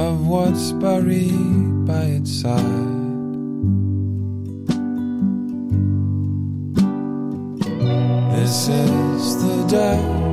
of what's buried by its side. This is the death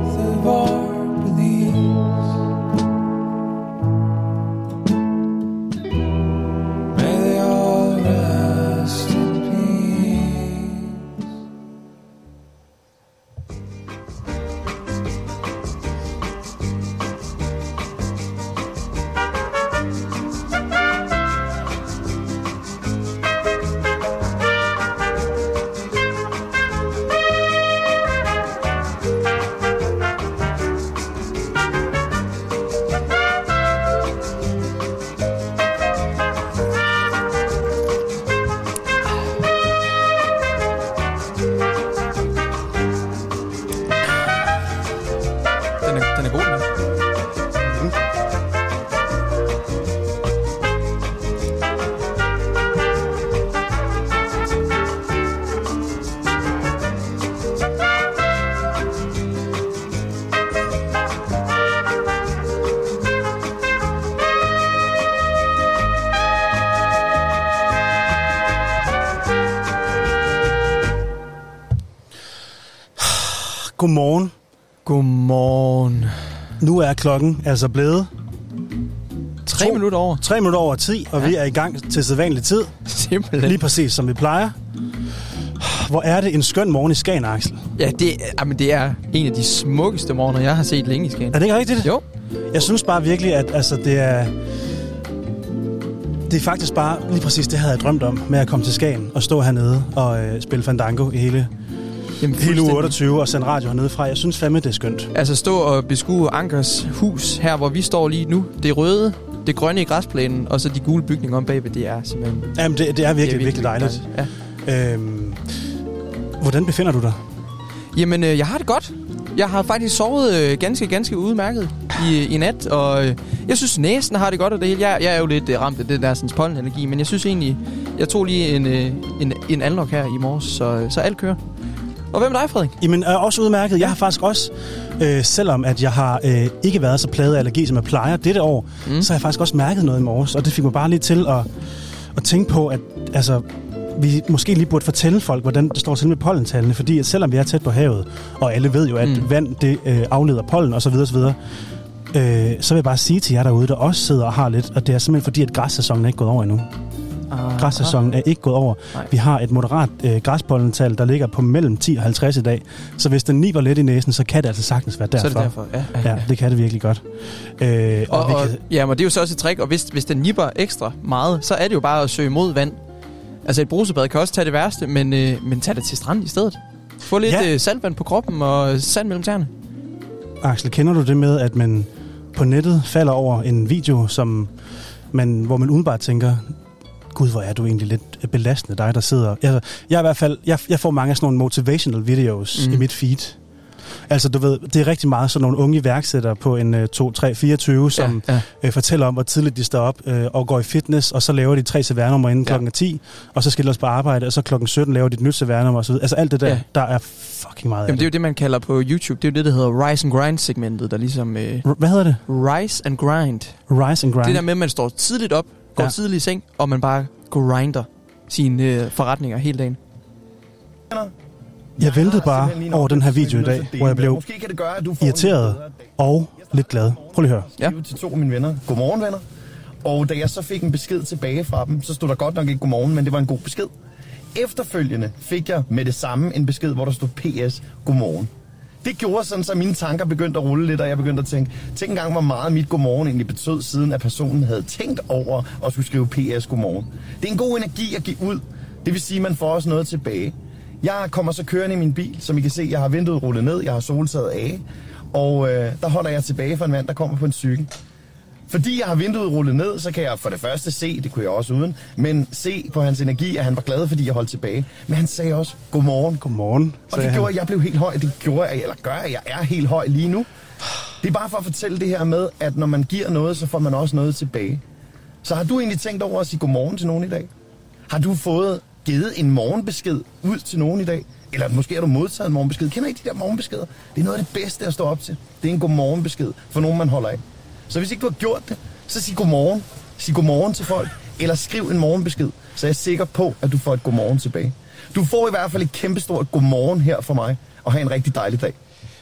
Godmorgen. Godmorgen. Nu er klokken altså blevet Tre To. minutter over. 3 minutter over 10, og vi er i gang til sædvanlig tid. Simpelthen. Lige præcis som vi plejer. Hvor er det en skøn morgen i Skagen, Axel? Ja, det, jamen, det er en af de smukkeste morgener, jeg har set længe i Skagen. Er det ikke rigtigt? Jo. Jeg synes bare virkelig, at altså, det er... Det er faktisk bare lige præcis det, havde jeg drømt om, med at komme til Skagen og stå hernede og øh, spille Fandango i hele, Jamen, hele uge fuldstændig. 28 og sende radio hernede fra. Jeg synes fandme, det er skønt. Altså stå og beskue Ankers hus her, hvor vi står lige nu. Det røde, det grønne i græsplænen, og så de gule bygninger om bagved, det er simpelthen... Jamen, det, det er virkelig, virkelig dejligt. Ja. Øhm, hvordan befinder du dig? Jamen, øh, jeg har det godt. Jeg har faktisk sovet øh, ganske, ganske udmærket i, i nat, og øh, jeg synes, næsen har det godt af det hele. Jeg, jeg er jo lidt øh, ramt af det der sådan, pollenallergi, men jeg synes egentlig, jeg tog lige en, øh, en, en anlok her i morges, så, så alt kører. Og hvem er dig, Frederik? Jamen, er også udmærket. Jeg har faktisk også, øh, selvom at jeg har øh, ikke været så plaget af allergi, som jeg plejer dette år, Mm. så har jeg faktisk også mærket noget i morges. Og det fik mig bare lige til at, at tænke på, at altså, vi måske lige burde fortælle folk, hvordan det står til med pollentallene. Fordi at selvom vi er tæt på havet, og alle ved jo, at mm. vand det, øh, afleder pollen osv., osv., øh, så vil jeg bare sige til jer derude, der også sidder og har lidt, og det er simpelthen fordi, at græssæsonen er ikke gået over endnu. Ah, Græssæsonen er ikke gået over. Nej. Vi har et moderat øh, græspollental, der ligger på mellem 10 og 50 i dag. Så hvis den niver lidt i næsen, så kan det altså sagtens være Så derfor. er det derfor, ja. ja, Ja, det kan det virkelig godt. Øh, Og, vi og, kan, ja, men det er jo så også et trick, og hvis, hvis den nipper ekstra meget, så er det jo bare at søge mod vand. Altså et brusebad kan også tage det værste, men, øh, men tag det til stranden i stedet. Få lidt Ja. øh, saltvand på kroppen og sand mellem tæerne. Axel, kender du det med, at man på nettet falder over en video, som man, hvor man umiddelbart tænker, gud, hvor er du egentlig lidt belastende, dig der sidder. Jeg, jeg, i hvert fald, jeg, jeg får mange af sådan nogle motivational videos mm. i mit feed. Altså, du ved, det er rigtig meget sådan nogle unge iværksættere på en uh, 2, 3, 24, som ja, ja. øh, fortæller om, hvor tidligt de står op øh, og går i fitness, og så laver de tre CVR-numre inden Ja. klokken 10, og så skal de også på arbejde, og så klokken 17 laver de et nyt CVR-nummer osv. Altså alt det der, Ja. der er fucking meget Jamen, af det er jo det, man kalder på YouTube. Det er jo det, der hedder Rise and Grind-segmentet, der ligesom... Øh, det. Hvad hedder det? rise and Grind. Rise and grind. Det der med, at man står tidligt op, går ja. Tidligt i seng, og man bare grinder sine øh, forretninger hele dagen. Jeg ventede bare over den her video i dag, hvor jeg blev irriteret og lidt glad. Prøv lige at høre. Ja. Til to af mine venner. Godmorgen, venner. Og da jeg så fik en besked tilbage fra dem, så stod der godt nok ikke godmorgen, men det var en god besked. Efterfølgende fik jeg med det samme en besked, hvor der stod PS godmorgen. Det gjorde sådan, så mine tanker begyndte at rulle lidt, og jeg begyndte at tænke, tænk engang, hvor meget mit godmorgen egentlig betød, siden at personen havde tænkt over at skulle skrive PS godmorgen. Det er en god energi at give ud. Det vil sige, at man får også noget tilbage. Jeg kommer så kørende i min bil, som I kan se, jeg har vinduet rullet ned, jeg har soltaget af, og øh, der holder jeg tilbage for en mand, der kommer på en cykel. Fordi jeg har vinduet rullet ned, så kan jeg for det første se, det kunne jeg også uden, men se på hans energi, at han var glad, fordi jeg holdt tilbage. Men han sagde også, godmorgen. Godmorgen. Og det han. gjorde, at jeg blev helt høj. Det gjorde, at, eller gør, at jeg er helt høj lige nu. Det er bare for at fortælle det her med, at når man giver noget, så får man også noget tilbage. Så har du egentlig tænkt over at sige godmorgen til nogen i dag? Har du fået givet en morgenbesked ud til nogen i dag? Eller måske har du modtaget en morgenbesked. Kender I de der morgenbeskeder? Det er noget af det bedste at stå op til. Det er en god morgenbesked for nogen, man holder af. Så hvis ikke du har gjort det, Så sig godmorgen. Sig godmorgen til folk. Eller skriv en morgenbesked, så jeg er sikker på, at du får et godmorgen tilbage. Du får i hvert fald et kæmpestort godmorgen her fra mig, og have en rigtig dejlig dag.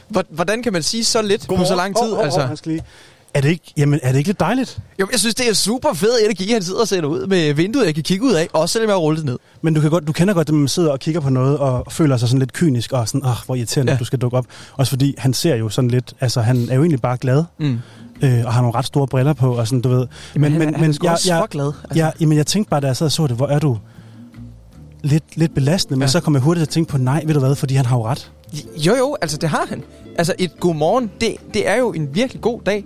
Hvor- Hvordan kan man sige så lidt på Godmorgen. så lang tid? Åh, åh, åh, altså? lige- Er det, ikke, jamen, er det ikke lidt dejligt? Jo, jeg synes, det er super fed energi, han sidder og sætter ud med vinduet, jeg kan kigge ud af, også selvom jeg har rullet det ned. Men du, kan godt, du kender godt, at man sidder og kigger på noget og føler sig sådan lidt kynisk og sådan, åh, hvor irriterende, ja. at du skal dukke op. Også fordi han ser jo sådan lidt, altså han er jo egentlig bare glad, Mm. Øh, og har nogle ret store briller på, og sådan, du ved. Men, han, han er sgu også så glad. Altså. Ja, jamen, jeg tænkte bare, da jeg sad og så det, hvor er du lidt, lidt belastende, men Ja. så kom jeg hurtigt til at tænke på, nej, ved du hvad, fordi han har jo ret. Jo, jo, altså det har han. Altså et godmorgen, det, det er jo en virkelig god dag.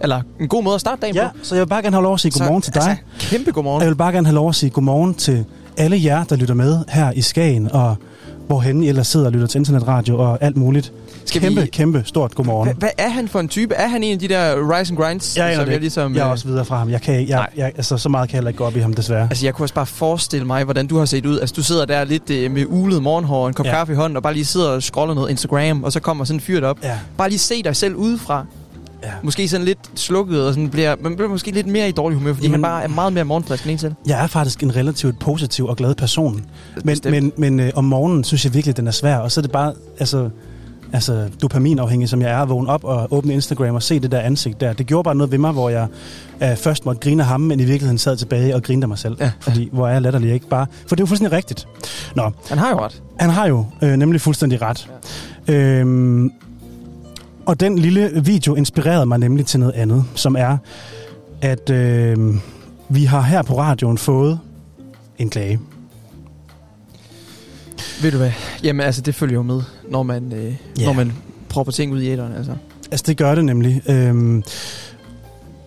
Eller en god måde at starte dagen Ja, på. så jeg vil bare gerne have lov at sige godmorgen til dig. Altså, kæmpe godmorgen. Jeg vil bare gerne have lov at sige godmorgen til alle jer, der lytter med her i Skagen, og hvorhen I ellers sidder og lytter til internetradio og alt muligt. Skal kæmpe, vi- kæmpe stort godmorgen. Hva- Hvad er han for en type? Er han en af de der rise and grinds? Jeg som jeg ligesom... jeg er øh, også videre fra ham. Jeg kan, jeg, jeg, altså, så meget kan jeg heller ikke gå op i ham, desværre. Altså, jeg kunne også bare forestille mig, hvordan du har set ud. Altså, du sidder der lidt øh, med ulet morgenhår og en kop ja. Kaffe i hånden, og bare lige sidder og scroller noget Instagram, og så kommer sådan en fyr op. Ja, Bare lige se dig selv udefra. ja. Måske sådan lidt slukket, og sådan bliver, man bliver måske lidt mere i dårlig humør, fordi Jamen, han bare er meget mere morgenfrisk end en selv. Jeg er faktisk en relativt positiv og glad person. Men, Bestemt. men, men øh, om morgenen synes jeg virkelig, den er svær. Og så er det bare altså, altså, dopaminafhængig, som jeg er, at vågne op og åbne Instagram og se det der ansigt der. Det gjorde bare noget ved mig, hvor jeg øh, først måtte grine af ham, men i virkeligheden sad tilbage og grinede af mig selv. Ja. Fordi, hvor er jeg latterlig ikke bare... For det er jo fuldstændig rigtigt. Nå, Han har jo ret. Han har jo øh, nemlig fuldstændig ret. Ja. Øhm, og den lille video inspirerede mig nemlig til noget andet, som er, at øh, vi har her på radioen fået en klage. Ved du hvad? Jamen, altså, det følger jo med, når man, øh, Ja. når man propper ting ud i æderen, altså. Altså, det gør det nemlig. Øhm,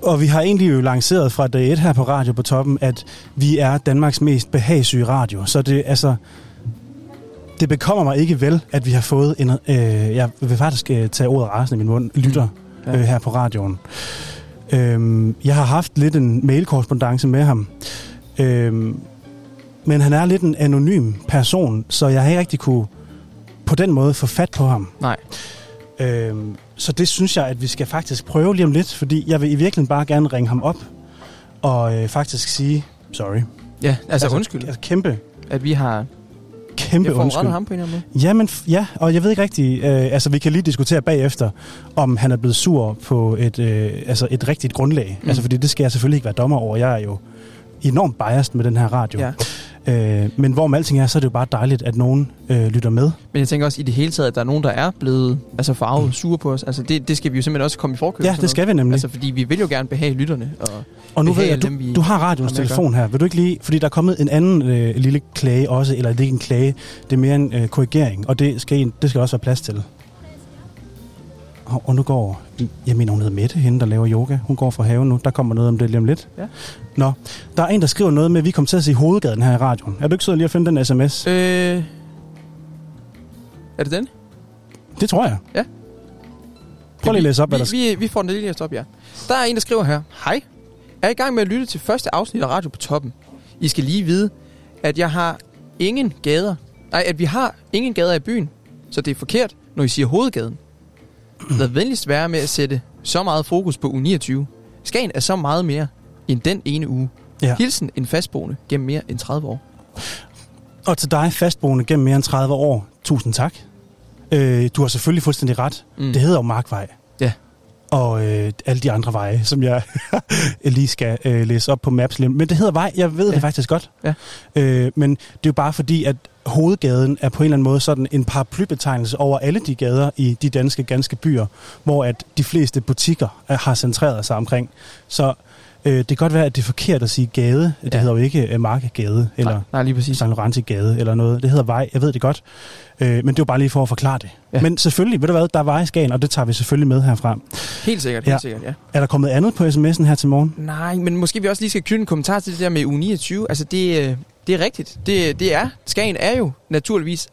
og vi har egentlig jo lanceret fra dag 1 her på Radio på Toppen, at vi er Danmarks mest behagssyge radio. Så det, altså, det bekommer mig ikke vel, at vi har fået en... Øh, jeg vil faktisk øh, tage ordet rasende i min mund, lytter Ja. ja. øh, her på radioen. Øhm, jeg har haft lidt en mailkorrespondance med ham. Øhm, men han er lidt en anonym person, så jeg har ikke rigtig kunne på den måde få fat på ham. Nej. Øhm, så det synes jeg, at vi skal faktisk prøve lige om lidt, fordi jeg vil i virkeligheden bare gerne ringe ham op og øh, faktisk sige sorry. Ja, altså, undskyld, Altså, kæmpe, at vi har kæmpe jeg undskyld. ham på en eller anden måde. Jamen, f- ja, og jeg ved ikke rigtigt, øh, altså vi kan lige diskutere bagefter, om han er blevet sur på et, øh, altså et rigtigt grundlag. Mm. Altså fordi det skal jeg selvfølgelig ikke være dommer over. Jeg er jo enormt biased med den her radio. Ja. Øh, men hvorom alting er, så er det jo bare dejligt, at nogen øh, lytter med. Men jeg tænker også i det hele taget, at der er nogen, der er blevet altså farvet mm. sure på os. Altså det, det skal vi jo simpelthen også komme i forkøb. Ja, det skal vi nemlig. Altså fordi vi vil jo gerne behage lytterne. Og Og nu ved jeg, dem, du, vi du har at telefon her. Vil du ikke lige, fordi der er kommet en anden øh, lille klage også, eller det er ikke en klage, det er mere en øh, korrigering, og det skal, det skal også være plads til. Og, og nu går, jeg mener hun hedder Mette, hende der laver yoga, hun går fra haven nu, der kommer noget om det lige om lidt. Ja. Nå, der er en, der skriver noget med, at vi kommer til at se hovedgaden her i radioen. Er du ikke sød lige at finde den sms? øh, er det den? Det tror jeg. Ja. Prøv lige at læse op, vi, der vi, vi får den lige læst op, ja. Der er en, der skriver her. Hej. Er i gang med at lytte til første afsnit af Radio på Toppen. I skal lige vide, at jeg har ingen gader. Nej, at vi har ingen gader i byen. Så det er forkert, når I siger hovedgaden. Lad venligst være med at sætte så meget fokus på uge 29. Skagen er så meget mere end den ene uge. Ja. Hilsen en fastboende gennem mere end 30 år. Og til dig, fastboende gennem mere end 30 år, tusind tak. Øh, du har selvfølgelig fuldstændig ret. Mm. Det hedder jo Markvej. Ja. Og øh, alle de andre veje, som jeg lige skal øh, læse op på Maps. Men det hedder vej, jeg ved. Ja. det faktisk godt. Ja. Øh, men det er jo bare fordi, at hovedgaden er på en eller anden måde sådan en paraplybetegnelse over alle de gader i de danske ganske byer, hvor at de fleste butikker er, har centreret sig omkring. Så øh, det kan godt være, at det er forkert at sige gade. Det Ja. hedder jo ikke øh, Markegade eller Nej, nej, lige præcis. St. Laurenti Gade eller noget. Det hedder vej, jeg ved det godt. Øh, men det er jo bare lige for at forklare det. Ja. Men selvfølgelig, ved du hvad, der er vej i Skagen, og det tager vi selvfølgelig med herfra. Helt sikkert, helt Ja. sikkert, ja. Er der kommet andet på sms'en her til morgen? Nej, men måske vi også lige skal knytte en kommentar til det der med uge 29. Altså, det, øh, det er rigtigt. Det, det er. Skagen er jo naturligvis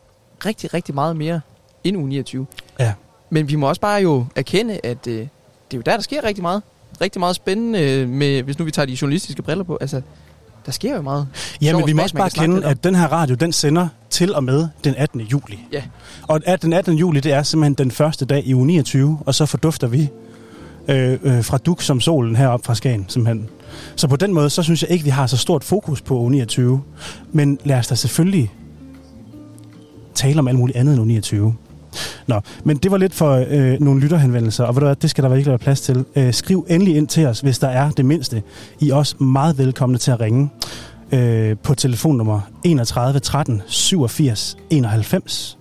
rigtig, rigtig meget mere end uge 29. Ja. Men vi må også bare jo erkende, at øh, det er jo der, der sker rigtig meget. Rigtig meget spændende øh, med, hvis nu vi tager de journalistiske briller på. Altså, der sker jo meget. Ja, men vi må også bare kende, at den her radio, den sender til og med den 18. juli. Ja. Og at den 18. juli, det er simpelthen den første dag i uge 29, og så fordufter vi øh, øh, fra duk som solen heroppe fra Skagen, simpelthen. Så på den måde, så synes jeg ikke, vi har så stort fokus på U29. Men lad os da selvfølgelig tale om alt muligt andet end U29. Nå, men det var lidt for øh, nogle lytterhenvendelser, og ved du hvad, det skal der virkelig være plads til. Øh, skriv endelig ind til os, hvis der er det mindste. I er også meget velkomne til at ringe øh, på telefonnummer 31 13 87 91.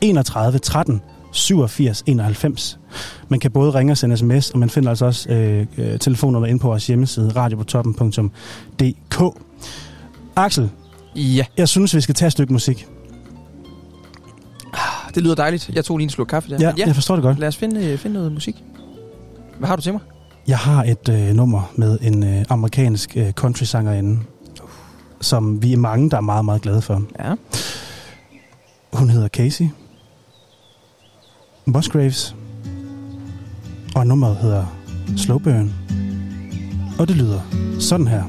31 13 87 91. Man kan både ringe og sende sms, og man finder altså også øh, øh, telefonnummer ind på vores hjemmeside, radiopotoppen.dk. Axel, Ja, jeg synes, vi skal tage et stykke musik. det lyder dejligt. Jeg tog lige en slurk kaffe der. Ja, ja jeg forstår det godt. lad os finde, øh, finde noget musik. Hvad har du til mig? Jeg har et øh, nummer med en øh, amerikansk øh, country-sangerinde, som vi er mange, der er meget, meget glade for. Ja. Hun hedder Casey Musgraves, og nummeret hedder Slow Burn. Og det lyder sådan her.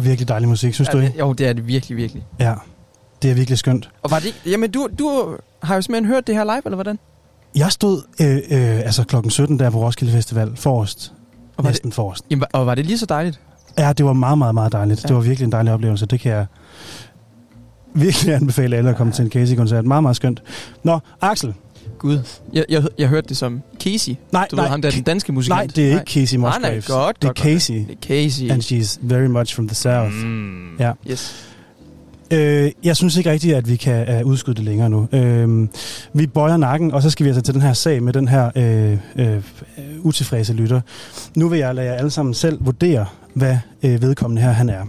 Er virkelig dejlig musik, synes ja du det, ikke? jo, det er det virkelig, virkelig. Ja. Det er virkelig skønt. Og var det. Jamen, du, du har jo simpelthen hørt det her live, eller hvordan? Jeg stod øh, øh, altså klokken 17 der på Roskilde Festival, forrest. Og var Næsten forrest. Jamen, og var det lige så dejligt? Ja, det var meget, meget, meget dejligt. Ja. Ja. Det var virkelig en dejlig oplevelse. Det kan jeg virkelig anbefale alle at komme til en Casey-koncert. Meget, meget skønt. Nå, Axel. Gud. Jeg, jeg, jeg hørte det som Casey. Nej, Du nej, ved, ham der den danske musikant. nej, det er ikke Casey Nej, nej, Musgraves. godt, det er godt. Casey. Det er Casey. And she's very much from the south. Mm. Ja. Yes. Øh, jeg synes ikke rigtigt, at vi kan uh, udskyde det længere nu. Øh, vi bøjer nakken, og så skal vi altså til den her sag med den her øh, øh, utilfredse lytter. Nu vil jeg lade jer alle sammen selv vurdere, hvad øh, vedkommende her han er.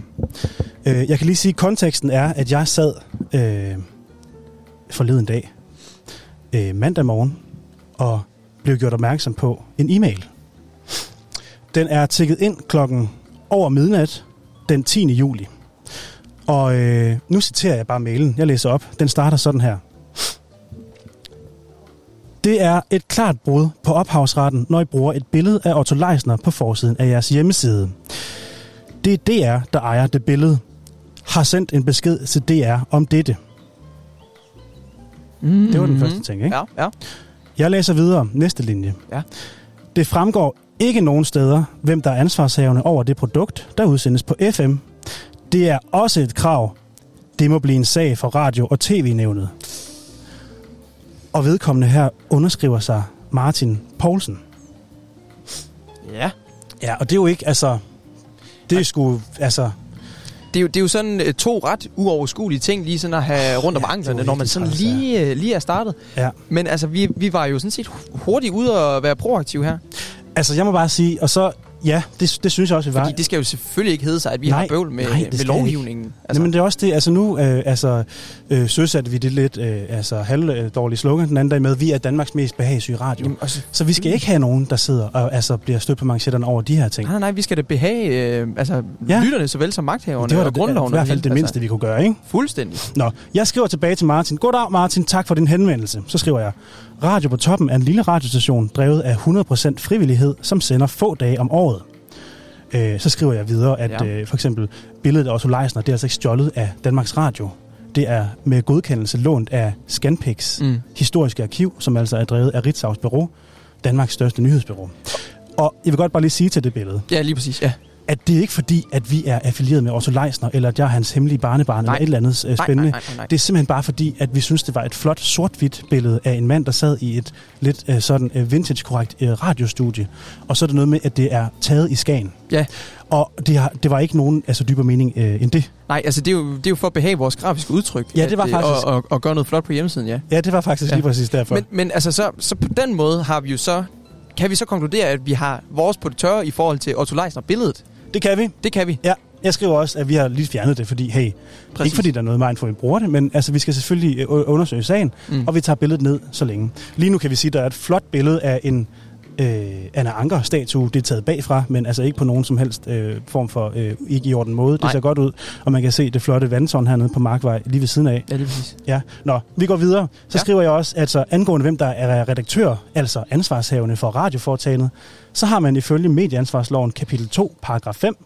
Øh, jeg kan lige sige, at konteksten er, at jeg sad øh, forleden dag, øh, mandag morgen, og blev gjort opmærksom på en e-mail. Den er tækket ind klokken over midnat den 10. juli. Og øh, nu citerer jeg bare mailen. Jeg læser op. Den starter sådan her. Det er et klart brud på ophavsretten, når I bruger et billede af Otto Leisner på forsiden af jeres hjemmeside. Det er DR, der ejer det billede. Har sendt en besked til DR om dette. Mm-hmm. Det var den første ting, ikke? Ja, ja. Jeg læser videre. Næste linje. Ja. Det fremgår ikke nogen steder, hvem der er ansvarshavende over det produkt, der udsendes på FM. Det er også et krav. Det må blive en sag for radio- og tv-nævnet. Og vedkommende her underskriver sig Martin Poulsen. Ja. Ja, og det er jo ikke, altså... Det er sgu, altså... Det er, jo, det er jo sådan øh, to ret uoverskuelige ting, lige sådan at have rundt om Ja, anklerne, er når man sådan træls, lige, øh, lige er startet. Ja. Men altså, vi, vi var jo sådan set hurtigt ude og være proaktive her. Altså, jeg må bare sige, og så... Ja, det, det synes jeg også, vi var. Fordi det skal jo selvfølgelig ikke hedde sig, at vi Nej, har bøvl med, nej, det med lovgivningen. Altså. Nej, men det er også det, altså nu øh, altså, øh, søsatte vi det lidt øh, altså, halvdårlige slogan den anden dag med, vi er Danmarks mest behagesyge radio. Jamen, også, Så vi skal ikke have nogen, der sidder og altså, bliver stødt på manchetterne over de her ting. nej, nej, vi skal da behage øh, altså, Ja. lytterne såvel som magthaverne det var og da, grundloven. i hvert og fald det mindste, vi kunne gøre, ikke? Altså, fuldstændig. Nå, jeg skriver tilbage til Martin. Goddag Martin, tak for din henvendelse. Så skriver jeg, Radio på toppen er en lille radiostation, drevet af 100% frivillighed, som sender få dage om året. Øh, så skriver jeg videre, at Ja. øh, for eksempel billedet af Otto Leisner, det er altså ikke stjålet af Danmarks Radio. Det er med godkendelse lånt af Scanpix mm. Historiske arkiv, som altså er drevet af Ritzaus Bureau, Danmarks største nyhedsbureau. Og jeg vil godt bare lige sige til det billede, Ja, lige præcis. Ja. At det er ikke fordi, at vi er affilieret med Otto Leisner, eller at jeg er hans hemmelige barnebarn, Nej. eller et eller andet øh, Nej, spændende. nej, nej, nej. Det er simpelthen bare fordi, at vi synes, det var et flot sort-hvidt billede af en mand, der sad i et lidt øh, sådan øh, vintage-korrekt øh, radiostudie. Og så er det noget med, at det er taget i Skagen. Ja. Og det, har, det var ikke nogen altså, dybere mening øh, end det. Nej, altså det er, jo, det er jo for at behage vores grafiske udtryk. Ja, det var at, øh, faktisk- Og, og, og gøre noget flot på hjemmesiden, ja. Ja, det var faktisk Ja. lige præcis derfor. Men, men altså, så, så på den måde har vi jo så... Kan vi så konkludere, at vi har vores på det tørre i forhold til Otto Leisner-billedet? Det kan vi. Det kan vi. Ja, jeg skriver også, at vi har lige fjernet det, fordi, hey, Præcis. ikke fordi der er noget vejen for, at vi bruger det, men altså, vi skal selvfølgelig øh, undersøge sagen, Mm. og vi tager billedet ned så længe. Lige nu kan vi sige, at der er et flot billede af en øh, Anna Anker-statue. Det er taget bagfra, men altså ikke på nogen som helst øh, form for øh, ikke i orden måde. Det Nej. ser godt ud, og man kan se det flotte vandtårn hernede på Markvej lige ved siden af. Ja, lige præcis. Ja, nå, vi går videre. Så Ja. skriver jeg også, at så angående hvem der er redaktør, altså ansvarshavende for radioforetagendet, så har man ifølge medieansvarsloven kapitel 2, paragraf 5,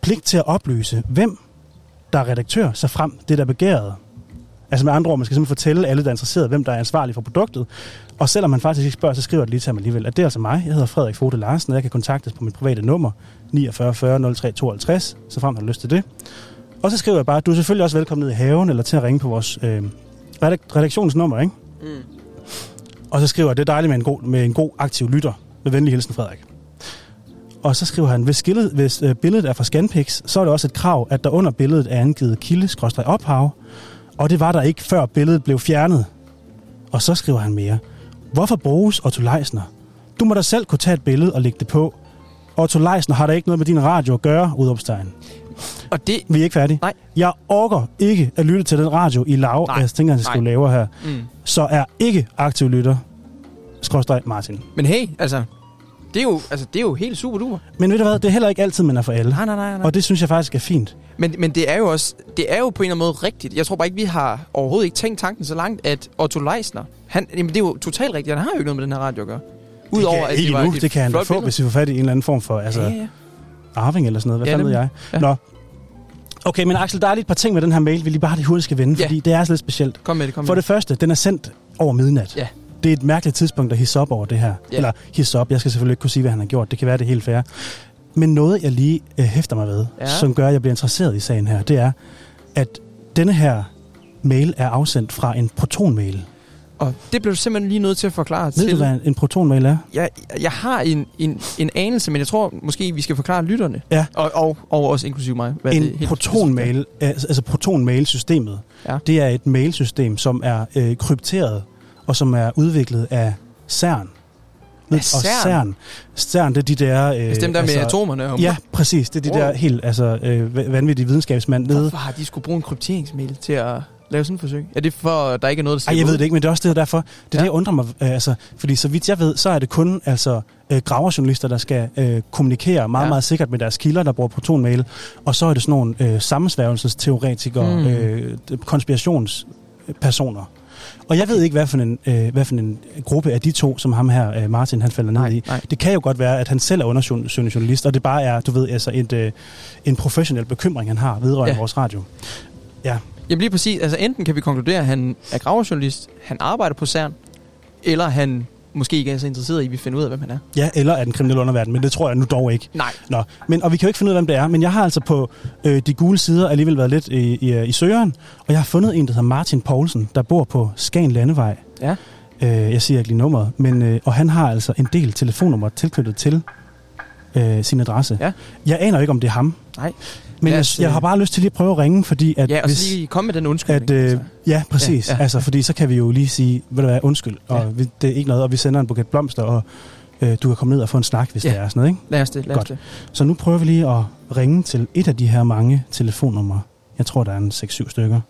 pligt til at oplyse, hvem der er redaktør, så frem det der er begæret. Altså med andre ord, man skal simpelthen fortælle alle, der er interesseret, hvem der er ansvarlig for produktet. Og selvom man faktisk ikke spørger, så skriver det lige til ham alligevel, at det er altså mig. Jeg hedder Frederik Fode Larsen, og jeg kan kontaktes på mit private nummer 49 40 03 52, så frem har du lyst til det. Og så skriver jeg bare, at du er selvfølgelig også velkommen ned i haven, eller til at ringe på vores øh, redak- redaktionsnummer, ikke? Mm. Og så skriver jeg, det er dejligt med en god, med en god aktiv lytter. Med venlig hilsen, Frederik. Og så skriver han, hvis, øh, billedet er fra Scanpix, så er det også et krav, at der under billedet er angivet kilde ophav, og det var der ikke, før billedet blev fjernet. Og så skriver han mere. Hvorfor bruges Otto Leisner? Du må da selv kunne tage et billede og lægge det på. Otto Leisner har da ikke noget med din radio at gøre, udopstegn. Og det... Vi er ikke færdige. Nej. Jeg orker ikke at lytte til den radio i lav, Nej, jeg tænker, at jeg nej. skulle lave her. Mm. Så er ikke aktiv lytter, skråstreg Martin. Men hey, altså... Det er, jo, altså, det er jo helt super duper. Men ved du hvad, det er heller ikke altid, man er for alle. Nej, nej, nej, nej. Og det synes jeg faktisk er fint. Men, men det er jo også, det er jo på en eller anden måde rigtigt. Jeg tror bare ikke, vi har overhovedet ikke tænkt tanken så langt, at Otto Leisner, han, jamen det er jo totalt rigtigt, han har jo ikke noget med den her radio at gøre. Udover, det kan, at det var et det kan han få, billede. hvis vi får fat i en eller anden form for altså, Ja, ja. arving eller sådan noget. Hvad Ja, ja, ved jeg? Ja. Nå. Okay, men Axel, der er lige et par ting med den her mail, vi lige bare lige hurtigt skal vende, Ja. fordi det er altså lidt specielt. Kom med det, kom For med det første, den er sendt over midnat. Ja. Det er et mærkeligt tidspunkt at hisse op over det her. Ja. Eller hisse op, jeg skal selvfølgelig ikke kunne sige, hvad han har gjort. Det kan være, det er helt fair. Men noget, jeg lige øh, hæfter mig ved, Ja. som gør, at jeg bliver interesseret i sagen her, det er, at denne her mail er afsendt fra en protonmail. Og det blev du simpelthen lige nødt til at forklare Ved til. du, hvad en protonmail er? Jeg, jeg har en, en, en anelse, men jeg tror måske, vi skal forklare lytterne. Ja. Og, og, og også inklusive mig. Hvad det En helt protonmail, altså altså protonmail-systemet, Ja. det er et mailsystem, som er øh, krypteret, og som er udviklet af CERN. Af Og CERN? CERN, CERN, det er de der... Øh, Altså dem der med atomerne. Og Ja, præcis. Det er de Wow. der helt altså, øh, va- vanvittige videnskabsmænd nede. Hvorfor har de skulle bruge en krypteringsmail til at lave sådan et forsøg? Er det for, at der ikke er noget, der Ej, jeg ved det ikke, men det er også det derfor. Det er Ja. det, jeg undrer mig. Øh, altså, fordi så vidt jeg ved, så er det kun altså, øh, graverjournalister, der skal øh, kommunikere meget, Ja. meget sikkert med deres kilder, der bruger protonmail. Og så er det sådan nogle øh, sammensværgelsesteoretikere, Mm. mm. øh, konspirationspersoner. Og jeg ved ikke, hvad for, en, øh, hvad for en gruppe af de to, som ham her, øh, Martin, han falder ned Nej, i. nej. Det kan jo godt være, at han selv er undersøgende journalist, og det bare er, du ved, altså et, øh, en professionel bekymring, han har vedrørende ja. vores radio. Ja, Jamen lige præcis. Altså enten kan vi konkludere, at han er gravejournalist, han arbejder på CERN, eller han måske ikke er så interesseret i, at vi finder ud af, hvem han er. ja eller er den kriminelle underverden, men det tror jeg nu dog ikke. Nej. Nå, men, og vi kan jo ikke finde ud af, hvem det er, men jeg har altså på øh, de gule sider alligevel været lidt i, i, i søgeren, og jeg har fundet en, der hedder Martin Poulsen, der bor på Skagen Landevej. Ja. Øh, jeg siger ikke lige nummeret, men, øh, og han har altså en del telefonnummer tilknyttet til øh, sin adresse. Ja. Jeg aner ikke, om det er ham, Nej. men jeg, jeg øh, har bare lyst til lige at prøve at ringe, fordi at Ja, og hvis... lige komme med den undskyldning. At, øh, altså. ja, præcis. Ja, Ja. Altså, fordi så kan vi jo lige sige, ved du hvad, undskyld, og Ja. vi, det er ikke noget, og vi sender en buket blomster, og øh, du kan komme ned og få en snak, hvis Ja. det er sådan noget, ikke? Lad os det, lad os Godt. det. Så nu prøver vi lige at ringe til et af de her mange telefonnumre. Jeg tror, der er en 6-7 stykker.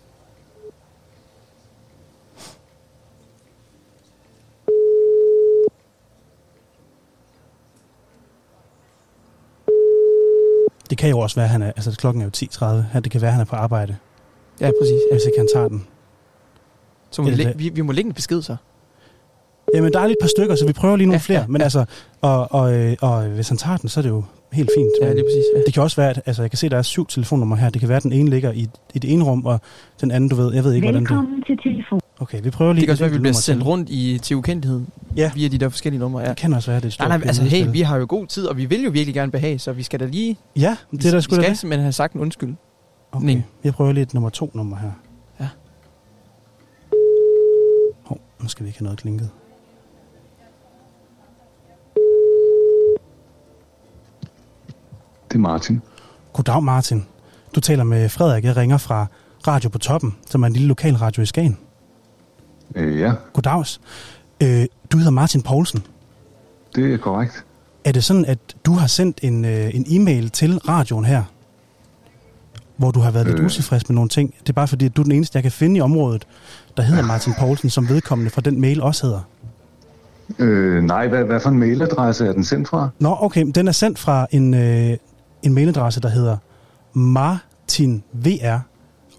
Det kan jo også være, at han er, altså klokken er jo 10.30, her, det kan være, at han er på arbejde, Ja, præcis. Ja. hvis ikke han tager den. Så må vi, læ- vi, vi må lægge en besked så. Jamen, der er lige et par stykker, så vi prøver lige nogle Ja, ja, flere. ja, Men ja. altså, og, og, øh, og hvis han tager den, så er det jo helt fint. Ja, Men lige præcis. Ja. Det kan også være, at altså, jeg kan se, at der er syv telefonnumre her. Det kan være, at den ene ligger i, i det ene rum, og den anden, du ved, jeg ved ikke, hvordan det Velkommen til telefon. Okay, vi prøver lige Det kan også være, at vi bliver nummer sendt til. rundt i, til ukendelighed Ja. via de der forskellige numre. Ja. Det kan også være, det er et Nej, stort nej, altså hey, vi har jo god tid, og vi vil jo virkelig gerne behage, så vi skal da lige... Ja, det er der vi sgu skal da det. simpelthen have sagt en undskyld. Okay, Nej. jeg prøver lige et nummer to nummer her. Ja. Hov, nu skal vi ikke have noget klinket. Det er Martin. Goddag, Martin. Du taler med Frederik. Jeg ringer fra Radio på Toppen, som er en lille lokal radio i Skagen. Øh, ja, Goddags. Øh, du hedder Martin Poulsen. det er korrekt. Er det sådan, at du har sendt en, øh, en e-mail til radioen her, hvor du har været lidt Øh. utilfreds med nogle ting? Det er bare fordi, at du er den eneste, jeg kan finde i området, der hedder Martin Poulsen, som vedkommende fra den mail også hedder. Øh, nej, hvad, hvad for en mailadresse er den sendt fra? Nå, okay, den er sendt fra en, øh, en mailadresse, der hedder martinvr,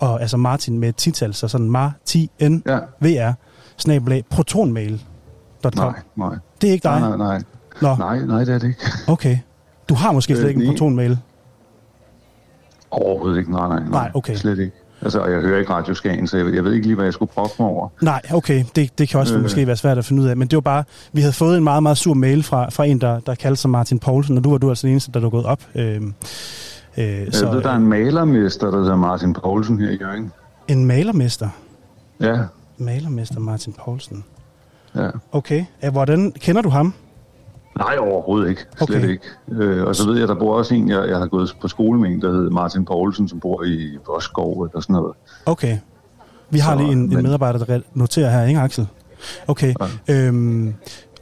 og altså Martin med tital, så sådan martinvr, Ja, snabelag, protonmail.com. nej, nej. Det er ikke dig? Nej, nej, nej. Nå, Nej, nej, det er det ikke. okay. Du har måske slet Øh, ikke en protonmail. Overhovedet ikke, nej, nej, nej. Nej, okay. Slet ikke. Altså, og jeg hører ikke Radio Skagen, så jeg, jeg ved ikke lige, hvad jeg skulle proppe mig over. Nej, okay, det, det kan også øh. Øh. måske være svært at finde ud af, men det var bare, vi havde fået en meget, meget sur mail fra, fra en, der, der kaldte sig Martin Poulsen, og du var du altså den eneste, der er gået op. Øh, øh, Jeg ved, der er en malermester, der hedder Martin Poulsen her i Jørgen. en malermester. Ja, Malermester Martin Poulsen. ja. Okay, hvordan kender du ham? Nej, overhovedet ikke. Slet Okay. ikke. Øh, og så ved jeg, der bor også en, jeg, jeg har gået på skole med en, der hedder Martin Poulsen, som bor i Voskov eller sådan noget. Okay. Vi har Så, lige en, en men- medarbejder, der noterer her, ikke Axel? Okay. Ja. Øhm,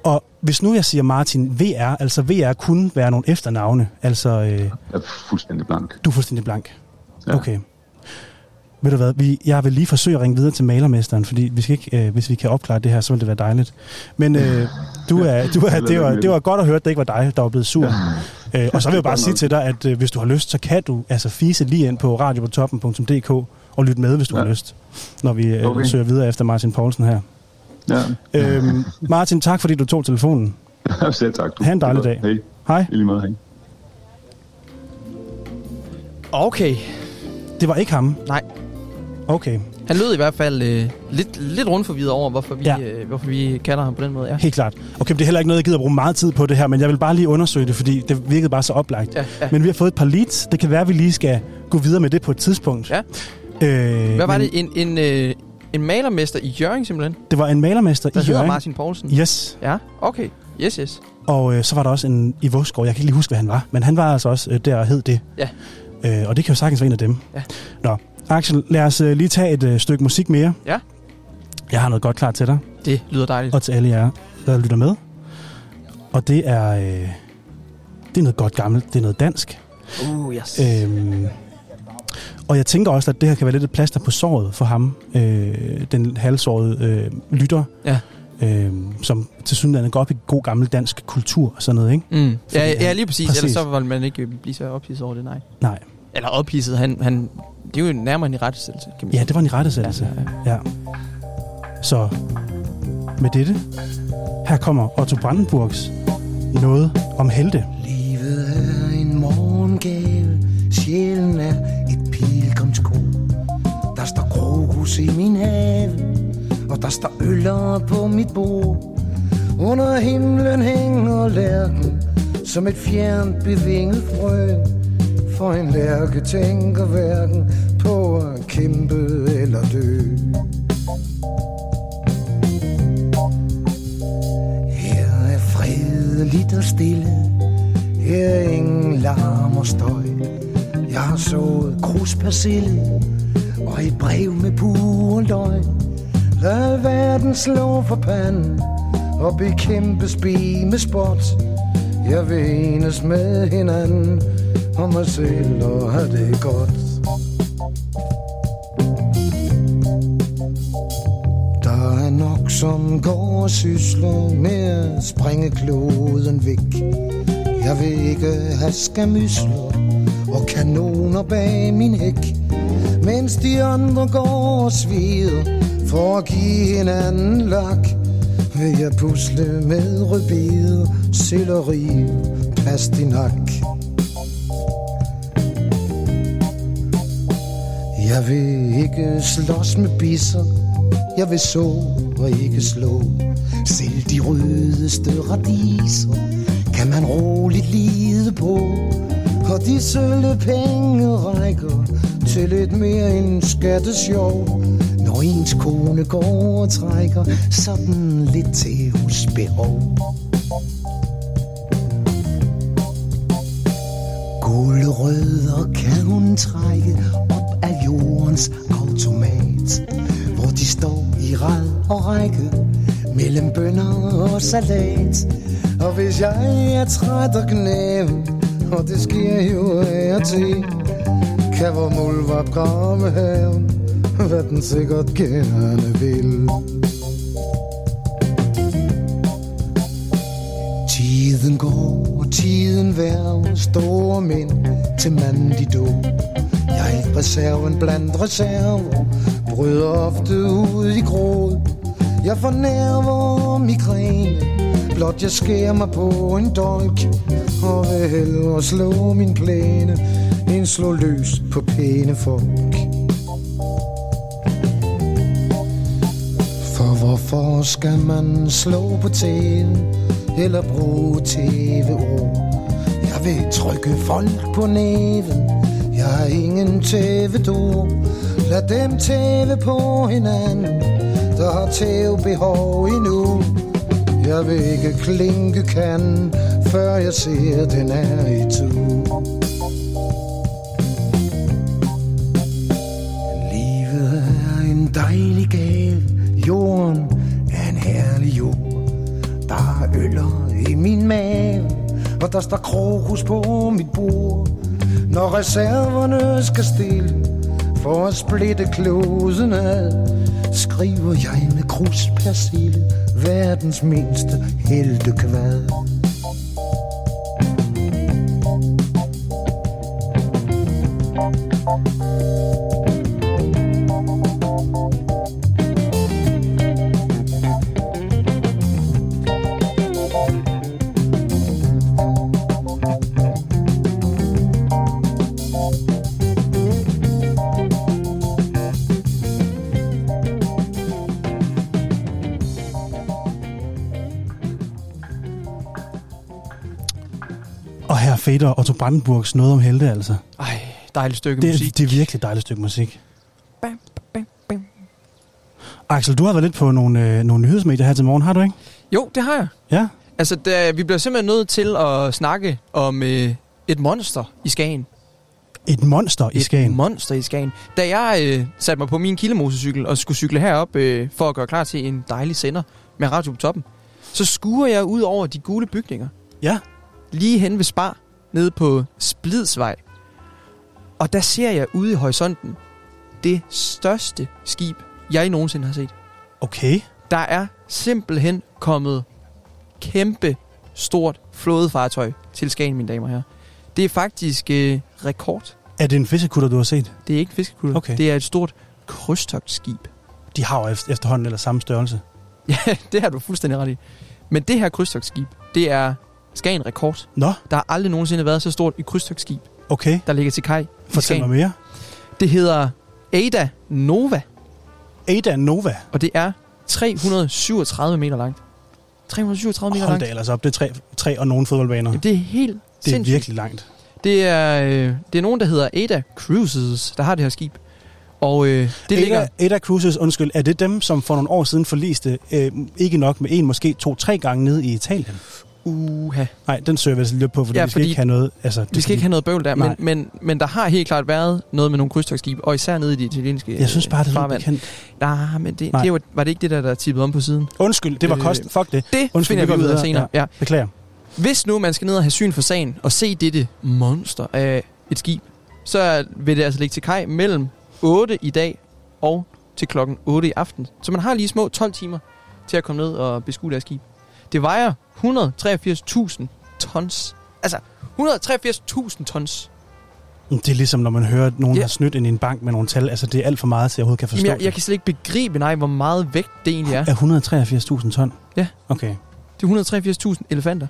og hvis nu jeg siger Martin VR, altså VR kunne være nogle efternavne, altså øh, Jeg er fuldstændig blank. du er fuldstændig blank. Ja. Okay. Ved du hvad, vi, jeg vil lige forsøge at ringe videre til malermesteren, fordi vi skal ikke, øh, hvis vi kan opklare det her, så vil det være dejligt. Men øh, du er, du er, det, var, det var godt at høre, at det ikke var dig, der var blevet sur. Øh, og så vil jeg bare sige til dig, at øh, hvis du har lyst, så kan du altså fise lige ind på radiopotoppen.dk og lytte med, hvis du ja. Har lyst, når vi øh. Okay. søger videre efter Martin Poulsen her. Ja, Øhm, Martin, tak fordi du tog telefonen. selv tak. Du. Ha' en dejlig dag. Hej, Hej. i lige måde, hej. Okay. Det var ikke ham? Nej. Okay, Han lød i hvert fald øh, lidt, lidt rundforvirret over, hvorfor vi, Ja. øh, hvorfor vi kalder ham på den måde. Ja. helt klart. Okay, men det er heller ikke noget, jeg gider at bruge meget tid på det her, men jeg vil bare lige undersøge det, fordi det virkede bare så oplagt. Ja, ja. Men vi har fået et par leads. Det kan være, at vi lige skal gå videre med det på et tidspunkt. Ja. Øh, Hvad var men det? En, en, øh, en malermester i Jørgen simpelthen, Det var en malermester der i Jørgen. Martin Poulsen. Yes. Ja, okay. Yes, yes. Og øh, så var der også en i Våsgaard. Jeg kan ikke lige huske, hvad han var. Men han var altså også øh, der og hed det. Ja. Øh, og det kan jo sagtens være en af dem. Ja. Nå, Axel, lad os øh, lige tage et øh, stykke musik mere. Ja. Jeg har noget godt klar til dig. Det lyder dejligt. Og til alle jer, der lytter med. Og det er... Øh, det er noget godt gammelt. Det er noget dansk. Uh, yes. Øhm, og jeg tænker også, at det her kan være lidt et plaster på såret for ham, øh, den halvsårede øh, lytter, Ja. øh, som til synligheden går op i god gammel dansk kultur og sådan noget, ikke? Mm. Ja, Fordi ja, lige præcis. præcis. Ellers så vil man ikke blive så ophidset over det, nej. Nej. Eller ophidset, han, han, det er jo nærmere en i rettesættelse, kan man Ja, sige. det var en i rettesættelse. Ja, ja, Ja. Så med dette, her kommer Otto Brandenburgs noget om helte. Livet er en morgengave, sjælen er står krokus i min have, og der står øller på mit bord. Under himlen hænger lærken, som et fjernt bevinget frø. For en lærke tænker hverken på at kæmpe eller dø. Her er fredeligt og stille Her er ingen larm og støj Jeg har sået kruspersille og et brev med pur løg Lad verden slå for panden Og bekæmpe spi med spot Jeg vil enes med hinanden Og mig selv og have det godt Der er nok, som går og sysler med at springe kloden væk. Jeg vil ikke have skamysler og kanoner bag min hæk. Mens de andre går og svider for at give hinanden lak. Vil jeg pusle med rødbeder, selleri, pastinak. Jeg vil ikke slås med bisser Jeg vil så og ikke slå Selv de rødeste radiser Kan man roligt lide på Og de sølle penge rækker til lidt mere end skattesjov. Når ens kone går og trækker Sådan lidt til hos behov Guldrødder kan hun trække op af jordens automat Hvor de står i rad og række mellem bønner og salat. Og hvis jeg er træt og knæv, og det sker jo af og til kan vor muldvarp grave haven, hvad den sikkert gerne vil Tiden går, og tiden værver store mænd til manden de dog. Jeg er reserven blandt reserver, bryder ofte ud i gråd. Jeg fornærver migræne, blot jeg skærer mig på en dolk. Og vil hellere slå min plæne, end slå løs på pæne folk. For hvorfor skal man slå på tæen Eller bruge tæveord Jeg vil trykke folk på næven. Jeg har ingen tævedor Lad dem tæve på hinanden. Der har tævebehov endnu. Jeg vil ikke klinke kan Før jeg ser den er i tur. Der står krokus på mit bord. Når reserverne skal stille For at splitte kloden ad Skriver jeg med krus persille Verdens mindste heltekvad. Otto Brandenburgs noget om helte, altså. Ej, dejligt stykke Det, musik. det er virkelig et dejligt stykke musik. Bam, bam, bam. Axel, du har været lidt på nogle, øh, nogle nyhedsmedier her til morgen, har du ikke? Jo, det har jeg. Ja. Altså, der, vi bliver simpelthen nødt til at snakke om øh, et monster i Skagen. Et monster i Et Skagen. monster i Skagen. Da jeg øh, satte mig på min kildemotorcykel og skulle cykle herop øh, for at gøre klar til en dejlig sender med radio på toppen, så skuer jeg ud over de gule bygninger. Ja. Lige hen ved Spar, nede på Splidsvej. Og der ser jeg ude i horisonten det største skib, jeg nogensinde har set. Okay. Der er simpelthen kommet kæmpe stort flådefartøj til Skagen, mine damer og herrer. Det er faktisk øh, rekord. Er det en fiskekutter, du har set? Det er ikke fiskekutter. Okay. Det er et stort krydstogtskib. De har jo efter- efterhånden eller samme størrelse. Ja, det har du fuldstændig ret i. Men det her krydstogtskib, det er Skagen rekord. Nå, Der har aldrig nogensinde været så stort et krydstogtskib, okay. der ligger til kaj i Fortæl Skagen. mig mere. Det hedder Ada Nova, Ada Nova. og det er 337 meter langt. 337 meter Hold langt. da ellers op. Det er tre, tre og nogle fodboldbaner. Jamen, Det er helt Det er sindssygt. virkelig langt. Det er, øh, det er nogen, der hedder Ada Cruises, der har det her skib. Og øh, det Ada, ligger... Ada Cruises, undskyld, er det dem, som for nogle år siden forliste øh, ikke nok med en, måske to-tre gange nede i Italien? Uha. Nej, den søger vi altså lidt på, fordi Ja, ja, vi skal fordi ikke have noget... Altså, Vi skal ikke have noget bøvl der, men, men, men der har helt klart været noget med nogle krydstogtskib, og især nede i de italienske Jeg synes bare, det er bekendt. Nej, men det, Nej. det var, var det ikke det der, der tippede om på siden? Undskyld, det var Øh, kost. Fuck det. Det Undskyld, finder vi ud af senere. Ja. Beklager. Hvis nu man skal ned og have syn for sagen og se dette monster af et skib, så vil det altså ligge til kaj mellem 8 i dag og til klokken 8 i aften. Så man har lige små 12 timer til at komme ned og beskue deres skib. Det vejer 183.000 tons. Altså, 183.000 tons. Det er ligesom, når man hører, at nogen Ja. har snydt ind i en bank med nogle tal. Altså, det er alt for meget, til jeg overhovedet kan forstå Jamen, jeg, jeg kan slet ikke begribe, nej, hvor meget vægt det egentlig er. det. Er 183.000 ton? Ja. Okay. Det er 183.000 elefanter.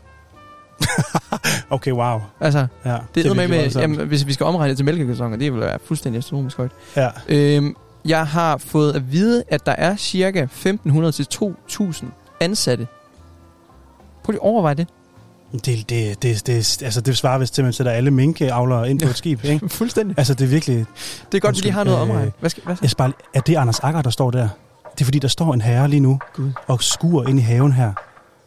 Okay, wow. Altså, Ja, det er, er med, med jamen, hvis vi skal omregne det til mælkekartoner, det vil være fuldstændig astronomisk højt. Ja. Øhm, jeg har fået at vide, at der er cirka 1.500 til 2.000 ansatte. Prøv lige at overveje det. Det, det, det, det, altså, det svarer vist til, at man sætter alle minkavlere ind på et skib, ikke? Fuldstændig. Altså, det er virkelig... Det er godt, vi lige har noget at Øh. Hvad skal, hvad så? Jeg skal bare, er det Anders Akker, der står der? Det er fordi, der står en herre lige nu Gud. og skuer ind i haven her,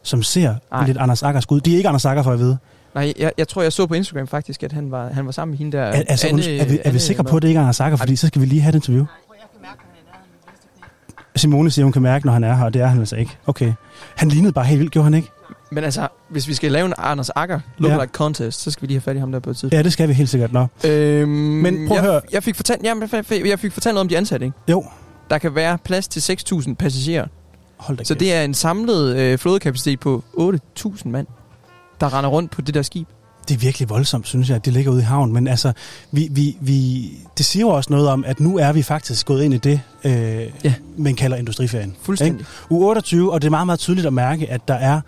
som ser Ej. lidt Anders Akker skud. De er ikke Anders Akker, for at vide. Nej, jeg, jeg tror, jeg så på Instagram faktisk, at han var, han var sammen med hende der. Er, altså, Anne- er, vi, er vi sikre på, at det ikke er Anders Akker? Fordi så skal vi lige have et interview. Simone siger, hun kan mærke, når han er her, og det er han altså ikke. Okay. Han lignede bare helt vildt, gjorde han ikke? Men altså, hvis vi skal lave en Anders Akker lookalike contest, så skal vi lige have fat i ham der på et tidspunkt. Ja, det skal vi helt sikkert. Nå. Øhm, Men prøv at jeg, høre. Jeg fik fortalt, jamen, jeg, fik fortalt noget om de ansatte, ikke? Jo. Der kan være plads til 6.000 passagerer. Hold da Så kæft. det er en samlet øh, flådekapacitet på 8.000 mand, der render rundt på det der skib. Det er virkelig voldsomt, synes jeg, at det ligger ude i havnen. Men altså, vi, vi, vi, det siger jo også noget om, at nu er vi faktisk gået ind i det, øh, Ja. man kalder industriferien. Fuldstændig. U 28, og det er meget, meget tydeligt at mærke, at der er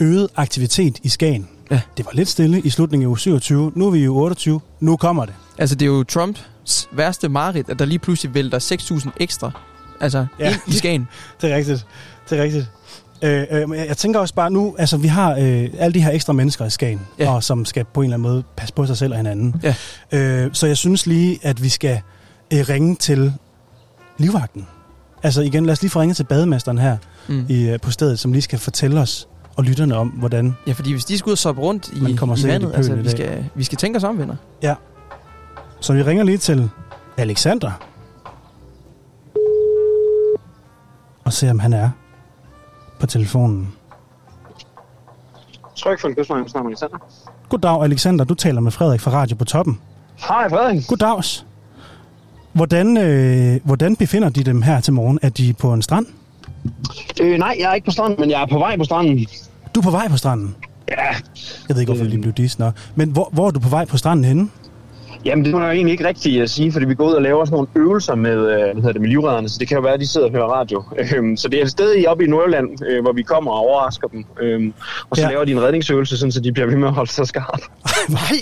øget aktivitet i Skagen. Ja. Det var lidt stille i slutningen af uge 27. Nu er vi uge 28. Nu kommer det. Altså, det er jo Trumps værste mareridt, at der lige pludselig vælter 6.000 ekstra altså, Ja. ind i Skagen. Det er rigtigt. Det er rigtigt. Øh, øh, jeg tænker også bare nu, altså vi har øh, alle de her ekstra mennesker i Skagen, Ja. og som skal på en eller anden måde passe på sig selv og hinanden. Ja. Øh, så jeg synes lige, at vi skal øh, ringe til livvagten. Altså igen, lad os lige få ringet til bademesteren her Mm. i, øh, på stedet, som lige skal fortælle os og lytterne om, hvordan... Ja, fordi hvis de skal ud og soppe rundt i, Man kommer i vandet, altså, i vi, dag. skal, vi skal tænke os om, venner. Så vi ringer lige til Alexander. Og ser, om han er på telefonen. Tryk for en kystvej, snart Alexander. Goddag, Alexander. Du taler med Frederik fra Radio på Toppen. Hej Frederik. Goddags. Hvordan, øh, hvordan befinder de dem her til morgen? Er de på en strand? Øh, nej, jeg er ikke på stranden, men jeg er på vej på stranden. Du er på vej på stranden. Ja, Jeg ved ikke, hvorfor vi lige blev dis. Nå. Men hvor, hvor er du på vej på stranden henne? Jamen, det må jeg egentlig ikke rigtig uh, sige, fordi vi går ud og laver sådan nogle øvelser med, uh, hvad hedder det, med livredderne, så det kan jo være, at de sidder og hører radio. Um, så det er et sted i oppe i Nordjylland, uh, hvor vi kommer og overrasker dem. Um, og så ja. laver de en redningsøvelse, sådan, så de bliver ved med at holde sig skarpe. Nej.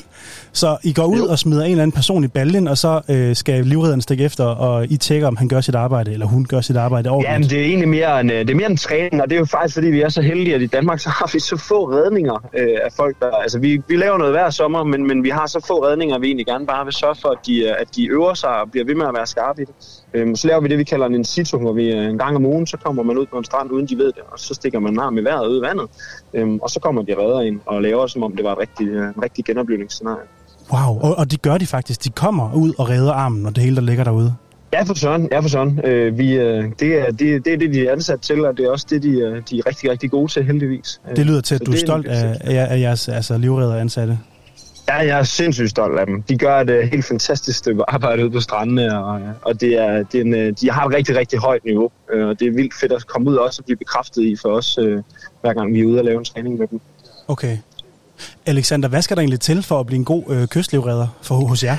Så I går ud og smider en eller anden person i baljen, og så øh, skal livredderen stikke efter, og I tjekker, om han gør sit arbejde, eller hun gør sit arbejde Jamen, ordentligt. det er egentlig mere en, øh, det er mere en træning, og det er jo faktisk, fordi vi er så heldige, at i Danmark så har vi så få redninger øh, af folk, der... Altså, vi, vi laver noget hver sommer, men, men vi har så få redninger, vi egentlig gerne bare vil sørge for, at de, øh, at de øver sig og bliver ved med at være skarpe i det. Øhm, så laver vi det, vi kalder en in situ, hvor vi øh, en gang om ugen, så kommer man ud på en strand, uden de ved det, og så stikker man en arm i vejret ud i vandet, øhm, og så kommer de redder ind og laver, som om det var et rigtig, øh, en rigtig genoplevningsscenarie. Wow, og, og de gør de faktisk. De kommer ud og redder armen, og det hele, der ligger derude. Ja, for sådan. Ja, for sådan. Øh, vi, øh, det, er, det, det er det, de er ansat til, og det er også det, de, øh, de er rigtig, rigtig gode til, heldigvis. Øh, Det lyder til, så at du er det stolt af, af, jer- af jeres altså, livredder ansatte. Ja, jeg er sindssygt stolt af dem. De gør et helt fantastisk stykke arbejde ude på strandene, og, og det er, det er en, de har et rigtig, rigtig højt niveau. Og det er vildt fedt at komme ud og også blive bekræftet i for os, hver gang vi er ude og lave en træning med dem. Okay. Alexander, hvad skal der egentlig til for at blive en god øh, kystlivredder for, hos jer?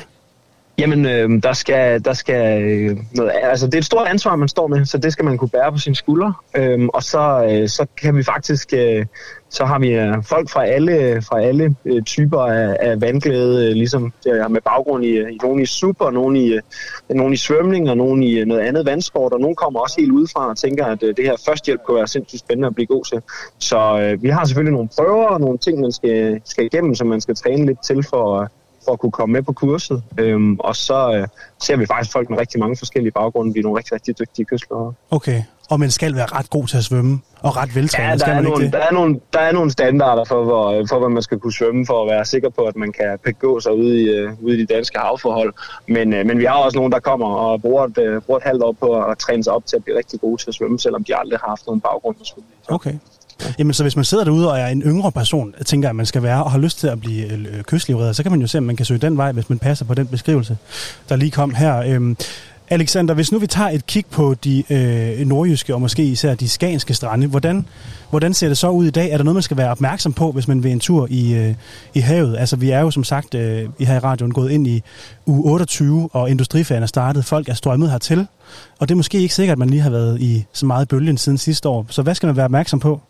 Jamen, øh, der skal, der skal øh, noget, altså det er et stort ansvar, man står med, så det skal man kunne bære på sine skuldre. Øh, og så, øh, så kan vi faktisk, øh, så har vi øh, folk fra alle, fra alle øh, typer af, af vandglæde, øh, ligesom øh, med baggrund i, øh, i nogen i super, nogen i, øh, nogen i svømning og nogen i øh, noget andet vandsport, og nogen kommer også helt udefra og tænker, at øh, det her førstehjælp kunne være sindssygt spændende at blive god til. Så øh, vi har selvfølgelig nogle prøver og nogle ting, man skal, skal igennem, som man skal træne lidt til for, øh, for at kunne komme med på kurset. Øhm, og så øh, ser vi faktisk folk med rigtig mange forskellige baggrunde. Vi er nogle rigtig, rigtig dygtige kystløbere. Okay. Og man skal være ret god til at svømme, og ret veltrænet, Ja, der skal er, man ikke nogle, det? der, er nogle, der er nogle standarder for, hvor, for, hvad man skal kunne svømme, for at være sikker på, at man kan begå sig ude i, øh, ude i de danske havforhold. Men, øh, men vi har også nogle, der kommer og bruger et, øh, bruger et halvt år på at træne sig op til at blive rigtig gode til at svømme, selvom de aldrig har haft nogen baggrund i svømning. Okay. Jamen, så hvis man sidder derude og er en yngre person, tænker, at man skal være og har lyst til at blive øh, øh kystlivredder, så kan man jo se, om man kan søge den vej, hvis man passer på den beskrivelse, der lige kom her. Øhm, Alexander, hvis nu vi tager et kig på de øh, nordjyske og måske især de skanske strande, hvordan, hvordan ser det så ud i dag? Er der noget, man skal være opmærksom på, hvis man vil en tur i, øh, i havet? Altså, vi er jo som sagt øh, i her i radioen gået ind i u 28, og industriferien er startet. Folk er strømmet hertil, og det er måske ikke sikkert, at man lige har været i så meget bølgen siden sidste år. Så hvad skal man være opmærksom på?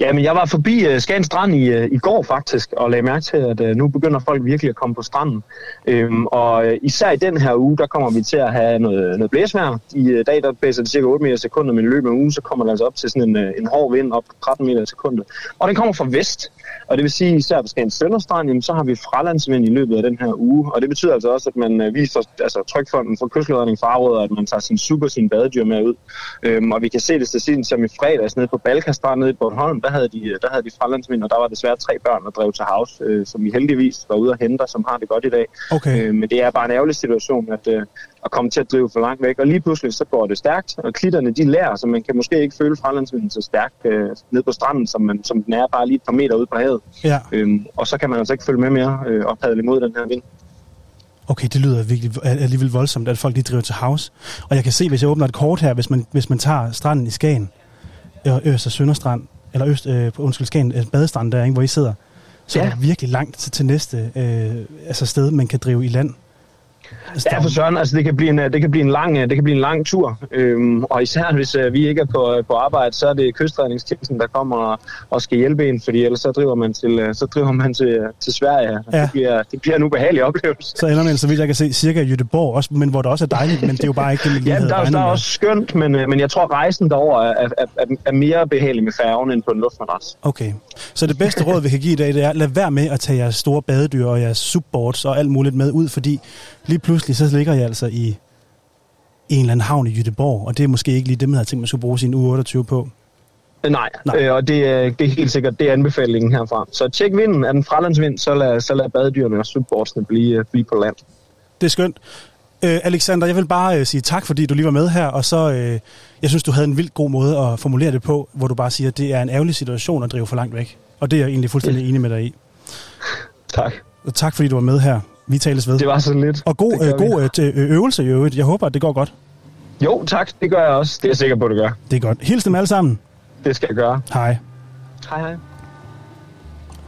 Ja, men jeg var forbi øh, uh, Skagen Strand i, uh, i går faktisk, og lagde mærke til, at uh, nu begynder folk virkelig at komme på stranden. Øhm, og uh, især i den her uge, der kommer vi til at have noget, noget blæsvejr. I uh, dag, der blæser det cirka 8 meter i sekundet, men i løbet af ugen, så kommer det altså op til sådan en, uh, en hård vind op på 13 meter i sekundet. Og den kommer fra vest, og det vil sige, især på Skagen Sønderstrand, jamen, så har vi fralandsvind i løbet af den her uge. Og det betyder altså også, at man uh, viser, altså trykfonden for kystledning fraråder, at man tager sin super, sin badedyr med ud. Øhm, og vi kan se det til siden som i fredags nede på Balkastrand nede i Bornholm, der havde de, der havde de fralandsvind, og der var desværre tre børn, der drev til havs, øh, som vi heldigvis var ude at hente, og som har det godt i dag. Okay. Øh, men det er bare en ærgerlig situation, at, øh, at komme til at drive for langt væk. Og lige pludselig så går det stærkt, og klitterne de lærer, så man kan måske ikke føle fralandsvinden så stærkt øh, ned på stranden, som, man, som den er bare lige et par meter ude på havet. Ja. Øhm, og så kan man altså ikke følge med mere øh, og padle imod den her vind. Okay, det lyder virkelig alligevel voldsomt, at folk lige driver til havs. Og jeg kan se, hvis jeg åbner et kort her, hvis man, hvis man tager stranden i Skagen, øh, Øst- og Sønderstrand, eller Øst, øh, på- undskyld, Skagen, øh, badestrand der, ikke, hvor I sidder, så ja. Ja. er der virkelig langt til, til næste øh, altså sted, man kan drive i land. Altså, Ja, for søren, altså det kan blive en, det kan blive en lang, det kan blive en lang tur. Øhm, og især hvis øh, vi ikke er på, på arbejde, så er det kystredningstjenesten, der kommer og, og skal hjælpe en, fordi ellers så driver man til, øh, så driver man til, til Sverige. Ja. Ja. Det, bliver, det bliver en ubehagelig oplevelse. så ender man, så vidt jeg kan se, cirka i Göteborg, også, men hvor det også er dejligt, men det er jo bare ikke det, man Ja, der, er- der er også skønt, men, øh, men jeg tror, rejsen derover er, er, er, er mere behagelig med færgen end på en luftmadras. Okay. Så det bedste råd, vi kan give i dag, det er, lad være med at tage jeres store badedyr og jeres subboards og alt muligt med ud, fordi lige pludselig så ligger I altså i, i en eller anden havn i Jødeborg, og det er måske ikke lige det, man havde tænkt, man skulle bruge sin uge 28 på. Øh, Nej, Nej. Øh, og det, er- det er helt sikkert, det er anbefalingen herfra. Så tjek vinden, er den fralandsvind, så lad, så lad badedyrene og subbordsene blive, øh, blive på land. Det er skønt. Øh, Alexander, jeg vil bare øh, sige tak, fordi du lige var med her, og så, øh, jeg synes, du havde en vildt god måde at formulere det på, hvor du bare siger, at det er en ærgerlig situation at drive for langt væk. Og det er jeg egentlig fuldstændig enig med dig i. Tak. Og tak, fordi du var med her. Vi tales ved. Det var så lidt. Og god, øh, god øh, øh, øvelse i øvrigt. Jeg håber, at det går godt. Jo, tak. Det gør jeg også. Det er jeg sikker på, at det gør. Det er godt. Hils dem alle sammen. Det skal jeg gøre. Hej. Hej, hej.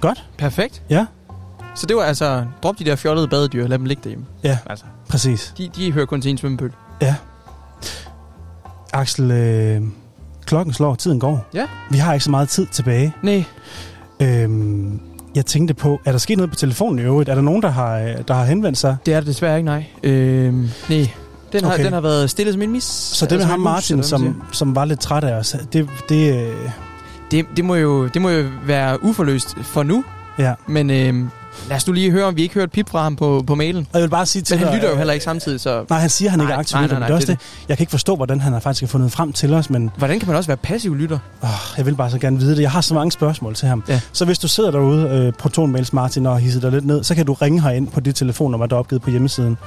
Godt. Perfekt. Ja. Så det var altså, drop de der fjollede badedyr, lad dem ligge derhjemme. Ja, Altså, præcis. de, de hører kun til en svømmepøl. Ja. Axel, øh, klokken slår, tiden går. Ja. Vi har ikke så meget tid tilbage. Nej, Øhm, jeg tænkte på, er der sket noget på telefonen i øvrigt? Er der nogen, der har, der har henvendt sig? det er det desværre ikke, nej. Øh, nej, den har, Okay. den har været stille som en mis. Så det med ham en mus, Martin, som, som var lidt træt af os, det, det øh, Det, det, må jo, det må jo være uforløst for nu, ja. men øh, lad os nu lige høre, om vi ikke hørt pip fra ham på, på mailen. Og jeg vil bare sige til Men han dig, lytter jo øh, heller ikke samtidig, så Nej, han siger, han ikke er aktiv nej, lytter, nej, men nej, det er også det det. Jeg kan ikke forstå, hvordan han har faktisk fundet frem til os, men hvordan kan man også være passiv lytter? åh, jeg vil bare så gerne vide det. Jeg har så mange spørgsmål til ham. Ja. Så hvis du sidder derude, øh, Protonmails Martin, og hisser dig lidt ned, så kan du ringe herind på det telefonnummer, der er opgivet på hjemmesiden.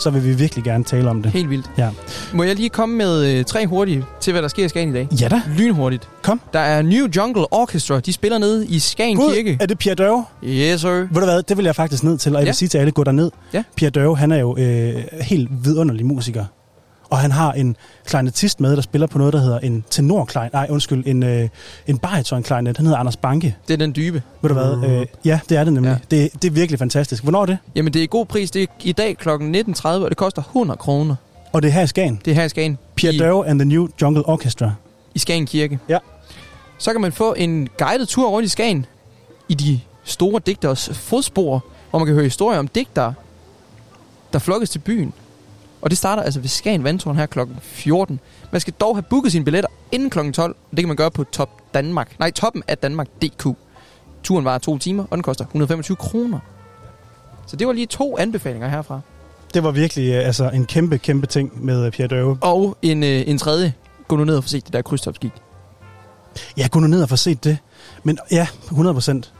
Så vil vi virkelig gerne tale om det. Helt vildt. Ja. Må jeg lige komme med øh, tre hurtige til, hvad der sker i Skagen i dag? Ja da. Lynhurtigt. Kom. Der er New Jungle Orchestra. De spiller nede i Skagen Gud, Kirke. er det Pierre Dørve? Yes, sir. Ved du hvad, det vil jeg faktisk ned til, og jeg Ja. vil sige til alle, gå derned. Ja. Pierre Dørve, han er jo øh, helt vidunderlig musiker. Og han har en kleinetist med, der spiller på noget, der hedder en tenorklein. Nej, undskyld, en, øh, en bariton-kleinet. Han hedder Anders Banke. Det er den dybe. Ved du hvad? Øh, ja, det er det nemlig. Ja. Det, det er virkelig fantastisk. Hvornår er det? Jamen, det er god pris. Det er i dag kl. 19.30, og det koster 100 kroner. Og det er her i Skagen. Det er her i Skagen. Pierre I, and the New Jungle Orchestra. I Skagen Kirke. Ja. Så kan man få en guided tur rundt i Skagen i de store digters fodspor, hvor man kan høre historier om digtere, der flokkes til byen. Og det starter altså ved Skagen Vandtårn her kl. 14. Man skal dog have booket sine billetter inden kl. 12, og det kan man gøre på Top Danmark. Nej, toppen af Danmark.dk. Turen varer to timer, og den koster 125 kroner. Så det var lige to anbefalinger herfra. Det var virkelig øh, altså, en kæmpe, kæmpe ting med øh, Pierre Dørve. Og en, øh, en tredje. Gå nu ned og få set det der krydstopskik. Ja, gå nu ned og få set det. Men ja, 100 procent.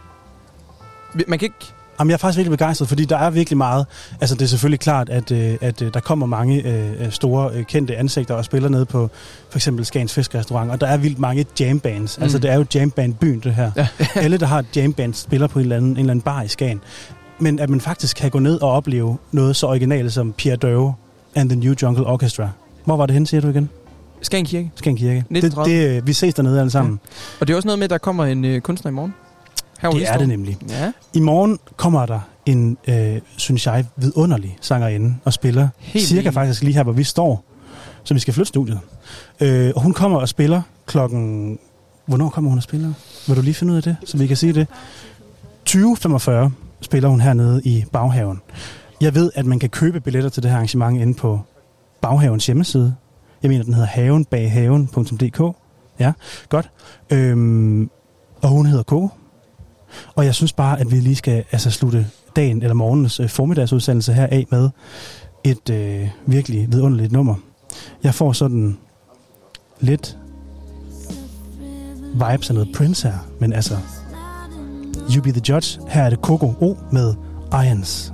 Man kan ikke... Jamen, jeg er faktisk virkelig begejstret, fordi der er virkelig meget. Altså, det er selvfølgelig klart, at, øh, at øh, der kommer mange øh, store, øh, kendte ansigter og spiller ned på for eksempel Skagens Fiskerestaurant, og der er vildt mange jambands. Mm. Altså, Mm. det er jo jamband-byen, det her. Ja. Alle, der har et jamband, spiller på en eller, anden, en eller anden bar i Skagen. Men at man faktisk kan gå ned og opleve noget så originalt som Pierre Dørve and the New Jungle Orchestra. Hvor var det hen, siger du igen? Skagen Kirke. Skagen Kirke. Det, 1930. det, øh, vi ses dernede alle sammen. Og det er også noget med, at der kommer en øh, kunstner i morgen. Her. Det er det nemlig. Ja, I morgen kommer der en, øh, synes jeg, vidunderlig sangerinde og spiller. Helt cirka enig. faktisk lige her, hvor vi står. Så vi skal flytte studiet. Øh, og hun kommer og spiller klokken... Hvornår kommer hun og spiller? Vil du lige finde ud af det, så vi kan sige det? 20.45 spiller hun hernede i Baghaven. Jeg ved, at man kan købe billetter til det her arrangement inde på Baghavens hjemmeside. Jeg mener, den hedder havenbaghaven.dk. Ja, godt. Øhm, og hun hedder K. Og jeg synes bare, at vi lige skal altså, slutte dagen eller morgens øh, formiddagsudsendelse her af med et øh, virkelig vidunderligt nummer. Jeg får sådan lidt vibes af noget Prince her, men altså, You Be The Judge. Her er det Coco O med Irons.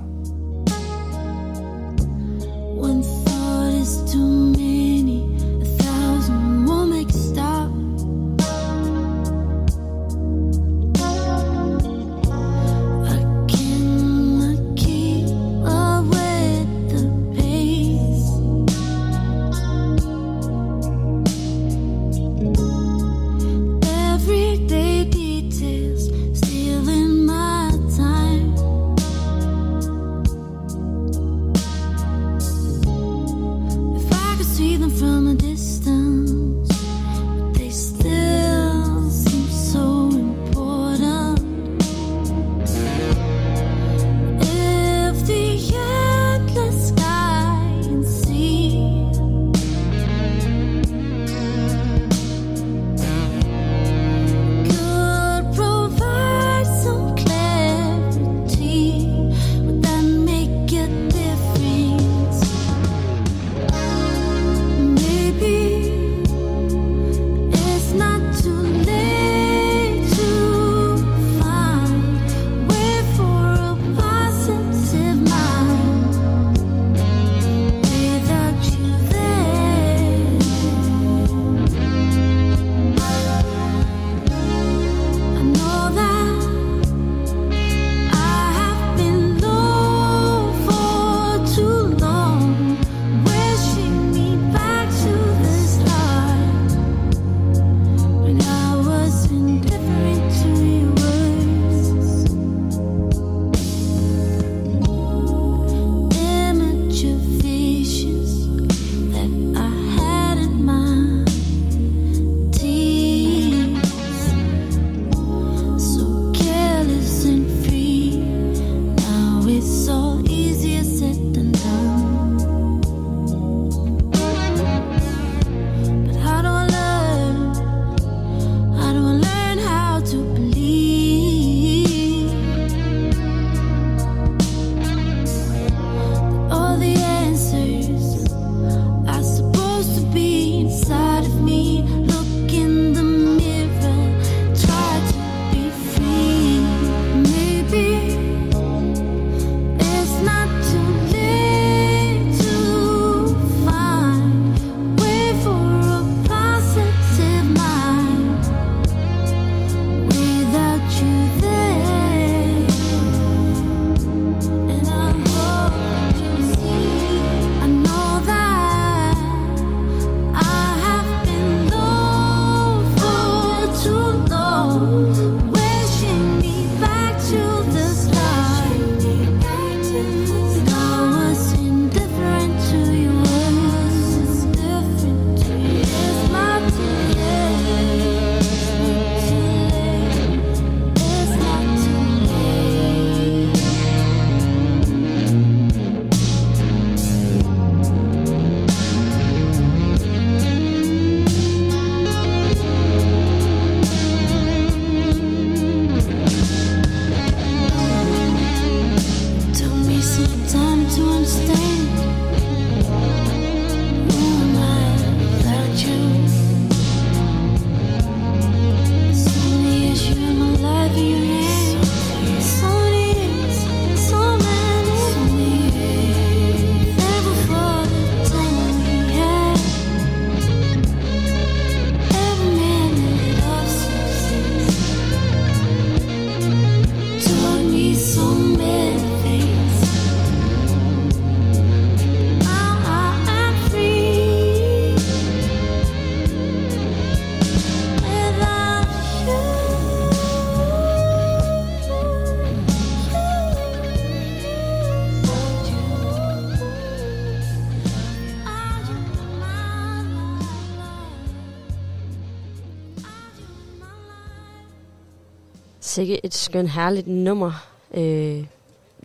Skønt herligt nummer. Øh,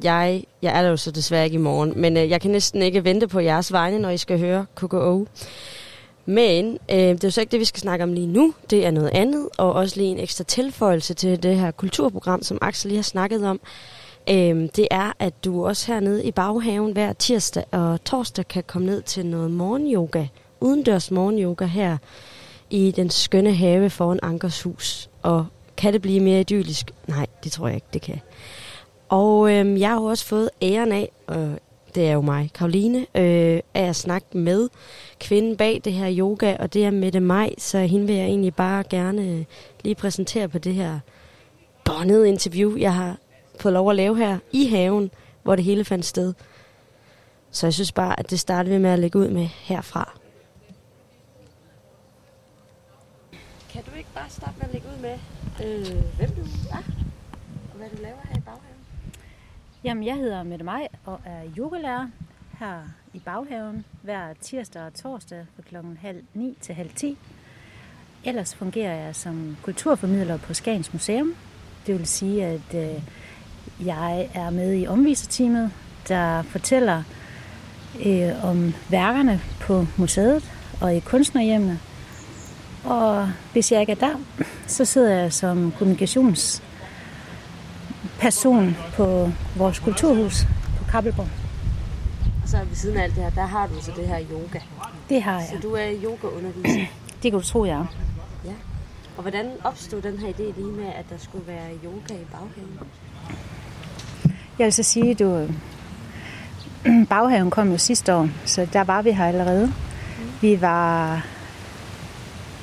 jeg, jeg er der jo så desværre ikke i morgen, men øh, jeg kan næsten ikke vente på jeres vegne, når I skal høre KKO. Men øh, det er jo så ikke det, vi skal snakke om lige nu. Det er noget andet, og også lige en ekstra tilføjelse til det her kulturprogram, som Axel lige har snakket om. Øh, det er, at du også hernede i baghaven hver tirsdag og torsdag kan komme ned til noget morgenyoga, udendørs morgenyoga her i den skønne have foran Ankers hus. Og kan det blive mere idyllisk? Nej, det tror jeg ikke, det kan. Og øh, jeg har jo også fået æren af, og det er jo mig, Karoline, øh, af at snakke med kvinden bag det her yoga, og det er Mette Maj, så hende vil jeg egentlig bare gerne øh, lige præsentere på det her bondede interview, jeg har fået lov at lave her i haven, hvor det hele fandt sted. Så jeg synes bare, at det starter vi med at lægge ud med herfra. Kan du ikke bare starte med at lægge ud med, øh, hvem du er, og hvad du laver her i baghaven? Jamen, jeg hedder Mette Maj og er yogalærer her i baghaven hver tirsdag og torsdag fra klokken halv ni til halv ti. Ellers fungerer jeg som kulturformidler på Skagens Museum. Det vil sige, at øh, jeg er med i omviserteamet, der fortæller øh, om værkerne på museet og i kunstnerhjemmene. Og hvis jeg ikke er der, så sidder jeg som kommunikations person på vores kulturhus på Kappelborg. Og så ved siden af alt det her, der har du så det her yoga. Det har jeg. Så du er yogaunderviser. Det kan du tro, jeg er. ja. Og hvordan opstod den her idé lige med, at der skulle være yoga i baghaven? Jeg vil så sige, du baghaven kom jo sidste år, så der var vi her allerede. Vi var,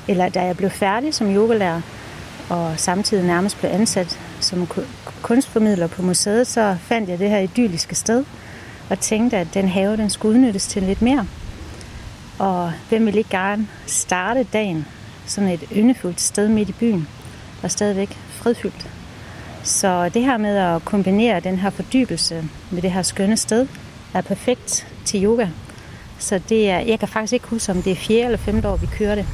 eller da jeg blev færdig som yogalærer, og samtidig nærmest blev ansat som kunstformidler på museet, så fandt jeg det her idylliske sted og tænkte, at den have den skulle udnyttes til lidt mere. Og hvem ville ikke gerne starte dagen sådan et yndefuldt sted midt i byen og stadigvæk fredfyldt. Så det her med at kombinere den her fordybelse med det her skønne sted er perfekt til yoga. Så det er, jeg kan faktisk ikke huske, om det er fjerde eller femte år, vi kører det.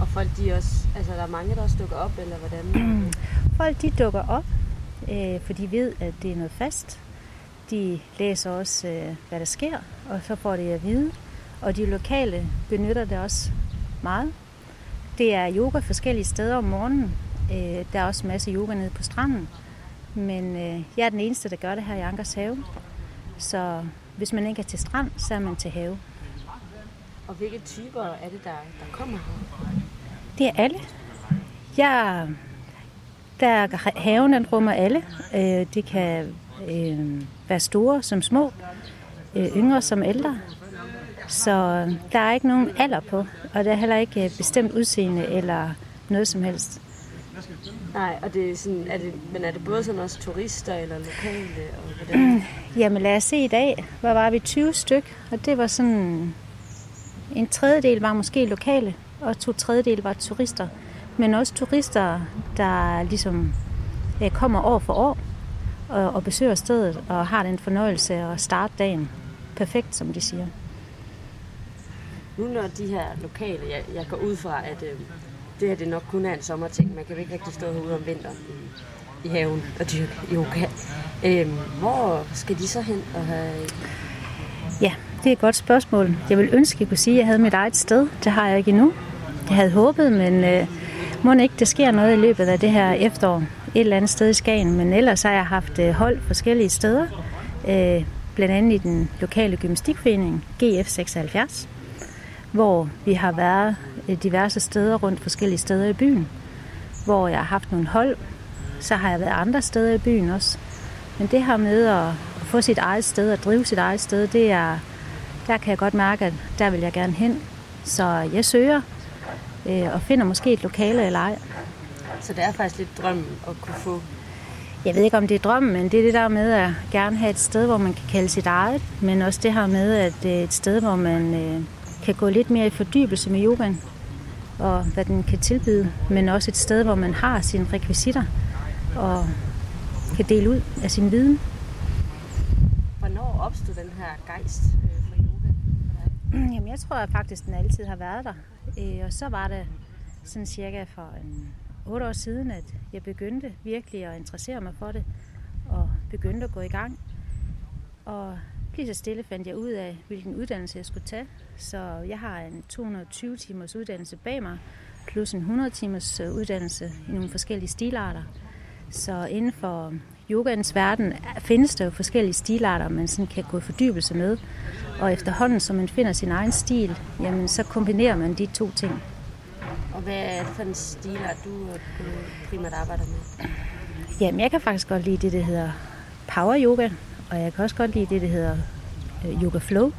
Og folk de også, altså der er mange, der også dukker op, eller hvordan? Folk de dukker op, øh, for de ved, at det er noget fast. De læser også, øh, hvad der sker, og så får det at vide. Og de lokale benytter det også meget. Det er yoga forskellige steder om morgenen. Øh, der er også en masse yoga nede på stranden. Men øh, jeg er den eneste, der gør det her i Ankers have. Så hvis man ikke er til strand, så er man til have. Og hvilke typer er det, der, der kommer her? Det er alle. Jeg, der er haven, den rummer alle. Øh, det kan øh, være store som små, øh, yngre som ældre. Så der er ikke nogen alder på, og der er heller ikke bestemt udseende eller noget som helst. Nej, og det er sådan, er det, men er det både sådan også turister eller lokale? Og hvordan? Jamen lad os se i dag. Hvor var vi 20 styk, og det var sådan... En tredjedel var måske lokale, og to tredjedel var turister. Men også turister, der ligesom ja, kommer år for år og, og besøger stedet og har den fornøjelse at starte dagen perfekt, som de siger. Nu når de her lokale, jeg, jeg går ud fra, at øh, det her det nok kun er en sommerting. Man kan jo ikke rigtig stå herude om vinteren i, i haven og dyrke yoga. Øh, hvor skal de så hen og have... Ja, det er et godt spørgsmål. Jeg vil ønske, at jeg kunne sige, at jeg havde mit eget sted. Det har jeg ikke endnu. Jeg havde håbet, men øh, må ikke, det sker noget i løbet af det her efterår et eller andet sted i Skagen. Men ellers har jeg haft øh, hold forskellige steder. Øh, blandt andet i den lokale gymnastikforening, GF 76, hvor vi har været øh, diverse steder rundt forskellige steder i byen, hvor jeg har haft nogle hold. Så har jeg været andre steder i byen også. Men det her med at få sit eget sted og drive sit eget sted, det er, der kan jeg godt mærke, at der vil jeg gerne hen. Så jeg søger øh, og finder måske et lokale eller ej. Så det er faktisk lidt drømmen at kunne få... Jeg ved ikke, om det er drømmen, men det er det der med at gerne have et sted, hvor man kan kalde sit eget, men også det her med, at er et sted, hvor man øh, kan gå lidt mere i fordybelse med yogaen, og hvad den kan tilbyde, men også et sted, hvor man har sine rekvisitter og kan dele ud af sin viden. Hvornår opstod den her gejst øh? Jamen, jeg tror at faktisk, den altid har været der. Øh, og så var det sådan cirka for en otte år siden, at jeg begyndte virkelig at interessere mig for det, og begyndte at gå i gang. Og lige så stille fandt jeg ud af, hvilken uddannelse jeg skulle tage. Så jeg har en 220 timers uddannelse bag mig, plus en 100 timers øh, uddannelse i nogle forskellige stilarter. Så inden for yogaens verden findes der jo forskellige stilarter, man sådan kan gå i fordybelse med. Og efterhånden, som man finder sin egen stil, jamen, så kombinerer man de to ting. Og hvad er det for en stilart, du øh, primært arbejder med? Jamen, jeg kan faktisk godt lide det, der hedder power yoga, og jeg kan også godt lide det, der hedder øh, yoga flow.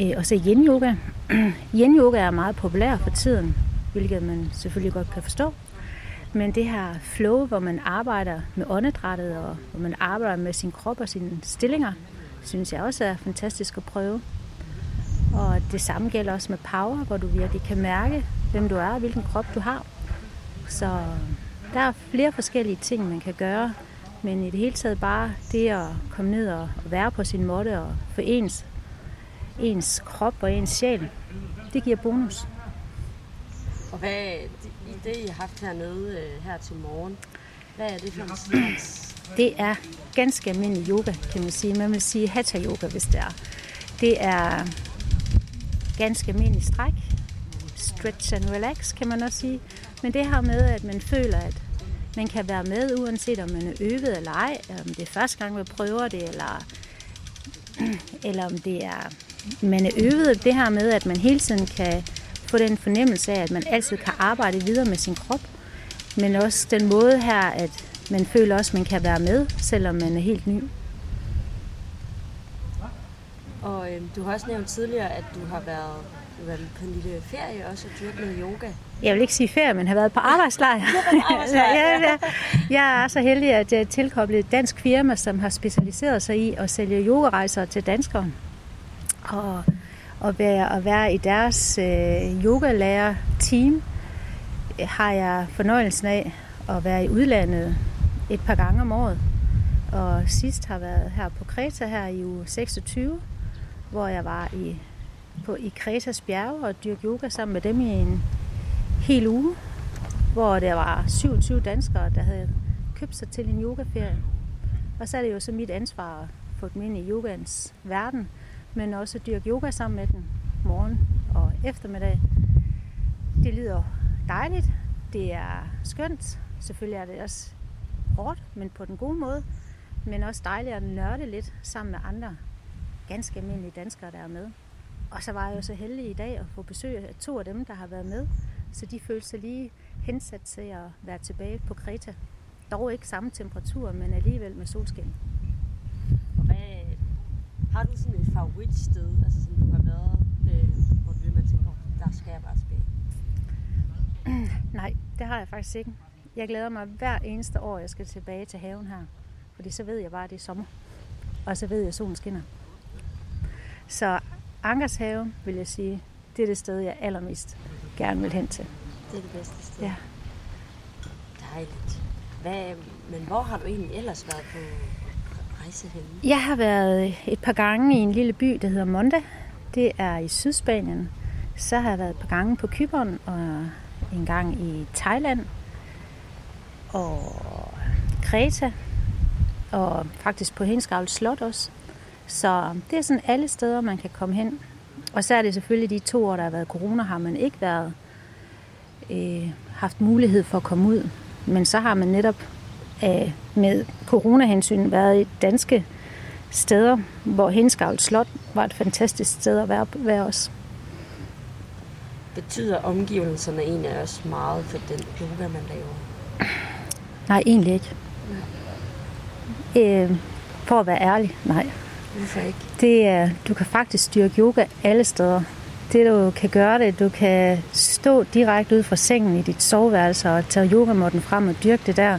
Øh, og så yin yoga. yin yoga er meget populær for tiden, hvilket man selvfølgelig godt kan forstå. Men det her flow, hvor man arbejder med åndedrættet, og hvor man arbejder med sin krop og sine stillinger, synes jeg også er fantastisk at prøve. Og det samme gælder også med power, hvor du virkelig kan mærke, hvem du er og hvilken krop du har. Så der er flere forskellige ting, man kan gøre, men i det hele taget bare det at komme ned og være på sin måtte og få ens, ens krop og ens sjæl, det giver bonus. Og hvad det, I har haft hernede øh, her til morgen, hvad er det for en slags? Det er ganske almindelig yoga, kan man sige. Man vil sige hatha yoga, hvis det er. Det er ganske almindelig stræk. Stretch and relax, kan man også sige. Men det her med, at man føler, at man kan være med, uanset om man er øvet eller ej, om det er første gang, man prøver det, eller, eller om det er, man er øvet. Det her med, at man hele tiden kan få den fornemmelse af, at man altid kan arbejde videre med sin krop, men også den måde her, at man føler også, at man kan være med, selvom man er helt ny. Og øh, du har også nævnt tidligere, at du har været, du har været på en lille ferie også og dyrket noget yoga. Jeg vil ikke sige ferie, men har været på arbejdslejr. arbejdslejr, ja, ja. Jeg er så heldig, at jeg er tilkoblet et dansk firma, som har specialiseret sig i at sælge yogarejser til danskere. Og at være, at være i deres øh, yogalærer-team øh, har jeg fornøjelsen af at være i udlandet et par gange om året. Og sidst har været her på Kreta her i uge 26, hvor jeg var i, på, i Kretas bjerge og dyrkede yoga sammen med dem i en hel uge, hvor der var 27 danskere, der havde købt sig til en yogaferie. Og så er det jo så mit ansvar at få dem ind i yogans verden, men også dyrke yoga sammen med den morgen og eftermiddag. Det lyder dejligt. Det er skønt. Selvfølgelig er det også hårdt, men på den gode måde. Men også dejligt at nørde lidt sammen med andre ganske almindelige danskere, der er med. Og så var jeg jo så heldig i dag at få besøg af to af dem, der har været med. Så de følte sig lige hensat til at være tilbage på Kreta. Dog ikke samme temperatur, men alligevel med solskin. Har du sådan et favoritsted, altså som du har været, øh, hvor du man tænker, der skal jeg bare tilbage? Nej, det har jeg faktisk ikke. Jeg glæder mig hver eneste år, jeg skal tilbage til haven her. Fordi så ved jeg bare, at det er sommer. Og så ved jeg, at solen skinner. Så Ankers have, vil jeg sige, det er det sted, jeg allermest gerne vil hen til. Det er det bedste sted. Ja. Dejligt. Hvad, men hvor har du egentlig ellers været på rejse henne? Jeg har været et par gange i en lille by, der hedder Monda. Det er i Sydspanien. Så har jeg været et par gange på Kypern og en gang i Thailand og Kreta og faktisk på Henskavl Slot også. Så det er sådan alle steder, man kan komme hen. Og så er det selvfølgelig de to år, der har været corona, har man ikke været øh, haft mulighed for at komme ud. Men så har man netop øh, med coronahensyn været i danske steder, hvor Henskavl Slot var et fantastisk sted at være, være også. Betyder omgivelserne egentlig også meget for den yoga, man laver? Nej, egentlig ikke. Øh, for at være ærlig, nej. Hvorfor ikke? Det er, du kan faktisk styrke yoga alle steder. Det du kan gøre det, du kan stå direkte ud fra sengen i dit soveværelse og tage yogamåtten frem og dyrke det der.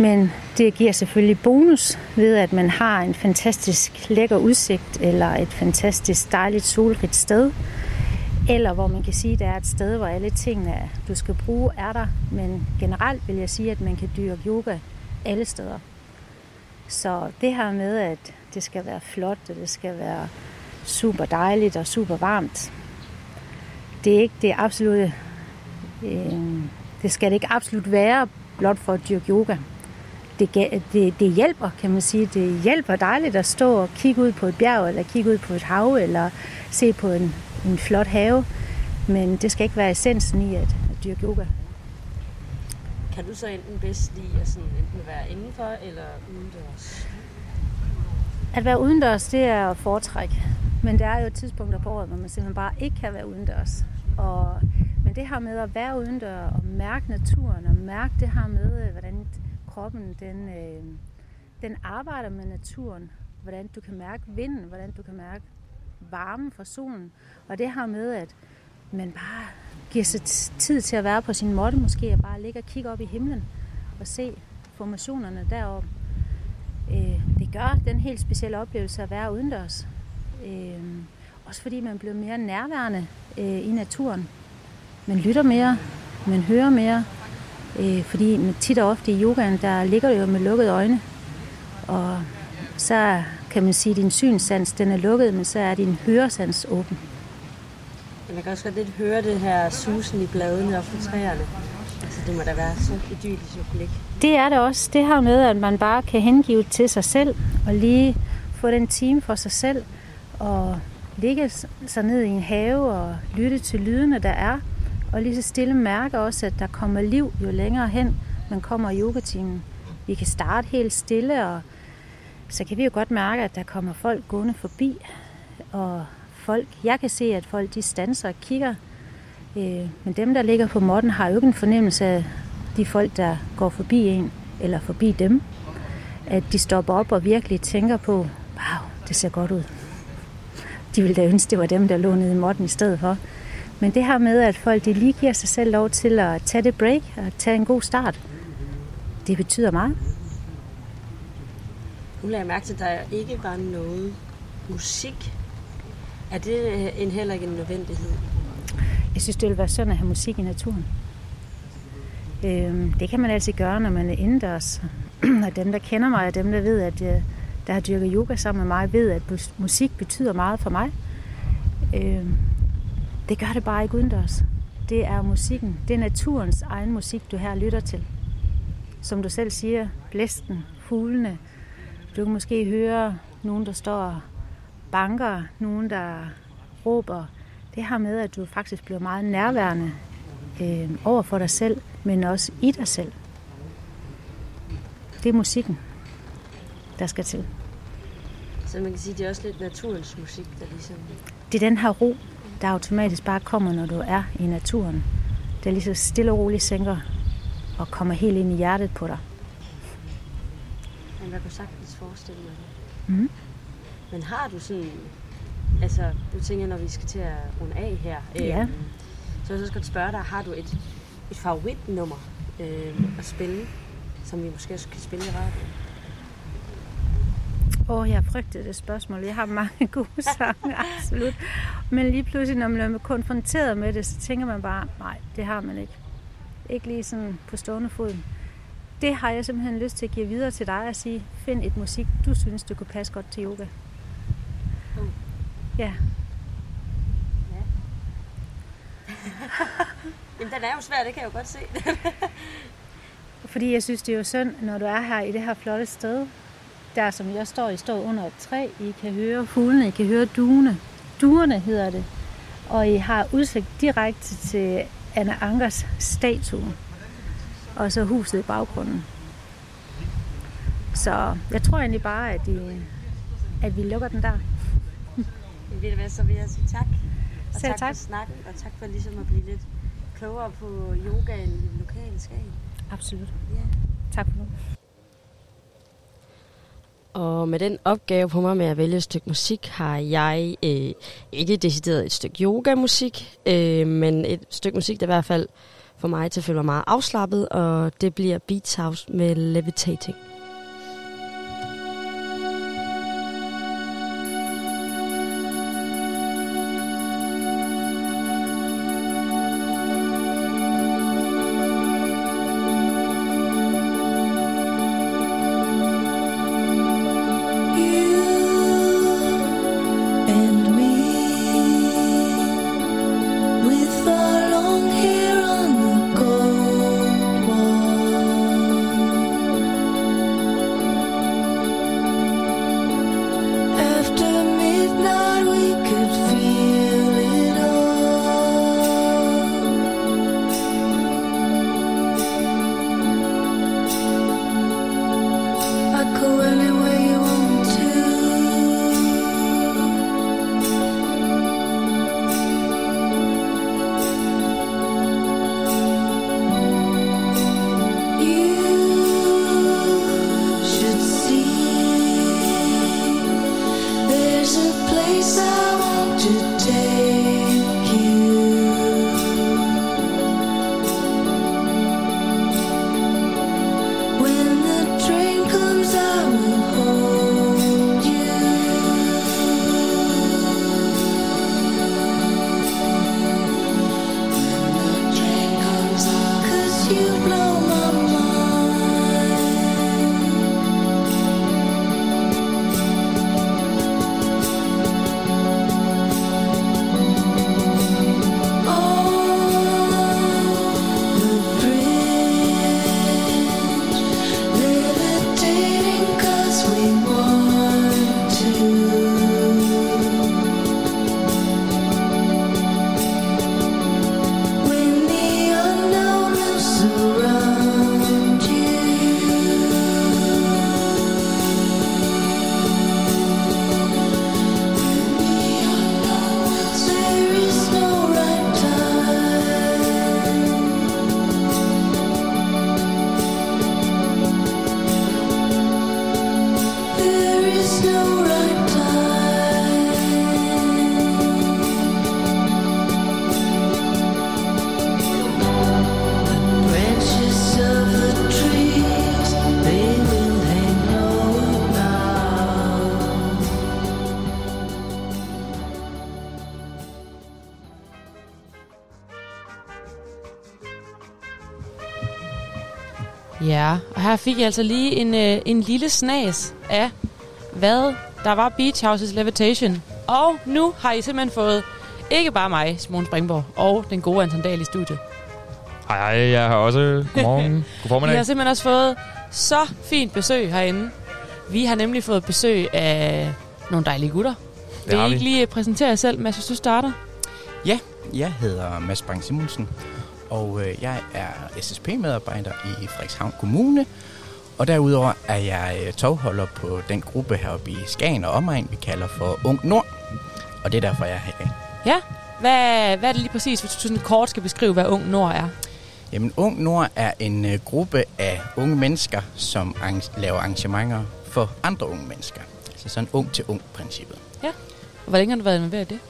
Men det giver selvfølgelig bonus ved, at man har en fantastisk lækker udsigt, eller et fantastisk dejligt solrigt sted. Eller hvor man kan sige, at der er et sted, hvor alle tingene, du skal bruge, er der. Men generelt vil jeg sige, at man kan dyrke yoga alle steder. Så det her med, at det skal være flot, og det skal være super dejligt og super varmt, det er ikke det absolut øh, Det skal det ikke absolut være blot for at dyrke yoga. Det, det, det hjælper, kan man sige. Det hjælper dejligt at stå og kigge ud på et bjerg, eller kigge ud på et hav, eller se på en, en flot have. Men det skal ikke være essensen i at, at dyrke yoga. Kan du så enten bedst lide at sådan enten være indenfor eller udendørs? At være udendørs, det er at foretrække. Men der er jo tidspunkter på året, hvor man simpelthen bare ikke kan være udendørs. Og, men det her med at være udendørs og mærke naturen og mærke det her med, øh, hvordan kroppen den, øh, den arbejder med naturen. Hvordan du kan mærke vinden, hvordan du kan mærke varmen fra solen. Og det har med, at man bare giver sig tid til at være på sin måtte måske, og bare ligge og kigge op i himlen og se formationerne deroppe. Øh, det gør den helt specielle oplevelse at være udendørs. Øh, også fordi man bliver mere nærværende øh, i naturen. Man lytter mere, man hører mere. Øh, fordi tit og ofte i yogaen, der ligger det jo med lukkede øjne. Og så kan man sige, at din synssans den er lukket, men så er din høresans åben. Man kan også godt lidt høre det her susen i bladene og på træerne. Altså det må da være så idyllisk at blik. Det er det også. Det her med, at man bare kan hengive til sig selv, og lige få den time for sig selv, og ligge sig ned i en have og lytte til lydene, der er, og lige så stille mærke også, at der kommer liv jo længere hen man kommer i yogatimen. Vi kan starte helt stille, og så kan vi jo godt mærke, at der kommer folk gående forbi, og folk, jeg kan se, at folk de standser og kigger, øh, men dem, der ligger på måtten, har jo ikke en fornemmelse af de folk, der går forbi en, eller forbi dem, at de stopper op og virkelig tænker på, wow, det ser godt ud. De ville da ønske, det var dem, der lå nede i måtten i stedet for. Men det her med, at folk de lige giver sig selv lov til at tage det break og tage en god start, det betyder meget. Nu lader jeg mærke til, at der ikke var noget musik. Er det øh, en heller ikke en nødvendighed? Jeg synes, det ville være synd at have musik i naturen. Øhm, det kan man altid gøre, når man er indendørs. og dem, der kender mig, og dem, der ved, at jeg, der har dyrket yoga sammen med mig, ved, at mus- musik betyder meget for mig. Øhm, det gør det bare ikke udendørs. Det er musikken. Det er naturens egen musik, du her lytter til. Som du selv siger, blæsten, fuglene. Du kan måske høre nogen, der står og banker, nogen, der råber. Det her med, at du faktisk bliver meget nærværende øh, over for dig selv, men også i dig selv. Det er musikken, der skal til. Så man kan sige, at det er også lidt naturens musik, der ligesom... Det er den her ro, der automatisk bare kommer, når du er i naturen. Der lige så stille og roligt sænker og kommer helt ind i hjertet på dig. Men jeg kunne sagtens forestille mig det. Mhm. Men har du sådan... Altså, du tænker, når vi skal til at runde af her. Ja. øhm, Så jeg så godt spørge dig, har du et, et favoritnummer øh, at spille, som vi måske også kan spille i radioen? Åh, oh, jeg frygtede det spørgsmål. Jeg har mange gode sange, absolut. Men lige pludselig, når man bliver konfronteret med det, så tænker man bare, nej, det har man ikke. Ikke lige sådan på stående fod. Det har jeg simpelthen lyst til at give videre til dig og sige, find et musik, du synes, du kunne passe godt til yoga. Ja, Jamen, den er jo svær, det kan jeg jo godt se. fordi jeg synes, det er jo synd, når du er her i det her flotte sted, der som jeg står, I står under et træ, I kan høre fuglene, I kan høre duene. Duerne hedder det. Og I har udsigt direkte til Anna Ankers statue. Og så huset i baggrunden. Så jeg tror egentlig bare, at, I, at vi lukker den der. Ved du hvad, så vil jeg sige tak. Og Selv tak, tak. for snakken, og tak for ligesom at blive lidt klogere på yogaen i det lokale Skagen. Absolut. Ja. Tak for nu. Og med den opgave på mig med at vælge et stykke musik, har jeg øh, ikke decideret et stykke yogamusik, øh, men et stykke musik, der i hvert fald for mig til at føle mig meget afslappet, og det bliver Beats House med Levitating. Her fik jeg altså lige en, øh, en lille snas af, hvad der var Beach Houses Levitation. Og nu har I simpelthen fået ikke bare mig, Simon Springborg, og den gode Anton Dahl i studiet. Hej, hej, jeg har også... Godmorgen. God Vi har simpelthen også fået så fint besøg herinde. Vi har nemlig fået besøg af nogle dejlige gutter. Vil I ikke lige præsentere jer selv, Mads, hvis du starter? Ja, jeg hedder Mads Bang Simonsen, og øh, jeg er SSP-medarbejder i Frederikshavn Kommune. Og derudover er jeg øh, togholder på den gruppe heroppe i Skagen og omegn, vi kalder for Ung Nord. Og det er derfor, jeg er her. Ja, hvad, hvad er det lige præcis, hvis du sådan kort skal beskrive, hvad Ung Nord er? Jamen, Ung Nord er en øh, gruppe af unge mennesker, som arrange- laver arrangementer for andre unge mennesker. Altså sådan ung-til-ung-princippet. Ja. Og hvor længe har du været involveret i det?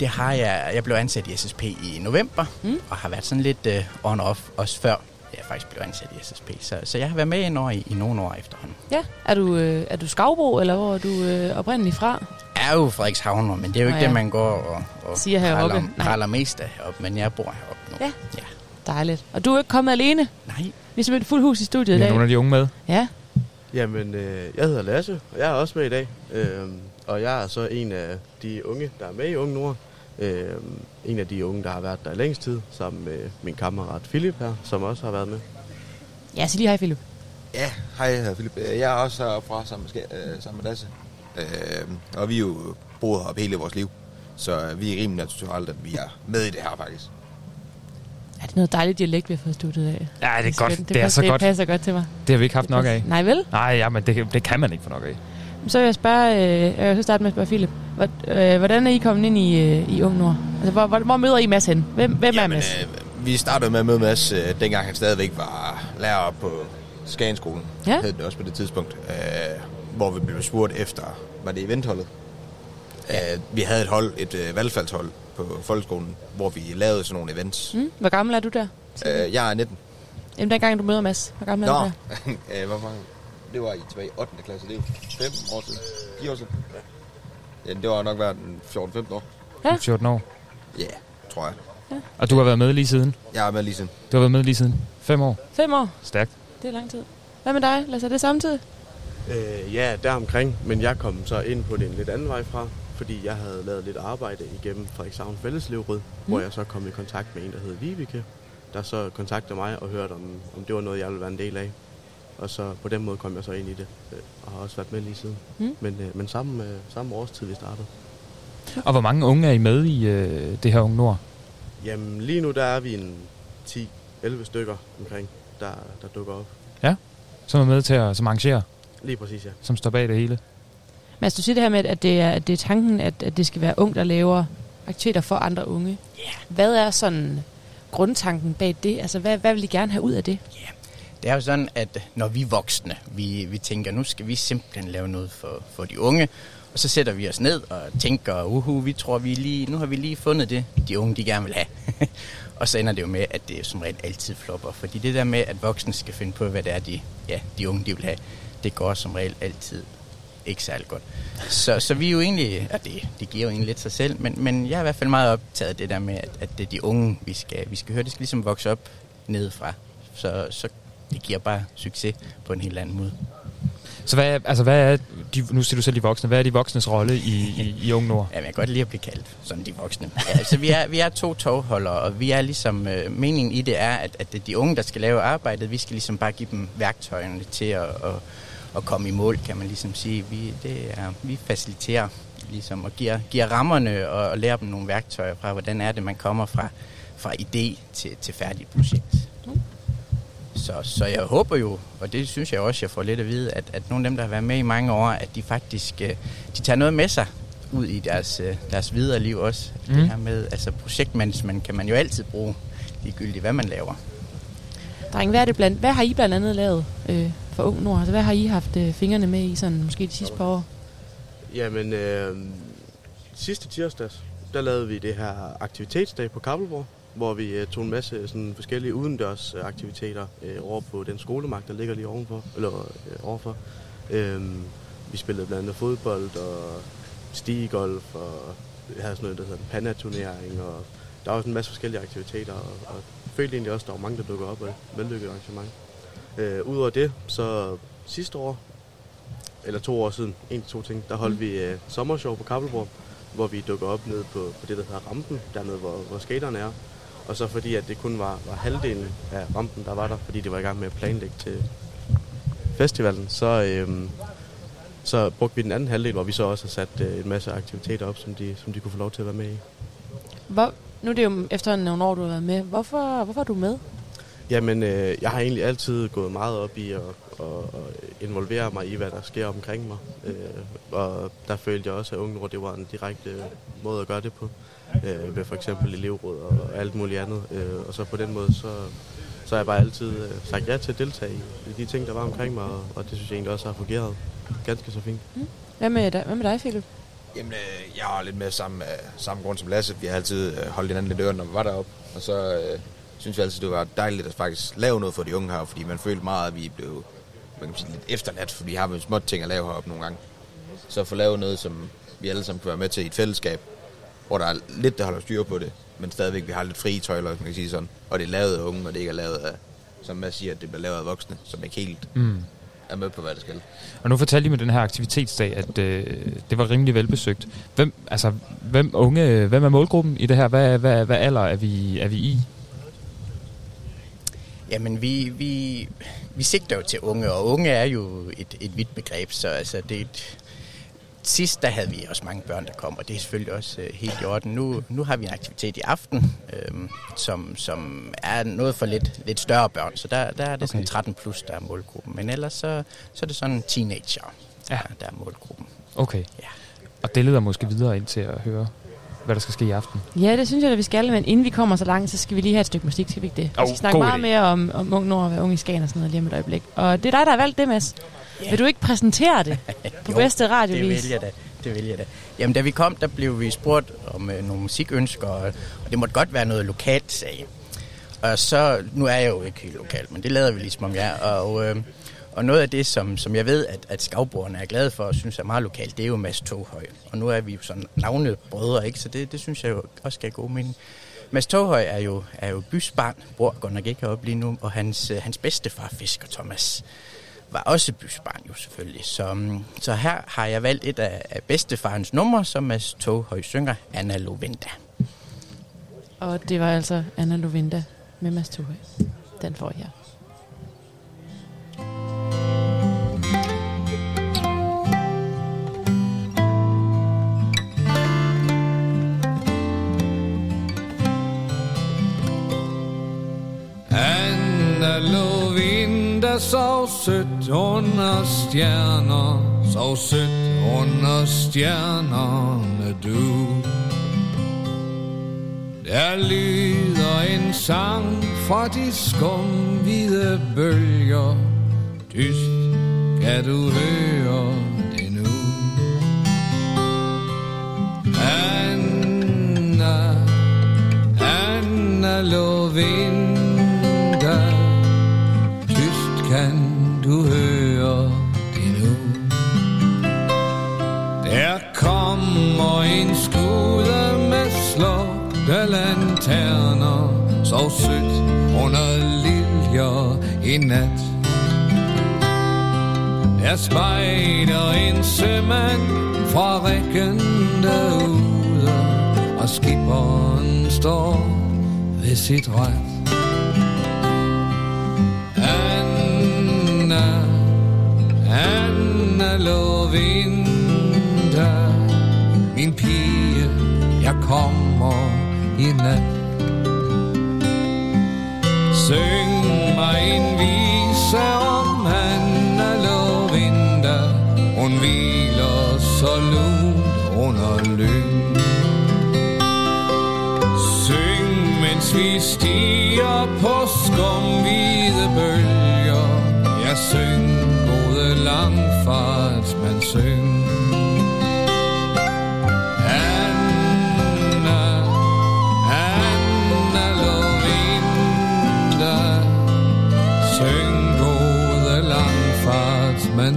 Det har jeg. Jeg blev ansat i SSP i november, mm. og har været sådan lidt uh, on-off, også før jeg faktisk blev ansat i SSP. Så, så jeg har været med ind over i, i nogle år efterhånden. Ja. Er du, øh, er du skavbro, eller hvor er du øh, oprindeligt fra? Jeg er jo Frederikshavner, men det er jo ikke Nå ja. ja. det, man går og, og Siger heroppe. praler, Nej. praler mest af heroppe, men jeg bor heroppe nu. Ja. ja. Dejligt. Og du er ikke kommet alene? Nej. Vi er simpelthen fuld hus i studiet i dag. nogle af de unge med. Ja. Jamen, øh, jeg hedder Lasse, og jeg er også med i dag. Øh, og jeg er så en af de unge, der er med i Unge Nord. Øh, en af de unge, der har været der længst tid, sammen med min kammerat Philip her, som også har været med. Ja, så lige hej, Philip. Ja, hej, jeg hedder Philip. Øh, Jeg er også heroppe fra sammen med, øh, sammen med Lasse. Øh, og vi er jo boet heroppe hele vores liv. Så øh, vi er rimelig naturelt, at vi er med i det her faktisk. Er det noget dejligt dialekt, vi har fået studiet af? Ja, det er godt. skønt. Det er passer, så godt. Det passer godt til mig. Det har vi ikke haft nok af. Nej, vel? Nej, ja, men det, det kan man ikke få nok af. Så vil jeg spørge, øh, jeg vil starte med at spørge Philip. Øh, hvordan er I kommet ind i, øh, i Ung Nord? Altså, hvor, hvor, hvor møder I Mads hen? Hvem, hvem er Mads? Øh, vi startede med at møde Mads, øh, dengang han stadigvæk var lærer på Skagenskolen. Ja. Hed det også på det tidspunkt. Øh, hvor vi blev spurgt efter, var det eventholdet? Ja. Øh, vi havde et hold, et øh, valgfaldshold på folkeskolen, hvor vi lavede sådan nogle events. Mm? Hvor gammel er du der? Øh, jeg er 19. Jamen, dengang du møder Mads. Hvor gammel er Nå, du der? øh, hvor mange? Det var i tilbage i 8. klasse, det er jo 5 år siden. 4 år siden. Ja. ja det var nok været en 14-15 år. Ja. 14 år. Ja, tror jeg. Og du har været med lige siden? Jeg er med lige siden. Du har været med lige siden? Fem år? Fem år. Stærkt. Det er lang tid. Hvad med dig? Lad os det samtidig. Øh, ja, deromkring, men jeg kom så ind på det en lidt anden vej fra, fordi jeg havde lavet lidt arbejde igennem Frederikshavn Fælleslevryd, mm. hvor jeg så kom i kontakt med en, der hed Vibeke, der så kontaktede mig og hørte, om, om det var noget, jeg ville være en del af. Og så på den måde kom jeg så ind i det, øh, og har også været med lige siden. Mm. Men, øh, men samme, øh, samme årstid, vi startede. Og hvor mange unge er I med i øh, det her Unge Nord? Jamen lige nu der er vi en 10-11 stykker omkring, der, der dukker op. Ja, som er med til at som arrangerer, Lige præcis, ja. som står bag det hele. Mads, du siger det her med, at det er, at det er tanken, at, at det skal være ung, der laver aktiviteter for andre unge. Yeah. Hvad er sådan grundtanken bag det? Altså, hvad, hvad vil I gerne have ud af det? Det er jo sådan, at når vi voksne, vi, vi tænker, nu skal vi simpelthen lave noget for, for de unge, og så sætter vi os ned og tænker, uhu, vi tror, vi lige, nu har vi lige fundet det, de unge, de gerne vil have. og så ender det jo med, at det som regel altid flopper. Fordi det der med, at voksne skal finde på, hvad det er, de, ja, de unge de vil have, det går som regel altid ikke særlig godt. Så, så vi er jo egentlig, og det, det giver jo egentlig lidt sig selv, men, men jeg er i hvert fald meget optaget af det der med, at, at det er de unge, vi skal, vi skal høre. Det skal ligesom vokse op nedefra, så, så det giver bare succes på en helt anden måde. Så hvad er, altså, hvad er de, nu siger du selv de voksne, hvad er de voksnes rolle i, i, i Ung Nord? Jamen, jeg kan godt lide at blive kaldt sådan de voksne. Ja, altså, vi er, vi er to togholdere, og vi er ligesom, øh, meningen i det er, at, at det er de unge, der skal lave arbejdet. Vi skal ligesom bare give dem værktøjerne til at, at, at komme i mål, kan man ligesom sige. Vi, det er, vi faciliterer ligesom, og giver, giver rammerne og, og lærer dem nogle værktøjer fra, hvordan er det, man kommer fra, fra idé til, til færdig projekt. Så, så jeg håber jo, og det synes jeg også, jeg får lidt at vide, at, at nogle af dem, der har været med i mange år, at de faktisk øh, de tager noget med sig ud i deres, øh, deres videre liv også. Mm. Det her med, altså projektmanagement kan man jo altid bruge, ligegyldigt hvad man laver. Dreng, hvad, er det blandt, hvad har I blandt andet lavet øh, for Ung Nord? Altså, hvad har I haft øh, fingrene med i sådan, måske de sidste par år? Jamen, øh, sidste tirsdags, der lavede vi det her aktivitetsdag på Kabelborg, hvor vi øh, tog en masse sådan, forskellige udendørs øh, aktiviteter øh, over på den skolemark, der ligger lige ovenfor, eller øh, overfor. Øh, vi spillede blandt andet fodbold og stigegolf, og havde sådan noget, der hedder pandaturnering, og der var også en masse forskellige aktiviteter, og, og følte egentlig også, at der var mange, der dukkede op, og et vellykket arrangement. Øh, Udover det, så sidste år, eller to år siden, en to ting, der holdt mm. vi øh, sommershow på Kabelborg, hvor vi dukker op ned på, på det, der hedder rampen, dernede, hvor, hvor skaterne er. Og så fordi, at det kun var, var halvdelen af rampen, der var der, fordi det var i gang med at planlægge til festivalen, så, øhm, så brugte vi den anden halvdel, hvor vi så også har sat øh, en masse aktiviteter op, som de, som de kunne få lov til at være med i. Hvor, nu er det jo efter nogle år, du har været med. Hvorfor, hvorfor er du med? Jamen, øh, jeg har egentlig altid gået meget op i at, at, at involvere mig i, hvad der sker omkring mig. Øh, og der følte jeg også, at Unge Nord, det var en direkte måde at gøre det på. Øh, ved for eksempel elevråd og alt muligt andet. Øh, og så på den måde, så, så har jeg bare altid øh, sagt ja til at deltage i, i de ting, der var omkring mig. Og, og det synes jeg egentlig også har fungeret ganske så fint. Mm. Hvad, med dig, hvad med dig, Philip? Jamen, øh, jeg har lidt med samme, øh, samme grund som Lasse. Vi har altid øh, holdt hinanden lidt i døren, når vi var deroppe. Og så øh, synes jeg altid, det var dejligt at faktisk lave noget for de unge her, fordi man følte meget, at vi blev man kan sige, lidt efterladt, for vi har jo små ting at lave heroppe nogle gange. Så at få lavet noget, som vi alle sammen kan være med til i et fællesskab, hvor der er lidt, der holder styr på det, men stadigvæk vi har lidt frie tøjler, man kan sige sådan. Og det er lavet af unge, og det ikke er lavet af, som man siger, at det bliver lavet af voksne, som ikke helt Mm. er med på, hvad det skal. Og nu fortalte I med den her aktivitetsdag, at øh, det var rimelig velbesøgt. Hvem, altså, hvem, unge, hvem er målgruppen i det her? Hvad, hvad, hvad alder er vi, er vi i? Jamen, vi, vi, vi sigter jo til unge, og unge er jo et, et vidt begreb, så altså, det er et, Sidst der havde vi også mange børn, der kom, og det er selvfølgelig også øh, helt i orden. Nu, nu har vi en aktivitet i aften, øh, som, som er noget for lidt, lidt større børn, så der, der er det okay. sådan 13 plus, der er målgruppen. Men ellers så, så er det sådan teenager, ja. der, er målgruppen. Okay. Ja. Og det leder måske videre ind til at høre, hvad der skal ske i aften. Ja, det synes jeg, at vi skal, men inden vi kommer så langt, så skal vi lige have et stykke musik, skal vi ikke det? Oh, vi skal snakke meget idé. mere om, om Ung Nord og være ung i Skagen og sådan noget lige om et øjeblik. Og det er dig, der har valgt det, Mads. Yeah. Vil du ikke præsentere det på Jo, bedste radiovis? det vil jeg da. Det vil jeg da. Jamen, da vi kom, der blev vi spurgt om øh, nogle musikønsker, og, og det måtte godt være noget lokalt, sagde jeg. Og så, nu er jeg jo ikke helt lokalt, men det lader vi ligesom om jeg er. Og, øh, og noget af det, som, som jeg ved, at, at skavbrugerne er glade for og synes er meget lokalt, det er jo Mads Toghøj. Og nu er vi jo sådan navnebrødre, ikke? Så det, det synes jeg jo også skal god mening. Mads Toghøj er jo, er jo bysbarn, bor godt nok ikke heroppe lige nu, og hans, øh, hans bedstefar, Fisker Thomas, var også bysbarn jo selvfølgelig. Så, mm, så her har jeg valgt et af, af bedstefarens numre, som Mads Toghøj synger, Anna Lovenda. Og det var altså Anna Lovinda med Mads Tuhøj. Den får jeg her. Anna Lovinda sov sødt under stjerner, sov sødt under stjernerne du. Der lyder en sang fra de skumhvide bølger, dyst kan du høre det nu. Anna, Anna Lovinda, kan du høre det nu. Der kommer en skude med slukte lanterner, så sødt under liljer i nat. Der spejder en sømand fra rækken derude, og skipperen står ved sit ret. Lå vinter min pige, jeg kommer i nat. Syng mig en vise om Anna Lovinda, hun hviler så lun under lyn. Syng, mens vi stiger på skumhvide bølger. Jeg syng, gode langt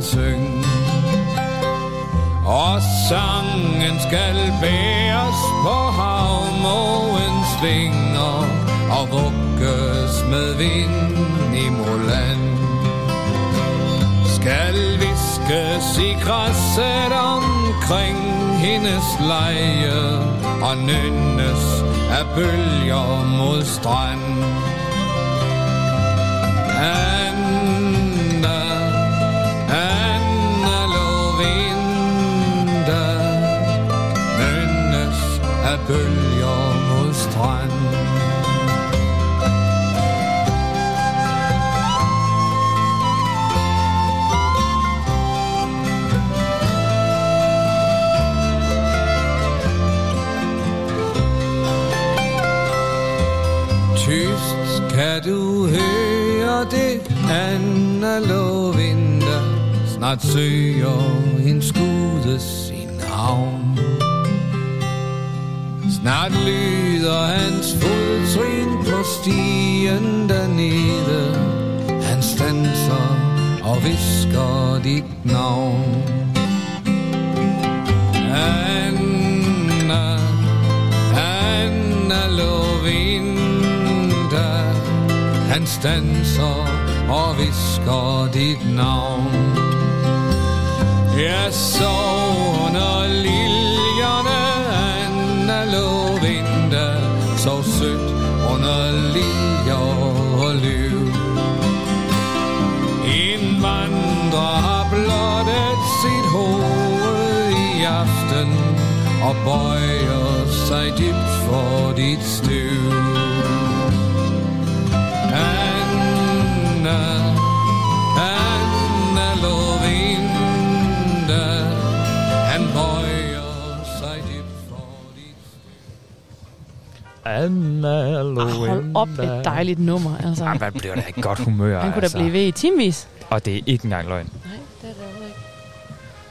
syng. Og sangen skal bæres på havmåens vinger og vugges med vind i Moland. Skal viskes i græsset omkring hendes leje og nynnes af bølger mod strand. Kan du høre det, Anna Lovinda Snart søger en skude sin havn. Snart lyder hans fodtrin på stien dernede. Han stanser og visker dit navn. Danser og visker dit navn. Jeg sov under liljerne Anna lå vinde, Så sødt under liljer og løv En vandrer har blottet sit hoved i aften Og bøjer sig dybt for dit støv. Anna, Anna Lovinda Han bøjer sig dybt for dit Anna Lovinda. Hold op et dejligt nummer, altså. Jamen, man bliver da i godt humør, Han kunne altså. da blive ved i timevis. Og det er ikke engang løgn. Nej, det er det ikke.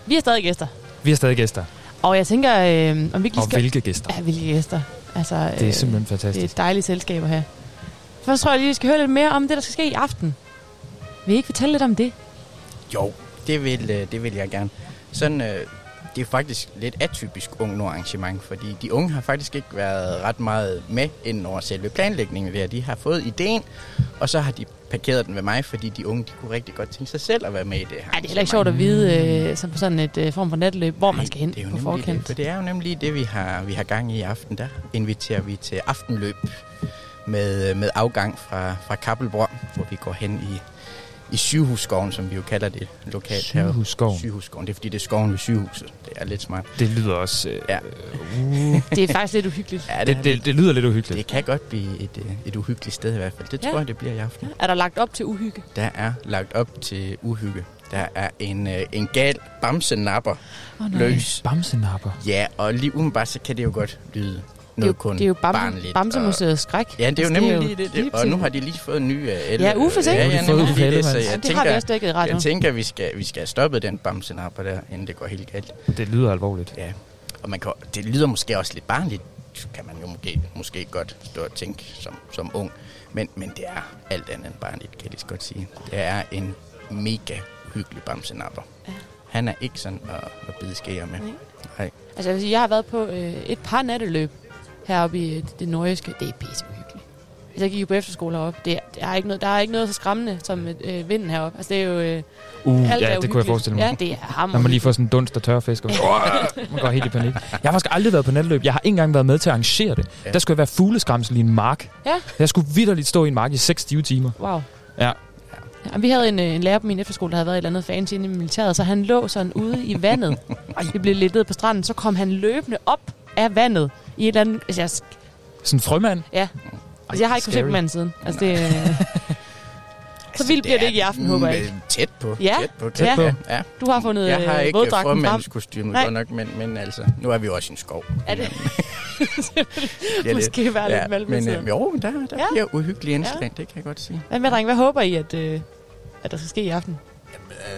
Vi har stadig gæster. Vi har stadig gæster. Og jeg tænker, øh, om vi ikke Og skal... hvilke gæster? Ja, hvilke gæster. Altså, Det er simpelthen fantastisk. Det er et dejligt selskab at have. Først tror jeg lige, vi skal høre lidt mere om det, der skal ske i aften. Vil I ikke fortælle lidt om det? Jo, det vil, øh, det vil jeg gerne. Sådan, øh, det er faktisk lidt atypisk ung arrangement, fordi de unge har faktisk ikke været ret meget med inden over selve planlægningen ved, at de har fået ideen, og så har de parkeret den ved mig, fordi de unge de kunne rigtig godt tænke sig selv at være med i det her. Ej, det er heller ikke sjovt at vide, øh, som på sådan et øh, form for netløb, hvor man skal hen det er jo på forkant. Det, det er jo nemlig det, vi har, vi har gang i i aften. Der inviterer vi til aftenløb med, med afgang fra, fra Kappelbrøm, hvor vi går hen i, i sygehusskoven, som vi jo kalder det lokalt her. Sygehusskoven? Sygehusskoven. Det er fordi, det er skoven ved sygehuset. Det er lidt smart. Det lyder også... Øh, ja. uh. Det er faktisk lidt uhyggeligt. Ja, Det- er det- det lyder lidt uhyggeligt. Det kan godt blive et, øh, et uhyggeligt sted i hvert fald. Det Ja. tror jeg, det bliver i aften. Er der lagt op til uhygge? Der er lagt op til uhygge. Der er en, øh, en gal bamsenapper Åh, nej. løs. Bamsenapper? Ja, og lige umiddelbart, så kan det jo godt lyde noget jo- kun det er jo Bamse- barnligt. Bamsemuseets skræk. Ja, det er jo Altså, det er nemlig jo lige det. det. Og nu har de lige fået en ny uh, el. Ja, Uffe, ikke? Ja, Har ja, de fået nemlig lige det. Så Ja, jeg det har vi tænker, også dækket i radioen. Jeg tænker, vi skal, vi skal have stoppet den bamsenapper der, inden det går helt galt. Det lyder alvorligt. Ja, og man kan, det lyder måske også lidt barnligt, kan man jo måske, måske godt stå og tænke som, som ung. Men, men det er alt andet end barnligt, kan jeg lige godt sige. Det er en mega hyggelig bamsenapper. Ja. Han er ikke sådan at, at bide skære med. Nej. Nej. Altså, jeg, vil sige, jeg har været på øh, et par natteløb heroppe i øh, det nordjyske. Det er pisse uhyggeligt. Altså, jeg gik jo på efterskole heroppe. Det, er- der, er ikke noget, der er ikke noget så skræmmende som øh, vinden heroppe. Altså, det er jo... Øh, Uh, alt er ja, jo det kunne jeg hyggeligt. forestille mig. Ja, det er hammer. Når man lige får sådan en dunst og tørre fisk. Og man går helt i panik. Jeg har faktisk aldrig været på natløb. Jeg har ikke engang været med til at arrangere det. Ja. Der skulle jeg være fugleskramsel i en mark. Ja. Jeg skulle vidderligt stå i en mark i 6 stive timer. Wow. Ja. Ja, vi havde en, øh, en lærer på min efterskole, der havde været et eller andet fancy inde i militæret, så han lå sådan ude i vandet. Vi blev lidt ned på stranden, så kom han løbende op af vandet i et eller andet... Altså, jeg, Sådan en frømand. ja. Altså, jeg har ikke kunnet se scary. på manden siden. Altså, det, øh, så vildt bliver det ikke i aften, håber jeg ikke. Mm, Tæt på. Ja, Tæt på. ja. Tæt på. Ja. Du har fundet, Jeg har øh, ikke våddragten frem. frømandskostymet Nej. godt nok, men, men altså, nu er vi jo også i en skov. Er det? Det er Måske være lidt Men øh, jo, der, der Ja. ja. bliver uhyggelige indslag, Ja. ja. det kan jeg godt sige. Hvad med, dreng? Hvad håber I, at, øh, at der skal ske i aften?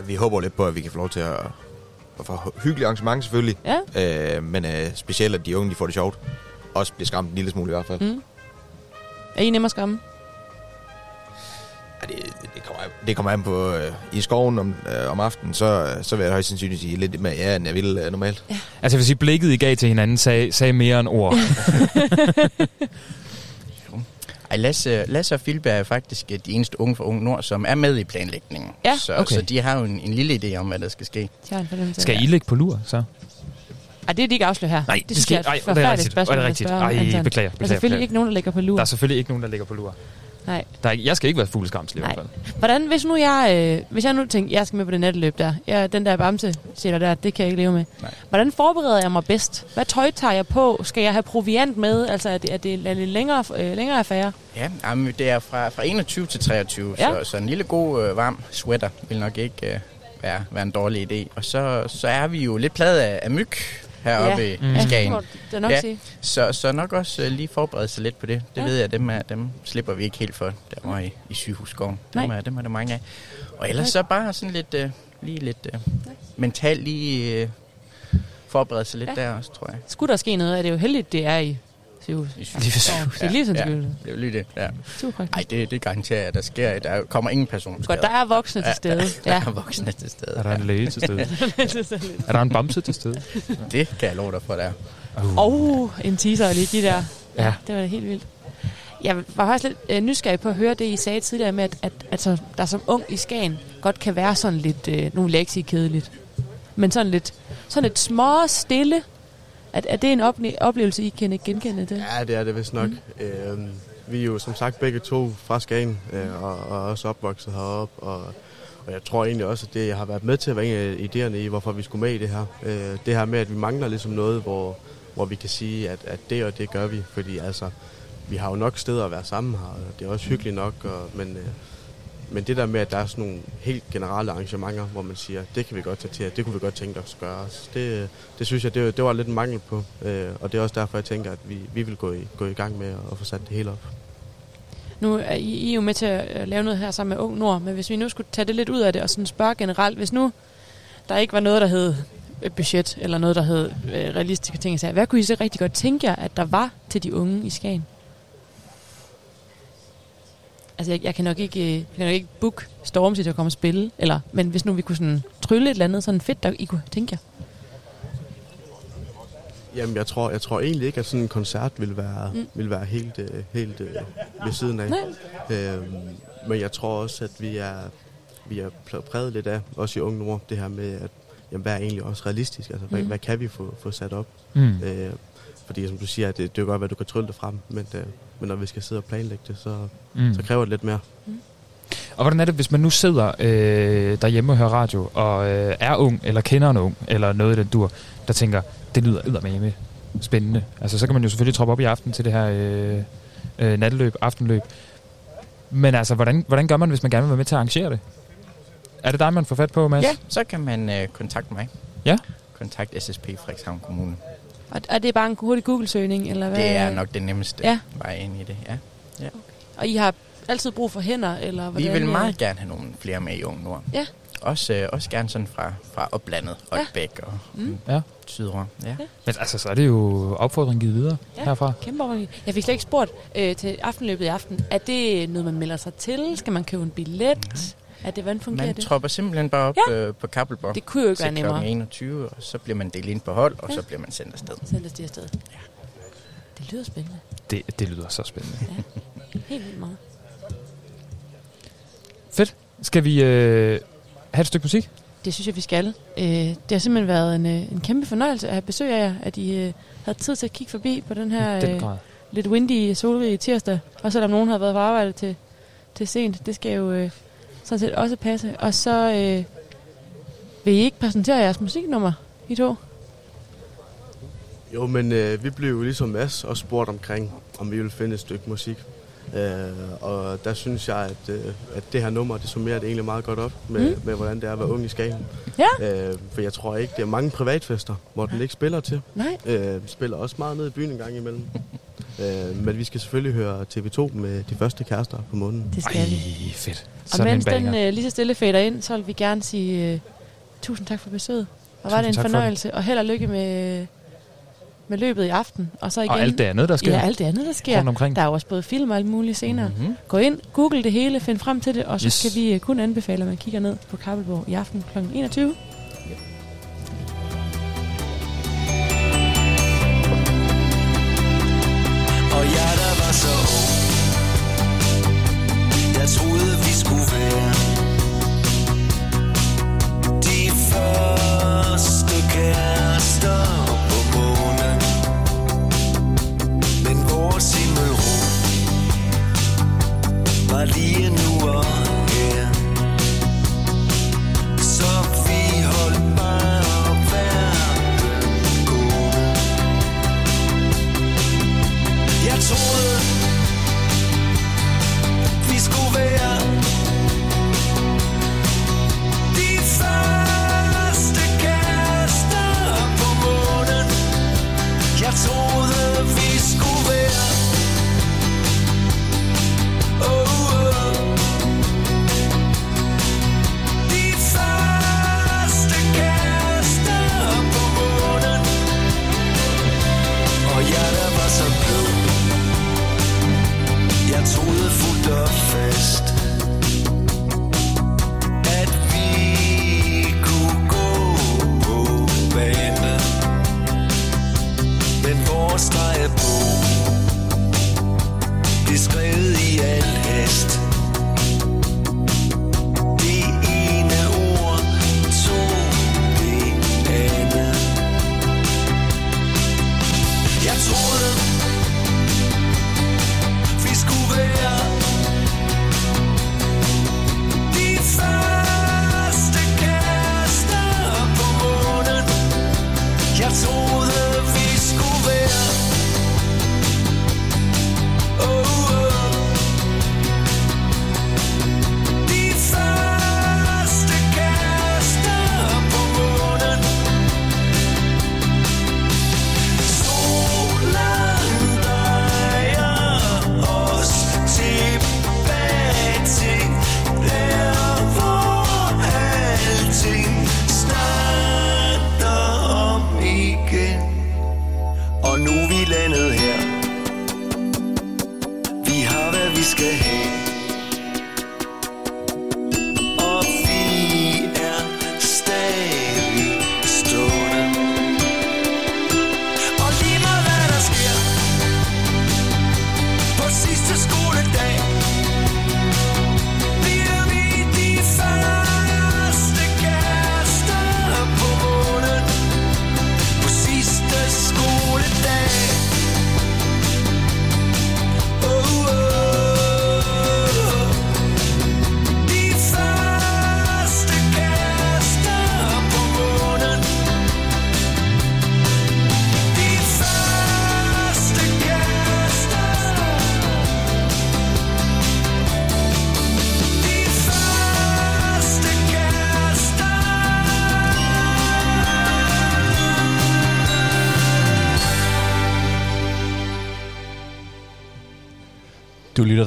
Øh, Vi håber lidt på, at vi kan få lov til at, få hyggeligt arrangement selvfølgelig. Ja. Øh, men øh, specielt, at de unge de får det sjovt. Også bliver skræmt en lille smule i hvert fald. Mm. Er I nemme at skræmme? Ja, det, det, kommer, det kommer an på øh, i skoven om, øh, om aftenen, så, så vil jeg højst sandsynligt sige lidt mere ja, end jeg vil øh, normalt. Ja. Altså jeg vil sige, blikket I gav til hinanden sagde, sagde mere end ord. Ej, Lasse, Lasse og Filberg er faktisk øh, de eneste unge fra Unge Nord, som er med i planlægningen. Ja, så, okay. så de har jo en, en lille idé om, hvad der skal ske. Skal. I ligge på lur, så? Ej, det er de ikke afsløre her. Nej, det, skal- jeg er ej, et det er rigtigt. spørgsmål Ej, det er rigtigt. Ej, Anton. beklager, Der er beklager, selvfølgelig beklager. ikke nogen, der ligger på lur. Der er selvfølgelig ikke nogen, der ligger på lur. Nej. Der er, jeg skal ikke være fugleskramsel i hvert fald. Hvordan, hvis nu jeg, øh, hvis jeg nu tænker, jeg skal med på det netteløb der, jeg, den der bamse siger der, det kan jeg ikke leve med. Nej. Hvordan forbereder jeg mig bedst? Hvad tøj tager jeg på? Skal jeg have proviant med? Altså, er det, er det, er det længere, øh, længere affære? Ja, jamen, det er fra, fra 21 til 23, Ja. ja. så, så en lille god øh, varm sweater vil nok ikke øh, være, være en dårlig idé. Og så, så er vi jo lidt pladet af, af myg heroppe Ja. i, Mm. i Ja, Skagen. det nok sige. Så, så nok også øh, lige forberede sig lidt på det. Det Ja. ja. ved jeg, dem, er, dem slipper vi ikke helt for, der var i, i sygehusgården. Dem Nej. er, dem er der mange af. Og ellers så bare sådan lidt, øh, lige lidt øh, mentalt lige øh, forberede sig lidt Ja. ja. der også, tror jeg. Skulle der ske noget, er det jo heldigt, det er i sygehus. Det er ja, skyld. det er lige det, ja. Super. Ej, det, det garanterer jeg, at der sker. Der kommer ingen person. Godt, der er voksne til stede. Ja, Ja. der er voksne til stede. Er der en læge til stede? Ja. er der en bamse til stede? Det kan jeg love dig for, der. Og oh, en teaser lige give der. Ja. Det var da helt vildt. Jeg var faktisk lidt øh, nysgerrig på at høre det, I sagde tidligere med, at, at, at så, der som ung i Skagen godt kan være sådan lidt, øh, nu vil jeg ikke sige kedeligt, men sådan lidt, sådan lidt små stille. Er, er det en ople- oplevelse, I kan genkende det? Ja, det er det vist nok. Mm. Øhm, vi er jo som sagt begge to fra Skagen, øh, og, og også opvokset heroppe, og, og jeg tror egentlig også, at det jeg har været med til at være en af idéerne i, hvorfor vi skulle med i det her. Øh, det her med, at vi mangler ligesom noget, hvor, hvor vi kan sige, at, at det og det gør vi, fordi altså, vi har jo nok steder at være sammen her, og det er også hyggeligt nok, og, men, øh, men det der med, at der er sådan nogle helt generelle arrangementer, hvor man siger, det kan vi godt tage til, det kunne vi godt tænke os at gøre. os. Det, det synes jeg, det, det var lidt en mangel på, øh, og det er også derfor, jeg tænker, at vi, vi vil gå i, gå i gang med at få sat det hele op. Nu er I, I er jo med til at øh, lave noget her sammen med Ung Nord, men hvis vi nu skulle tage det lidt ud af det og sådan spørge generelt, hvis nu der ikke var noget, der hed et budget, eller noget, der hed øh, realistiske ting, så hvad kunne I så rigtig godt tænke jer, at der var til de unge i Skagen? Altså, jeg, jeg kan nok ikke, øh, jeg kan nok ikke book Stormzy til at komme og spille, eller, men hvis nu vi kunne sådan trylle et eller andet sådan fedt, der I kunne tænke jer. Jamen, jeg tror, jeg tror egentlig ikke, at sådan en koncert vil være, Mm. vil være helt, øh, helt øh, ved siden af. Nej. Øhm, men jeg tror også, at vi er, vi er præget lidt af, også i Unge Nord, det her med, at jamen, hvad er egentlig også realistisk? Altså, hvad, Mm. hvad kan vi få, få sat op? Mm. Øh, fordi som du siger, at det, det er jo godt, at du kan trylle det frem, men, øh, men når vi skal sidde og planlægge det, så, Mm. mm. så kræver det lidt mere. Og hvordan er det, hvis man nu sidder øh, derhjemme og hører radio, og øh, er ung, eller kender en ung, eller noget i den dur, der tænker, det lyder eddermame spændende. Altså, så kan man jo selvfølgelig troppe op i aften til det her øh, øh, natteløb, aftenløb. Men altså, hvordan, hvordan gør man, hvis man gerne vil være med til at arrangere det? Er det dig, man får fat på, Mads? Ja, så kan man øh, kontakte mig. Ja. Kontakt SSP Frederikshavn Kommune. Og er det bare en hurtig Google-søgning, eller hvad? Det er nok det nemmeste Ja. vej ind i det, ja. ja. Og I har altid brug for hænder, eller hvordan? Vi vil øh? meget gerne have nogle flere med i Ung Nord. Ja. Også, øh, også gerne sådan fra, fra oplandet, Ja. Aalbæk og Mm. mm. Ja. Sydre. Ja. Men altså, så er det jo opfordringen givet videre Ja, herfra. kæmpe opmuntring. Jeg fik slet ikke spurgt øh, til aftenløbet i aften. Er det noget, man melder sig til? Skal man købe en billet? Er det, hvordan fungerer Man det? tropper simpelthen bare op Ja. øh, på Kappelborg. Det kunne jo ikke være nemmere. klokken 21, og så bliver man delt ind på hold, og Ja. så bliver man sendt afsted. Sendes de afsted. Det lyder spændende. Det, det lyder så spændende. Helt vildt meget. Fedt. Skal vi øh, have et stykke musik? Det synes jeg, vi skal. Øh, det har simpelthen været en, øh, en kæmpe fornøjelse at have besøg af jer, at I øh, havde tid til at kigge forbi på den her den øh, grad. lidt windy, solrige tirsdag. Og selvom nogen har været på arbejde til, til sent, det skal jo øh, sådan set også passe. Og så øh, vil I ikke præsentere jeres musiknummer, I to? Jo, men øh, vi blev jo ligesom Mads også spurgt omkring, om vi ville finde et stykke musik. Øh, og der synes jeg, at, øh, at det her nummer, det summerer det egentlig meget godt op med, Mm. med hvordan det er at være ung i Skagen. Ja. Øh, for jeg tror ikke, det er mange privatfester, hvor den ikke spiller til. Nej. Øh, spiller også meget ned i byen en gang imellem. øh, men vi skal selvfølgelig høre TV2 med de første kærester på månen. Det skal vi. fedt. Og mens den øh, lige så stille fader ind, så vil vi gerne sige øh, tusind tak for besøget. Og var det en fornøjelse, og held og lykke med, med løbet i aften. Og, så igen, Og alt det andet, der sker. Ja, alt det andet, der sker. Rundt omkring. Der er jo også både film og alt muligt senere. Mhm. Mm-hmm. Gå ind, google det hele, find frem til det, og så Yes. skal vi øh, kun anbefale, at man kigger ned på Kabelborg i aften kl. 21. Og jeg der var så ung jeg troede vi skulle være De første kærester på månen. Men vores himmelrum Var lige nu og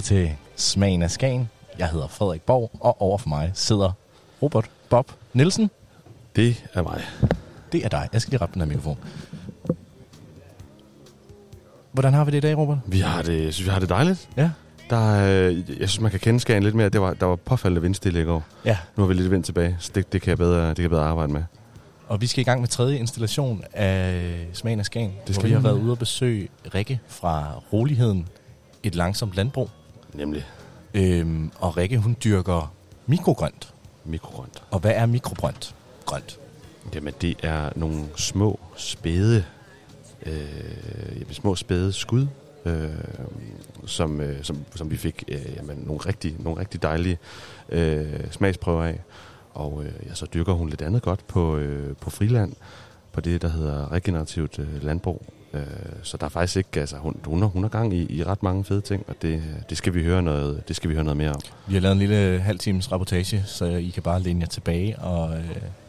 til Smagen af Skagen. Jeg hedder Frederik Borg, og over for mig sidder Robert Bob Nielsen. Det er mig. Det er dig. Jeg skal lige rette den her mikrofon. Hvordan har vi det i dag, Robert? Vi har det, jeg synes, vi har det dejligt. Ja. Der, øh, jeg synes, man kan kende Skagen lidt mere. Det var, der var påfaldende vindstille i går. Ja. Nu har vi lidt vind tilbage, så det, det, kan jeg bedre, det kan jeg bedre arbejde med. Og vi skal i gang med tredje installation af Smagen af Skagen, Det hvor skal vi har været ude og besøge Rikke fra Roligheden, et langsomt landbrug. Nemlig. Øhm, og Rikke, hun dyrker mikrogrønt. Mikrogrønt. Og hvad er mikrogrønt? Grønt. Jamen, det er nogle små, spæde, øh, jamen, små spæde skud, øh, som, øh, som, som vi fik øh, jamen, nogle, rigtig, nogle rigtig dejlige øh, smagsprøver af. Og øh, ja, så dyrker hun lidt andet godt på, øh, på friland, på det, der hedder regenerativt øh, landbrug. Øh, så der er faktisk ikke, altså hun, hun, hun har gang i, i ret mange fede ting, og det, det, skal vi høre noget, det skal vi høre noget mere om. Vi har lavet en lille halv times rapportage, så I kan bare læne jer tilbage og, øh,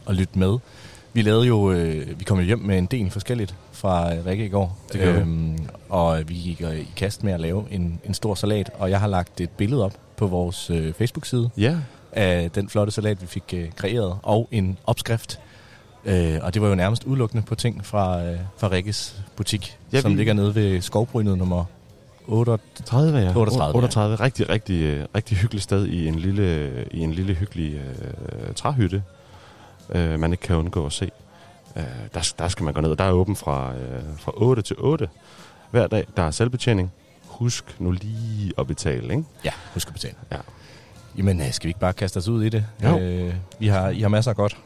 og lytte med. Vi lavede jo, øh, vi kom jo hjem med en del forskelligt fra øh, Rikke i går. Det vi. og vi gik øh, i kast med at lave en, en stor salat, og jeg har lagt et billede op på vores øh, Facebook-side Ja. af den flotte salat, vi fik øh, kreeret, og en opskrift. Øh, og det var jo nærmest udelukkende på ting fra, øh, fra Rikkes butik, Ja, ja, som vi- ligger nede ved skovbrynet nummer 30, ja. 38, 38. Rigtig, rigtig, øh, rigtig hyggeligt sted i en lille, i en lille hyggelig øh, træhytte, øh, man ikke kan undgå at se. Øh, der, der skal man gå ned, og der er åben fra, øh, fra 8 til 8 hver dag. Der er selvbetjening. Husk nu lige at betale, ikke? Ja, husk at betale. Ja. Jamen, øh, skal vi ikke bare kaste os ud i det? Jo. Øh, vi har, I har masser af godt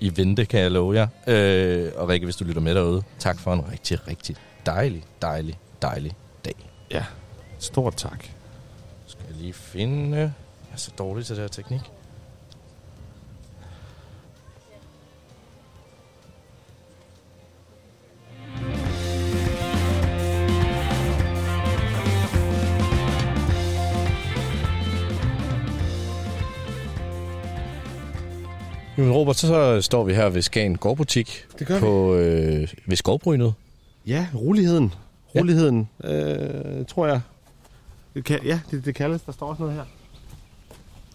i vente, kan jeg love jer. Øh, og Rikke, hvis du lytter med derude, tak for en rigtig, rigtig dejlig, dejlig, dejlig dag. Ja, stort tak. Skal jeg lige finde... Jeg er så dårlig til det her teknik. Jamen Robert, så står vi her ved Skagen Gårdbutik Det gør vi. på, øh, ved Skovbrynet. Ja, roligheden. Roligheden, øh, tror jeg. Det kan, ja, det, det kaldes. Der står også noget her.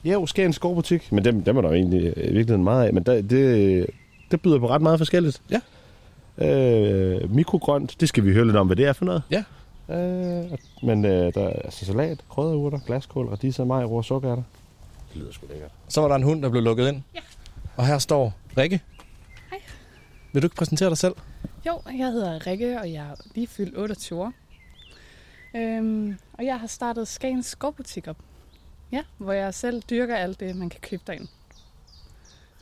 Ja, jo, Skagens skovbutik. Men dem, dem er der jo egentlig øh, i virkeligheden meget af. Men der, det, det byder på ret meget forskelligt. Ja. Øh, mikrogrønt, det skal vi høre lidt om, hvad det er for noget. Ja. Øh, men øh, der er altså salat, krydderurter, glaskål, radiser, majror, sukkerærter. Det lyder sgu lækkert. Så var der en hund, der blev lukket ind. Ja. Og her står Rikke. Hej. Vil du ikke præsentere dig selv? Jo, jeg hedder Rikke, og jeg er lige fyldt 28 år. Øhm, og jeg har startet Skagens skovbutik op. Ja, hvor jeg selv dyrker alt det, man kan købe derinde.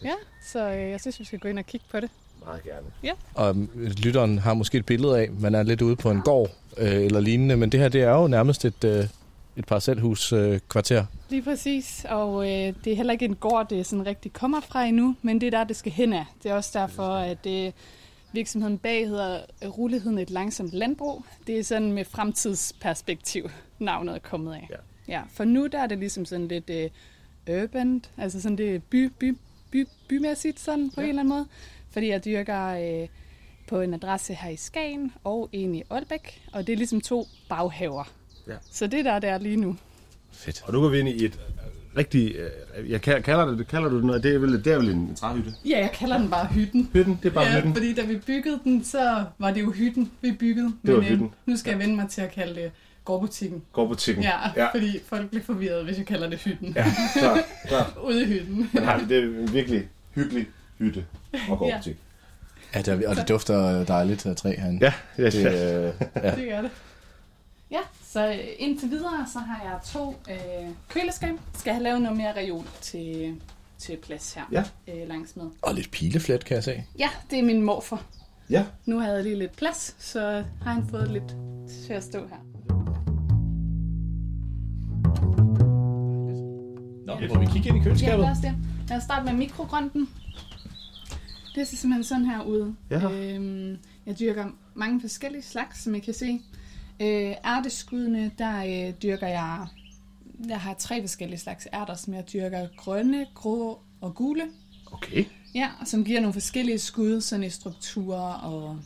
Ja, så øh, jeg synes, vi skal gå ind og kigge på det. Meget gerne. Ja. Og øh, lytteren har måske et billede af, man er lidt ude på en gård øh, eller lignende, men det her det er jo nærmest et, øh, et parcelhus øh, kvarter. Lige præcis, og øh, det er heller ikke en gård, det sådan rigtig kommer fra endnu, men det er der, det skal hen af. Det er også derfor, at det, virksomheden bag hedder Rulligheden et langsomt landbrug. Det er sådan med fremtidsperspektiv, navnet er kommet af. Ja. ja for nu der er det ligesom sådan lidt øh, urban, altså sådan det by, by, by, bymæssigt sådan på ja. en eller anden måde. Fordi jeg dyrker øh, på en adresse her i Skagen og en i Aalbæk, og det er ligesom to baghaver. Ja. Så det er der, det er lige nu. Fedt. Og nu går vi ind i et rigtig... Øh, jeg ka- kalder det, kalder du det noget? Det er vel, det er vel en træhytte? Ja, jeg kalder den bare hytten. Hytten, det er bare ja, hytten. fordi da vi byggede den, så var det jo hytten, vi byggede. Det var Men, hytten. Øh, nu skal jeg vende mig til at kalde det gårdbutikken. Gårdbutikken. Ja, Ja. ja, fordi folk bliver forvirret, hvis jeg kalder det hytten. Ja, klar, klar. Ude i hytten. Men har det er en virkelig hyggelig hytte og gårdbutik. Ja, det er, og det dufter dejligt af træ herinde. Ja, ja, det, øh, ja. Det gør det. Ja, så øh, indtil videre, så har jeg to øh, køleskab. Skal jeg have lavet noget mere reol til, til plads her Ja. øh, langs med. Og lidt pileflet, kan jeg se. Ja, det er min morfar. Ja. Nu havde jeg lige lidt plads, så har han fået lidt til at stå her. Nå, må vi kigge ind i Ja, køleskabet? lad os det. Lad os starte med mikrogrønten. Det ser simpelthen sådan her ud. Ja. Øhm, jeg dyrker mange forskellige slags, som I kan se. Øh, ærteskuddene, der øh, dyrker jeg... Jeg har tre forskellige slags ærter, som jeg dyrker grønne, grå og gule. Okay. Ja, som giver nogle forskellige skud, sådan i strukturer og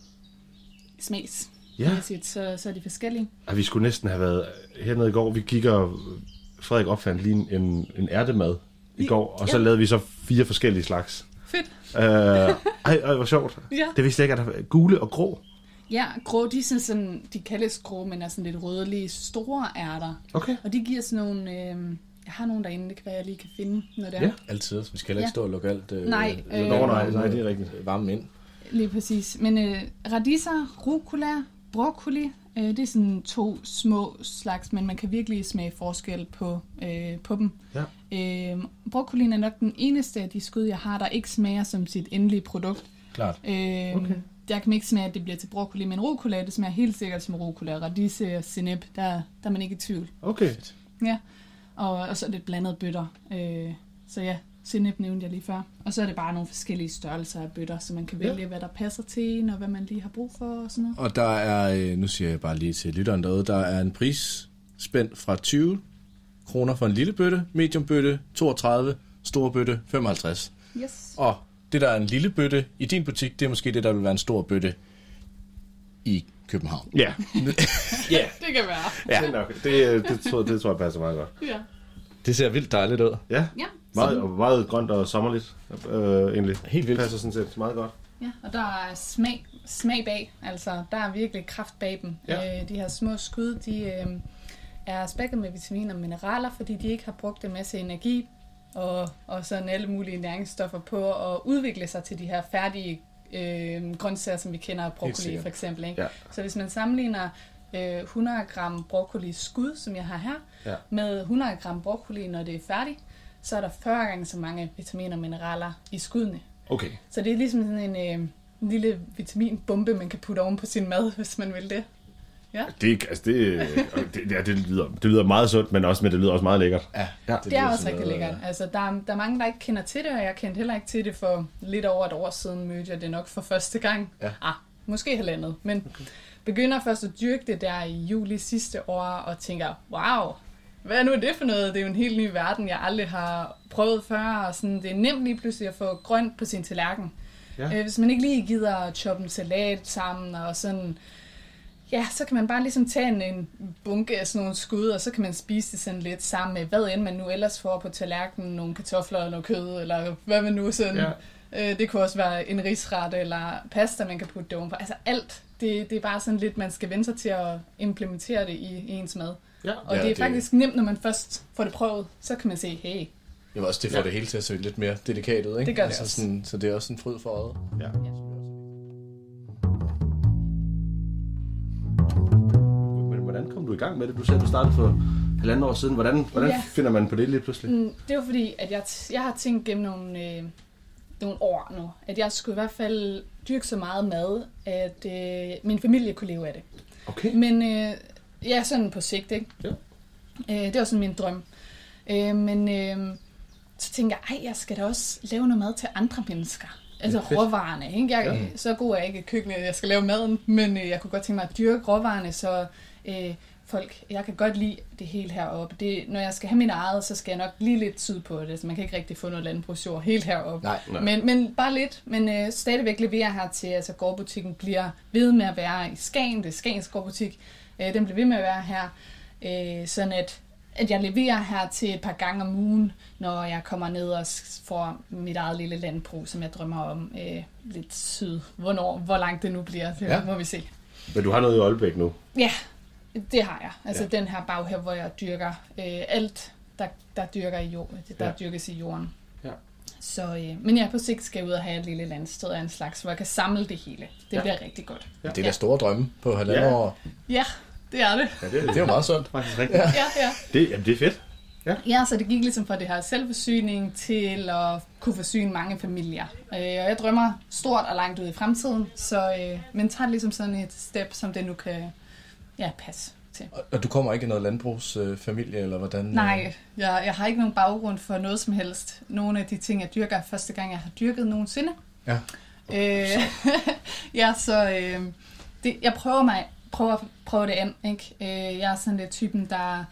smags. Ja. Så, så er de forskellige. Og vi skulle næsten have været hernede i går. Vi kigger... Frederik opfandt lige en, en, ærtemad i Ja, går, og så ja. lavede vi så fire forskellige slags. Fedt. Øh, ej, ej, hvor sjovt. Ja. Det vidste jeg ikke, at der gule og grå. Ja, grå, de, er sådan, sådan, de kaldes grå, men er sådan lidt rødlige, store ærter. Okay. Og de giver sådan nogle, øh, jeg har nogen derinde, det kan være, jeg lige kan finde, når det er. Ja, altid. Vi skal heller ikke Ja. stå og lukke alt. Øh, Nej, Øh, øh, nej, nej, det er rigtigt. Varme ind. Lige præcis. Men øh, radiser, rucola, broccoli, øh, det er sådan to små slags, men man kan virkelig smage forskel på, øh, på dem. Ja. Øh, broccolien er nok den eneste af de skud, jeg har, der ikke smager som sit endelige produkt. Klart. Øh, Okay. Der kan man ikke smage, at det bliver til broccoli, men rucola, det smager helt sikkert som rucola. Radise og sinep, der, der er man ikke i tvivl. Okay. Ja, og, og så lidt blandet bøtter. Øh, så ja, sinep nævnte jeg lige før. Og så er det bare nogle forskellige størrelser af bøtter, så man kan Ja. vælge, hvad der passer til en, og hvad man lige har brug for og sådan noget. Og der er, øh, nu siger jeg bare lige til lytteren derude, der er en prisspænd fra 20 kroner for en lille bøtte, medium bøtte 32, stor bøtte 55. Yes. Og det, der er en lille bøtte i din butik, det er måske det, der vil være en stor bøtte i København. Ja. Ja. Det kan være. Ja. Det, er nok, det, det, tror, det tror jeg passer meget godt. Ja. Det ser vildt dejligt ud. Ja. Ja. Meget, og meget grønt og sommerligt. Øh, egentlig. Helt vildt. Passer sådan set meget godt. Ja, og der er smag, smag bag. Altså, der er virkelig kraft bag dem. Ja. Øh, de her små skud, de øh, er spækket med vitaminer og mineraler, fordi de ikke har brugt en masse energi og, og sådan alle mulige næringsstoffer på at udvikle sig til de her færdige øh, grøntsager, som vi kender af broccoli for eksempel. Ikke? Ja. Så hvis man sammenligner øh, 100 gram broccoli skud, som jeg har her, Ja. med 100 gram broccoli, når det er færdigt, så er der 40 gange så mange vitaminer og mineraler i skuddene. Okay. Så det er ligesom sådan en, øh, en lille vitaminbombe, man kan putte oven på sin mad, hvis man vil det. Ja, Det, altså det, øh, det, ja, det, lyder, det lyder meget sundt, men, også, men det lyder også meget lækkert. Ja, ja det, det er også rigtig lækkert. Altså, der, er, der er mange, der ikke kender til det, og jeg kendte heller ikke til det for lidt over et år siden, mødte jeg det nok for første gang. Ja. Ah, måske halvandet, men begynder først at dyrke det der i juli sidste år, og tænker, wow, hvad er nu det for noget? Det er jo en helt ny verden, jeg aldrig har prøvet før, og sådan, det er nemt lige pludselig at få grønt på sin tallerken. Ja. Øh, hvis man ikke lige gider at choppe en salat sammen, og sådan, ja, så kan man bare ligesom tage en, en bunke af sådan nogle skud, og så kan man spise det sådan lidt sammen med, hvad end man nu ellers får på tallerkenen, nogle kartofler eller noget kød, eller hvad man nu sådan. Ja. Øh, det kunne også være en risret eller pasta, man kan putte det ovenpå. Altså alt. Det, det er bare sådan lidt, man skal vende sig til at implementere det i, i ens mad. Ja. Og Ja, det er det- faktisk nemt, når man først får det prøvet. Så kan man se, hey, Jeg vil også, det får Ja. det hele til at se lidt mere delikat ud, ikke? Det gør det altså, også. Sådan, så det er også en fryd for øjet. Ja. Men hvordan kom du i gang med det? Du sagde, du startede for halvanden år siden. Hvordan, hvordan Ja. finder man på det lige pludselig? Mm, det var fordi, at jeg, jeg har tænkt gennem nogle, øh, nogle år nu, at jeg skulle i hvert fald dyrke så meget mad, at øh, min familie kunne leve af det. Okay. Men øh, ja, sådan på sigt, ikke? Ja. Øh, det var sådan min drøm. Øh, men øh, så tænkte jeg, ej, jeg skal da også lave noget mad til andre mennesker. Altså Fedt. råvarerne, ikke? Jeg, Ja. Så god er jeg ikke i køkkenet, jeg skal lave maden, men øh, jeg kunne godt tænke mig at dyrke råvarerne, så øh, folk, jeg kan godt lide det hele heroppe. Det, når jeg skal have min eget, så skal jeg nok lige lidt syd på det, så man kan ikke rigtig få noget landbrugsjord helt heroppe. Nej, nej. Men, men bare lidt, men øh, stadigvæk leverer her til, altså gårdbutikken bliver ved med at være i Skagen, det er Skagens gårdbutik, øh, den bliver ved med at være her, øh, sådan at, at jeg leverer her til et par gange om ugen, når jeg kommer ned og får mit eget lille landbrug, som jeg drømmer om øh, lidt syd. Hvornår, hvor langt det nu bliver, det ja. må vi se. Men du har noget i Aalbæk nu. Ja, det har jeg. Altså Ja. ja. den her baghave, hvor jeg dyrker øh, alt, der, der, dyrker i jord, der Ja. ja. dyrkes i jorden. Ja. Så, øh, men ja, på sigt skal jeg ud og have et lille landsted af en slags, hvor jeg kan samle det hele. Det Ja. ja. bliver rigtig godt. Ja. Det er da store drømme på halvandet Ja. år. Ja, det er det. Ja, det, Det er jo meget sundt. Faktisk rigtigt. Ja, ja. Det, jamen, det er fedt. Ja. Ja, så det gik ligesom fra det her selvforsyning til at kunne forsyne mange familier. Øh, og jeg drømmer stort og langt ud i fremtiden, så, øh, men tager det ligesom sådan et step, som det nu kan ja, passe til. Og- Og du kommer ikke i noget landbrugsfamilie, eller hvordan? Nej, jeg, jeg har ikke nogen baggrund for noget som helst. Nogle af de ting, jeg dyrker, er første gang, jeg har dyrket nogensinde. Ja. Øh, ja, så øh, det, jeg prøver mig prøver, prøver det an. Ikke? Øh, jeg er sådan lidt typen, der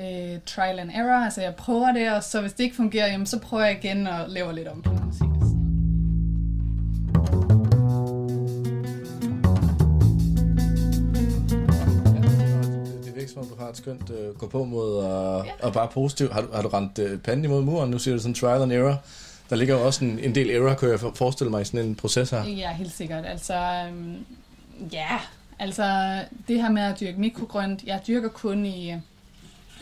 øh, trial and error. Altså jeg prøver det, og så hvis det ikke fungerer, jamen, så prøver jeg igen og laver lidt om på nogle om, du har et skønt øh, gå på mod og, ja. og bare positiv. Har du, har du rendt øh, panden imod muren? Nu siger du sådan trial and error. Der ligger jo også en, en del error, kan jeg for- forestille mig, i sådan en proces her. Ja, helt sikkert. Altså, øhm, ja, altså det her med at dyrke mikrogrønt, jeg dyrker kun i,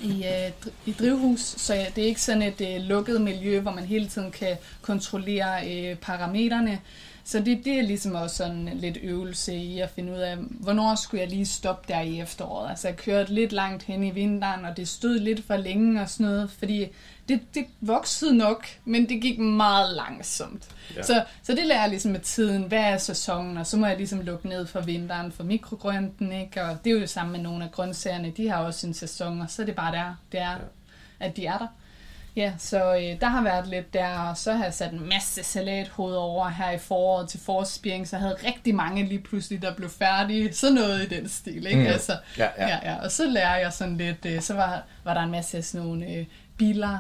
i, øh, i drivhus, så det er ikke sådan et øh, lukket miljø, hvor man hele tiden kan kontrollere øh, parametrene. Så det, det er ligesom også sådan lidt øvelse i at finde ud af, hvornår skulle jeg lige stoppe der i efteråret. Altså jeg kørte lidt langt hen i vinteren, og det stod lidt for længe og sådan noget, fordi det, det voksede nok, men det gik meget langsomt. Ja. Så, så det lærer jeg ligesom med tiden, hvad er sæsonen, og så må jeg ligesom lukke ned for vinteren for mikrogrønten, ikke? Og det er jo samme med nogle af grøntsagerne, de har også en sæson, og så er det bare der, det er, ja. at de er der. Ja, så øh, der har været lidt der, og så har jeg sat en masse salathoved over her i foråret til forspiring, så jeg havde rigtig mange lige pludselig, der blev færdige. Sådan noget i den stil, ikke? Mm. Altså, Ja, ja. ja, ja. Og så lærer jeg sådan lidt, øh, så var, var der en masse af sådan nogle øh, biler,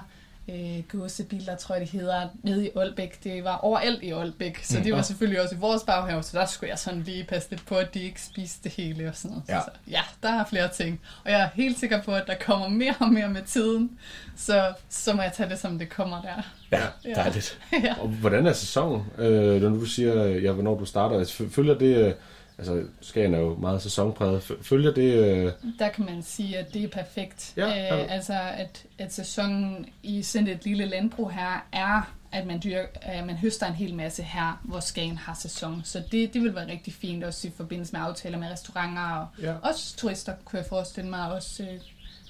øh, gåsebiler, tror jeg det hedder, nede i Aalbæk. Det var overalt i Aalbæk, så Mm. det var selvfølgelig også i vores baghave, så der skulle jeg sådan lige passe lidt på, at de ikke spiste det hele og sådan noget. Ja. Så, ja, der er flere ting. Og jeg er helt sikker på, at der kommer mere og mere med tiden, så, så må jeg tage det, som det kommer der. Ja, dejligt. Ja. Og hvordan er sæsonen, øh, når du siger, ja, hvornår du starter? Følger det, øh, altså Skagen er jo meget sæsonpræget, følger det, øh, Der kan man sige, at det er perfekt. Ja, ja. Øh, altså, at, at sæsonen i sådan et lille landbrug her er, at man, dyr, øh, man høster en hel masse her, hvor Skagen har sæson. Så det, det vil være rigtig fint også i forbindelse med aftaler med restauranter og Ja. også turister, kunne jeg forestille mig, også øh,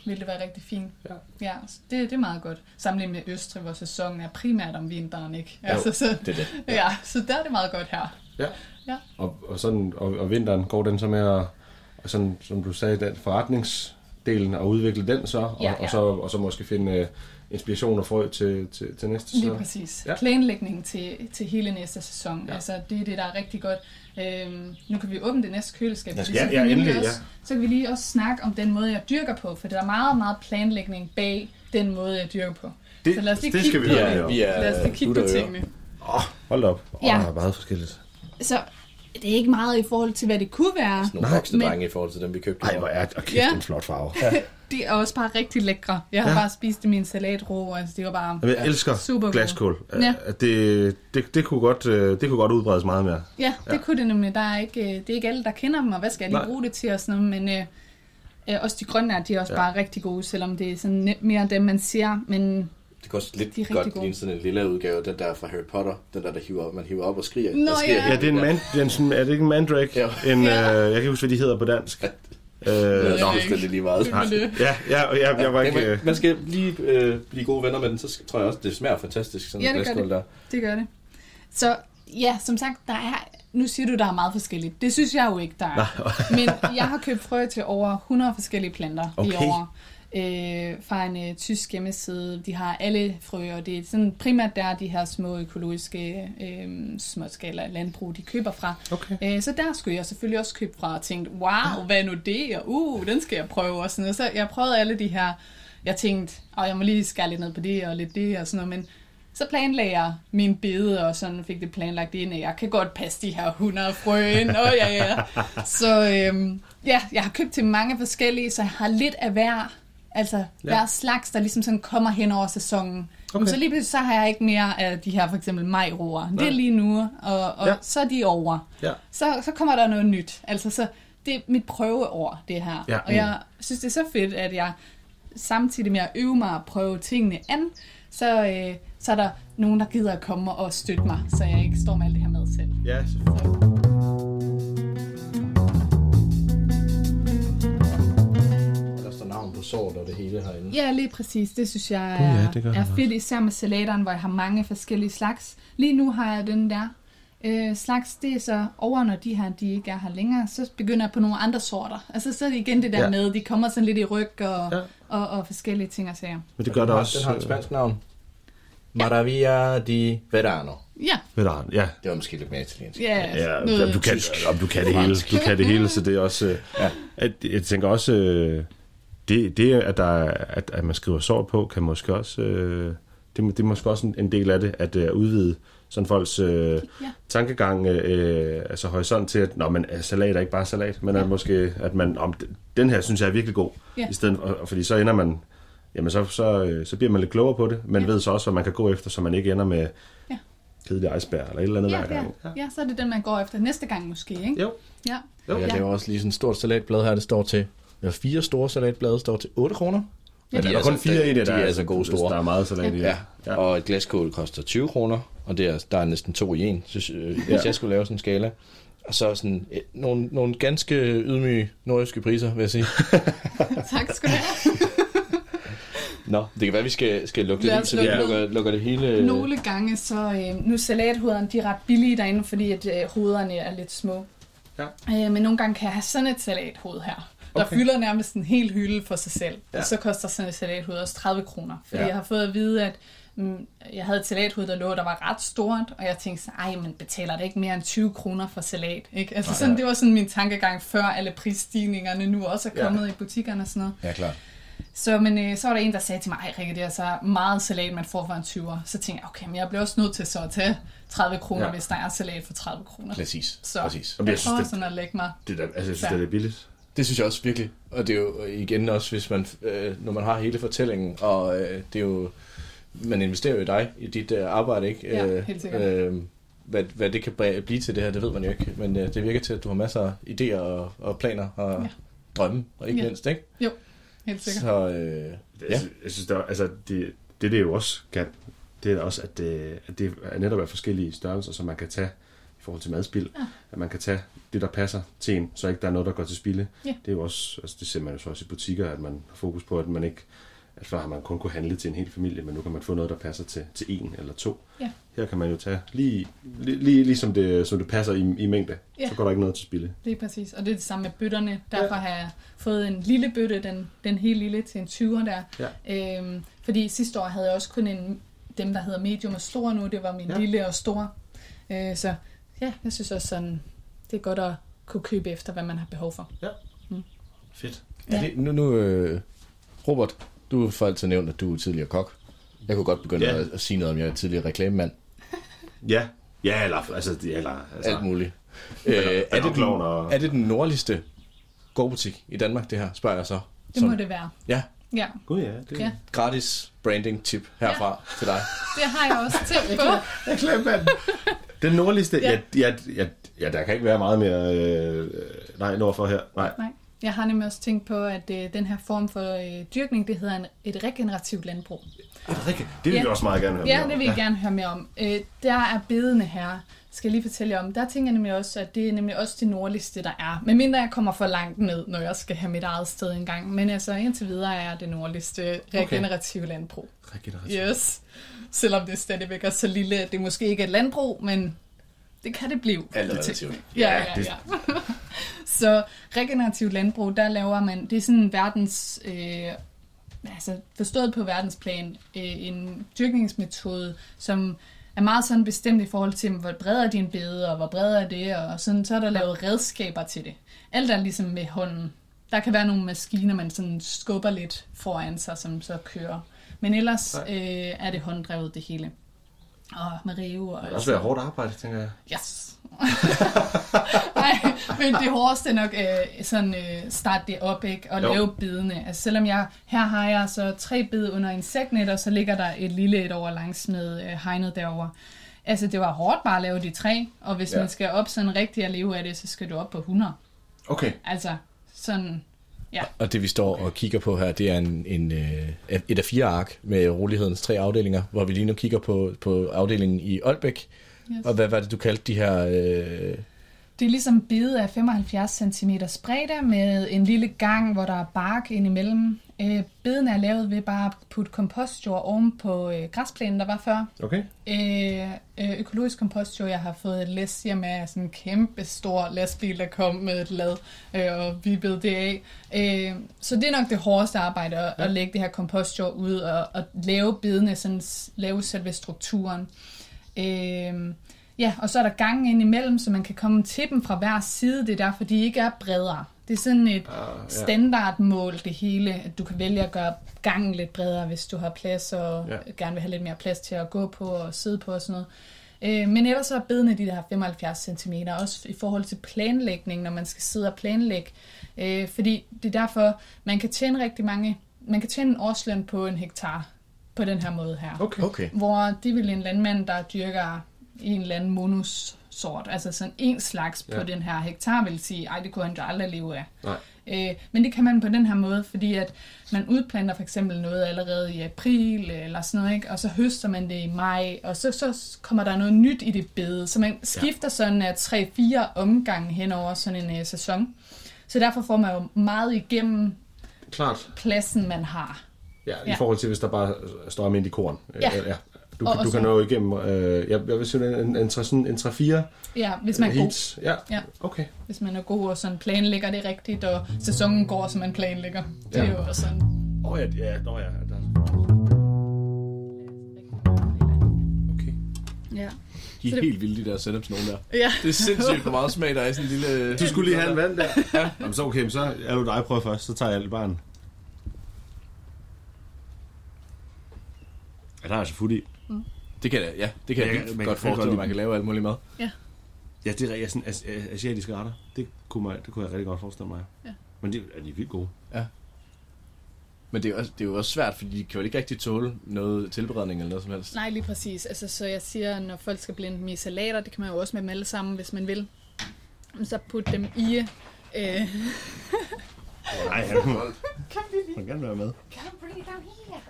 vil det være rigtig fint. Ja. ja det, det er meget godt. Sammenlignet med Østrig, hvor sæsonen er primært om vinteren, ikke? Jo, så, det er det. Ja. ja, så der er det meget godt her. Ja. Ja. Og, og, sådan, og, og vinteren går den så med at, og sådan, som du sagde, den forretningsdelen, og udvikle den så, og, Ja, og, ja. så, og så måske finde øh, inspiration og frø til, til, til næste Lige sæson. præcis. Ja. Ja. Planlægning til, til hele næste sæson. Ja. Altså, det er det, der er rigtig godt. Øhm, nu kan vi åbne det næste køleskab. Ja, ja, så kan ja, vi endelig, også, ja. Så kan vi lige også snakke om den måde, jeg dyrker på, for der er meget, meget planlægning bag den måde, jeg dyrker på. Det- så lad os lige det kigge skal vi på, høre, jo. Vi er lad os lige kigge på og tingene. Åh, hold da op. Åh, Ja. det er meget forskelligt. Så det er ikke meget i forhold til, hvad det kunne være. Nogle voksne men drenge i forhold til dem, vi købte. Ej, hvor er og kæft, Ja. en flot farve. de er også bare rigtig lækre. Jeg har Ja. ja. bare spist det i min salatro, altså det var bare Jeg elsker super glaskål. Ja. Det, det, det, kunne godt, øh, det kunne godt udbredes meget mere. Ja, det ja. kunne det nemlig. Der er ikke, øh, det er ikke alle, der kender dem, og hvad skal jeg lige Nej. bruge det til og sådan noget, men øh, øh, også de grønne de er også Ja. ja. bare rigtig gode, selvom det er sådan mere dem, man ser, men Det kan også lidt De godt ligne sådan en lille udgave, den der fra Harry Potter, den der, der hiver op, man hiver op og skriger. Nå, der skriger ja. Ja, det er en man, det er, en, sådan- er det ikke en mandrake? Ja. En, øh, jeg kan ikke huske, hvad de hedder på dansk. Øh, er nå. fuldstændig lige meget. Det. Ja, ja, og jeg, jeg var Ja, ikke... man- øh, Man skal lige øh, blive gode venner med den, så tror jeg også, det smager fantastisk, sådan ja, det gør det. der. Det gør det. Så ja, som sagt, der er, nu siger du, der er meget forskelligt. Det synes jeg jo ikke, der er. Men jeg har købt frø til over 100 forskellige planter Okay. i år. Øh, fra en øh, tysk hjemmeside. De har alle frøer. Det er sådan primært der, de her små økologiske øh, småskala landbrug, de køber fra. Okay. Øh, så der skulle jeg selvfølgelig også købe fra og tænkte, wow, hvad er nu det? Og uh, den skal jeg prøve. Og sådan noget. Så jeg prøvede alle de her, jeg tænkte, og jeg må lige skære lidt ned på det og lidt det og sådan noget, men så planlagde jeg min bede, og sådan fik det planlagt ind, at jeg kan godt passe de her 100 frø ind. Oh, ja, ja. Så øhm, ja, jeg har købt til mange forskellige, så jeg har lidt af hver, altså ja. hver slags, der ligesom sådan kommer hen over sæsonen. Okay. Så lige pludselig så har jeg ikke mere af de her for eksempel majroer. Det er lige nu, og, og Ja. så er de over. Ja. Så, så kommer der noget nyt. Altså så det er mit prøveår, det her. Ja. Og jeg synes, det er så fedt, at jeg samtidig med at øve mig og prøve tingene an, så, øh, så er der nogen, der gider at komme og støtte mig, så jeg ikke står med alt det her med selv. Ja, selvfølgelig. Og sort og det hele herinde. Ja, lige præcis. Det synes jeg ja, er, det gør er det fedt, især med salateren, hvor jeg har mange forskellige slags. Lige nu har jeg den der øh, slags, det er så over, når de her de ikke er her længere, så begynder jeg på nogle andre sorter. Altså så er det igen det der Ja. ja. med, de kommer sådan lidt i ryg og, Ja. ja. og, og forskellige ting og sager. Men det gør der har, også... Den har et spansk navn. Maravilla di Verano. Ja, Veteran, ja. Det var måske lidt mere italiensk. Ja, Ja, noget du kan, om du kan det hele. Du kan det hele, så det er også... øh, Ja. At, jeg tænker også, øh, det, det at, der, er- at, at man skriver sort på, kan måske også... øh, Det, det er måske også en, en del af det, at øh, udvide sådan folks øh, Ja. tankegang, øh, altså horisont til, at når man er salat er ikke bare salat, men at måske, at man, om den her synes jeg er virkelig god, Ja. i stedet for, fordi så ender man, jamen så, så, øh, så bliver man lidt klogere på det, men ja. ved så også, hvad man kan gå efter, så man ikke ender med Ja. kedelig iceberg eller et eller andet ja, hver ja. gang. ja, så er det den, man går efter næste gang måske, ikke? Jo. Ja. Jo. Jeg laver også lige sådan et stort salatblad her, det står til, ja, fire store salatblade står til 8 kroner, Men de der er kun fire i det, de der er er- altså gode store. der er meget salat i det. Ja. Ja. Og et glaskål koster 20 kroner, og det er, der er næsten to i en, synes, øh, hvis Ja. jeg skulle lave sådan en skala. Og så sådan øh, nogle, nogle ganske ydmyge nordjyske priser, vil jeg sige. tak skal du have. Nå, det kan være, vi skal, skal lukke det os så vi lukke lukker, lukker det hele... Nogle gange så, øh, nu er salathoderne, de er ret billige derinde, fordi at øh, hoderne er lidt små. Ja. Øh, men nogle gange kan jeg have sådan et salathoved her, der Okay. fylder nærmest en hel hylde for sig selv. Ja. Og så koster sådan et salathoved også 30 kroner. Fordi Ja. jeg har fået at vide, at mm, jeg havde et salathoved, der lå, der var ret stort, og jeg tænkte sådan, ej, men betaler det ikke mere end 20 kroner for salat? Ikke? Altså Nej, sådan, ja. det var sådan min tankegang, før alle prisstigningerne nu også er Ja. kommet i butikkerne og sådan noget. Ja, klart. Så, men øh, så var der en, der sagde til mig, ej Rikke, det er så meget salat, man får for en 20'er. Så tænkte jeg, okay, men jeg bliver også nødt til så at tage 30 kroner, Ja. ja. hvis der er salat for 30 kroner. Præcis, Så præcis. jeg, jeg prøver sådan at lægge mig. Det der, altså, jeg synes, fair. det er billigt. Det synes jeg også virkelig. Og det er jo igen også, hvis man, øh, når man har hele fortællingen, og øh, det er jo, man investerer jo i dig, i dit øh, arbejde, ikke? Ja, Øh, helt sikkert. Øh, hvad, hvad det kan blive til det her, det ved man jo ikke. Men øh, det virker til, at du har masser af idéer og, og planer og Ja. drømme, og ikke Ja. mindst, ikke? Jo, helt sikkert. Så øh, Jeg, ja. synes, jeg synes, der, altså, det, det, det jo også kan, det er også, at det, at det er netop er forskellige størrelser, som man kan tage forhold til madspil. Ja. At man kan tage det, der passer til en, så ikke der er noget, der går til spilde. Ja. Det er jo også, altså det ser man jo så også i butikker, at man har fokus på, at man ikke, at før har man kun kunne handle til en hel familie, men nu kan man få noget, der passer til, til en eller to. Ja. Her kan man jo tage lige, lige, lige ligesom det, som det passer i, i mængde. Ja. Så går der ikke noget til spilde. Det er præcis. Og det er det samme med bøtterne. Derfor har jeg fået en lille bøtte, den, den helt lille til en 20'er der. Ja. Øhm, fordi sidste år havde jeg også kun en, dem, der hedder medium og stor nu. Det var min Ja. ja. lille og stor. Øh, så ja, jeg synes også sådan, det er godt at kunne købe efter, hvad man har behov for. Ja. Mm. Fedt. Ja. Det, nu, nu øh, Robert, du har for altid nævnt, at du er tidligere kok. Jeg kunne godt begynde Ja. at, at sige noget om, jeg er tidligere reklamemand. Ja, ja eller, altså, det- eller, altså Alt muligt. Øh, er, det den, og- er det den nordligste gårdbutik i Danmark, det her, spørger jeg så? Det må det være. Ja, Ja, Gud ja, det Ja. gratis branding tip herfra ja. til dig. det har jeg også tænkt på. Reklamemand. Den nordligste, Ja. ja. Ja, ja, ja, ja, der kan ikke være meget mere, øh, nej, nordfor her. Nej. Nej. Jeg har nemlig også tænkt på, at øh, den her form for øh, dyrkning, det hedder en, et regenerativt landbrug. Rikke, det vil Ja. vi også meget gerne høre Ja, mere om. det vil jeg gerne høre mere om. Øh, der er bedene her, skal jeg lige fortælle jer om. Der tænker jeg nemlig også, at det er nemlig også det nordligste, der er. Men mindre jeg kommer for langt ned, når jeg skal have mit eget sted engang. Men altså indtil videre er det nordligste regenerative landbrug. Regenerativt. Yes. Selvom det stadigvæk er så lille, at det måske ikke er et landbrug, men det kan det blive. Alt Det relativt. Ja, Ja, ja. så regenerativt landbrug, der laver man, det er sådan verdens, øh, altså forstået på verdensplan, øh, en dyrkningsmetode, som er meget sådan bestemt i forhold til, hvor bred er din bede, og hvor bred er det, og sådan, så er der lavet redskaber til det. Alt er ligesom med hånden. Der kan være nogle maskiner, man sådan skubber lidt foran sig, som så kører. Men ellers øh, er det hånddrevet det hele. Og med rive og... Det også være hårdt arbejde, tænker jeg. Yes. Nej, men det hårdeste er nok øh, sådan øh, starte det op, ikke? Og Jo. lave bidene. Altså selvom jeg, her har jeg så tre bid under insektnet, og så ligger der et lille et over langs med øh, hegnet derover. Altså det var hårdt bare at lave de tre, og hvis ja. man skal op sådan rigtig at leve af det, så skal du op på 100. Okay. Altså sådan, ja. Og det vi står og kigger på her, det er en, en, øh, et af fire ark med rolighedens tre afdelinger, hvor vi lige nu kigger på, på afdelingen i Aalbæk. Yes. Og hvad var det, du kaldte de her... Øh, Det er ligesom bide af 75 cm bredde med en lille gang, hvor der er bark indimellem. Øh, beden er lavet ved bare at putte kompostjord oven på øh, græsplænen, der var før. Okay. Øh, øh, økologisk kompostjord, jeg har fået et læs hjem af sådan en kæmpe stor lastbil, der kom med et lad, øh, og vippede det af. Øh, så det er nok det hårdeste arbejde, at, ja. at lægge det her kompostjord ud og, og lave bedene, sådan lave selve strukturen. Øh, ja, og så er der gange ind imellem, så man kan komme til dem fra hver side. Det er derfor, de ikke er bredere. Det er sådan et ja. standardmål, det hele, at du kan vælge at gøre gangen lidt bredere, hvis du har plads og ja. gerne vil have lidt mere plads til at gå på og sidde på og sådan noget. Øh, men ellers så er bedene de der 75 cm, også i forhold til planlægning, når man skal sidde og planlægge. Øh, fordi det er derfor, man kan tjene rigtig mange, man kan tjene en årsløn på en hektar på den her måde her. Okay. okay. Hvor det vil en landmand, der dyrker en eller anden sort, altså sådan en slags på Ja. den her hektar, vil sige, ej, det kunne han jo aldrig leve af. Nej. Øh, men det kan man på den her måde, fordi at man udplanter for eksempel noget allerede i april eller sådan noget, ikke? og så høster man det i maj, og så, så kommer der noget nyt i det bede. Så man skifter sådan af 3-4 omgange hen over sådan en uh, sæson. Så derfor får man jo meget igennem Klart. pladsen, man har. Ja, i forhold til, hvis der bare står almindelig korn. Ja. ja. Du, Og kan, du også- kan nå igennem, øh, jeg, jeg vil sige, en, en, en, sådan en 3-4 Ja, hvis man er heats. god. Ja, ja, okay. hvis man er god og sådan planlægger det rigtigt, og sæsonen går, som man planlægger. Det er Ja. jo også sådan. Åh oh, ja, ja, nå ja. Der... Okay. Ja. De er det- helt vilde, de der setups, nogen der. Ja. Det er sindssygt, hvor meget smag der er i sådan en lille... Du skulle lige have en vand der. ja. Jamen, så okay, så er du dig prøve først, så tager jeg alt bare Ja, der er altså fuld i. Mm. Det kan jeg, ja, det kan jeg, Ja, jeg man godt kan forestille mig, man kan lave alt muligt mad. Ja. Ja, det er rigtig sådan as, as, asiatiske retter. Det kunne, mig, det kunne jeg rigtig godt forestille mig. Ja. Men de, er de vildt gode. Ja. Men det er, jo også, det er jo også svært, fordi de kan jo ikke rigtig tåle noget tilberedning eller noget som helst. Nej, lige præcis. Altså, så jeg siger, når folk skal blende dem i salater, det kan man jo også med dem alle sammen, hvis man vil. Så put dem i... Øh... Nej, han må, Kom, Vivi. man kan være med. Come bring it down here.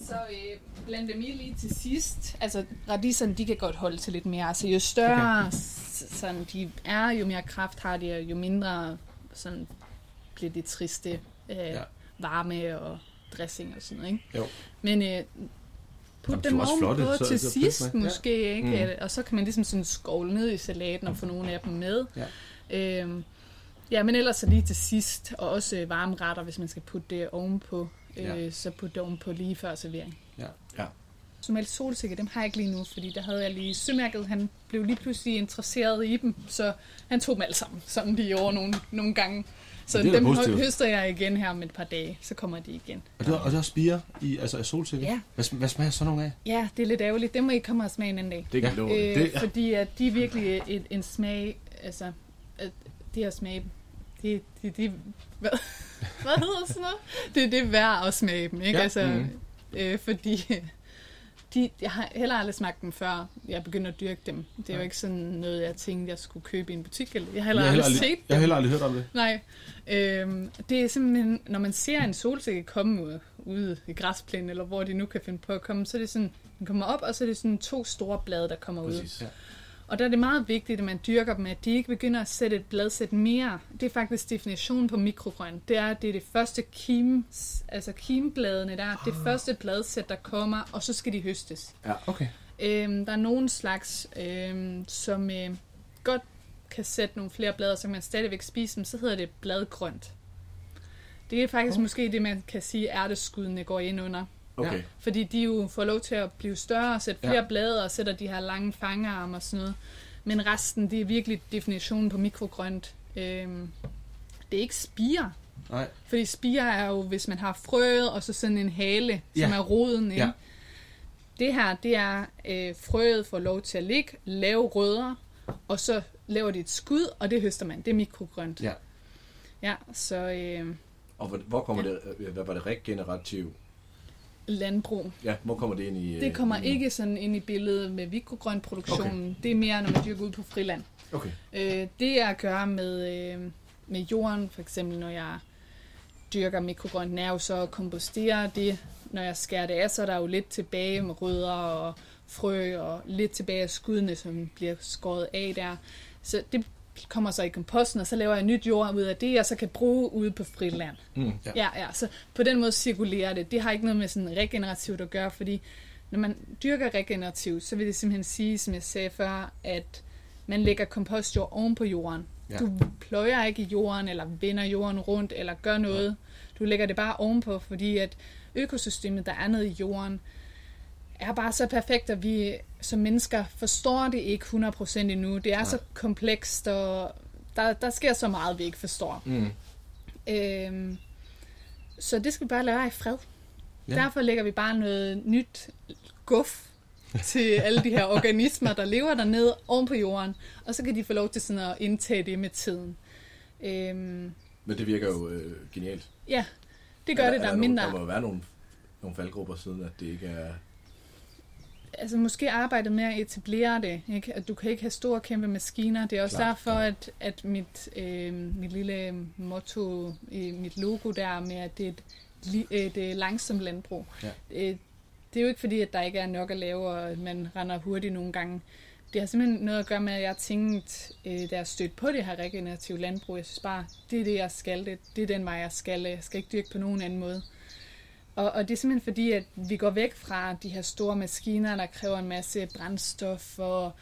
Så øh, bland dem i lige til sidst. Altså, radiserne, de kan godt holde til lidt mere. Altså, jo større Okay. sådan, de er, jo mere kraft har de, og jo mindre sådan, bliver det triste øh, ja. varme og dressing og sådan noget, ikke? Jo. Men øh, Jamen, put er dem ovenpå til sidst med. Ja. måske, ikke? Mm. Mm. Og så kan man ligesom sådan skovle ned i salaten og få nogle af dem med. Ja. Øhm, ja, men ellers så lige til sidst, og også øh, varme retter, hvis man skal putte det ovenpå, øh, Ja. så putte det ovenpå lige før servering. Ja. ja. Normalt solsikker, dem har jeg ikke lige nu, fordi der havde jeg lige sømærket, han blev lige pludselig interesseret i dem, så han tog dem alle sammen, sådan lige over nogle, nogle gange. Så da dem positivt. høster jeg igen her om et par dage, så kommer de igen. Og det, og det er spiger i, altså af solsikker? Ja. Hvad, hvad smager sådan nogle af? Ja, det er lidt ærgerligt. Det må I komme og smage en anden dag. Det kan dig. øh, Det- ja. Fordi at de er virkelig et, en smag, altså, at det her smag, det, det, det, hvad, hvad hedder sådan noget? Det, det er værd at smage dem, ikke? Ja, Altså, mhm. øh, fordi de, jeg har heller aldrig smagt dem før jeg begyndte at dyrke dem. Det er jo Ja. ikke sådan noget, jeg tænkte, jeg skulle købe i en butik. Eller, jeg har Jeg heller har aldrig heller set aldrig- dem. jeg har heller aldrig hørt om det. Nej. Øhm, det er simpelthen, når man ser en solsikke komme ud, ude i græsplænen, eller hvor de nu kan finde på at komme, så er det sådan, den kommer op, og så er det sådan to store blade, der kommer Præcis. ud. Ja. Og der er det meget vigtigt, at man dyrker dem, at de ikke begynder at sætte et bladsæt mere. Det er faktisk definitionen på mikrogrøn. Det er, det er det første kim, altså kimbladene, der er det første bladsæt, der kommer, og så skal de høstes. Ja, okay. Øhm, der er nogen slags, øhm, som øh, godt kan sætte nogle flere blade, så man stadigvæk spise dem, så hedder det bladgrønt. Det er faktisk oh. måske det, man kan sige, ærteskuddene går ind under. Okay. Fordi de jo får lov til at blive større og sætte flere Ja. ja. blade og sætter de her lange fangerarme og sådan noget. Men resten, det er virkelig definitionen på mikrogrønt. Øhm, det er ikke spire. Nej. Fordi spire er jo, hvis man har frøet og så sådan en hale, Ja. som er roden. Ikke? Ja. Det her, det er øh, frøet får lov til at ligge, lave rødder, og så laver de et skud, og det høster man. Det er mikrogrønt. Ja. Ja, så øh, Og hvor, hvor kommer det, øh, hvad var det, regenerativ? Landbrug. Ja, hvor kommer det ind i... Det øh, kommer i- ikke sådan ind i billedet med mikrogrøntproduktionen. Okay. Det er mere, når man dyrker ud på friland. Okay. Øh, det er at gøre med, øh, med jorden, for eksempel når jeg dyrker mikrogrønt, er jo så at kompostere det. Når jeg skærer det af, så er der jo lidt tilbage med rødder og frø, og lidt tilbage af skuddene, som bliver skåret af der. Så det kommer så i komposten, og så laver jeg nyt jord ud af det, jeg så kan bruge ude på friland. Mm, ja. ja, ja, så på den måde cirkulerer det. Det har ikke noget med sådan regenerativt at gøre, fordi når man dyrker regenerativt, så vil det simpelthen sige, som jeg sagde før, at man lægger kompostjord oven på jorden. Ja. Du pløjer ikke i jorden, eller vender jorden rundt, eller gør noget. Du lægger det bare ovenpå, fordi at økosystemet, der er nede i jorden, er bare så perfekt, at vi som mennesker forstår det ikke 100% endnu. Det er Nej. så komplekst, og der, der sker så meget, vi ikke forstår. Mm. Øhm, så det skal vi bare lade i fred. Ja. Derfor lægger vi bare noget nyt guf til alle de her organismer, der lever dernede oven på jorden, og så kan de få lov til sådan at indtage det med tiden. Øhm, Men det virker jo øh, genialt. ja, det gør Er det, der er mindre. Der må være nogle, nogle faldgrupper, siden at det ikke er... altså måske arbejdet med at etablere det. Ikke? At du kan ikke have store, kæmpe maskiner. Det er også Klart, derfor, at, at mit, øh, mit lille motto i mit logo der med, at det er et, li- et, et langsomt landbrug. Ja. Øh, det er jo ikke fordi, at der ikke er nok at lave, og at man render hurtigt nogle gange. Det har simpelthen noget at gøre med, at jeg tænkt, øh, da jeg stødte på det her regenerative landbrug, jeg synes bare, det er det, jeg skal. Det, det er den vej, jeg skal. Jeg skal ikke dyrke på nogen anden måde. Og, og det er simpelthen fordi, at vi går væk fra de her store maskiner, der kræver en masse brændstof og...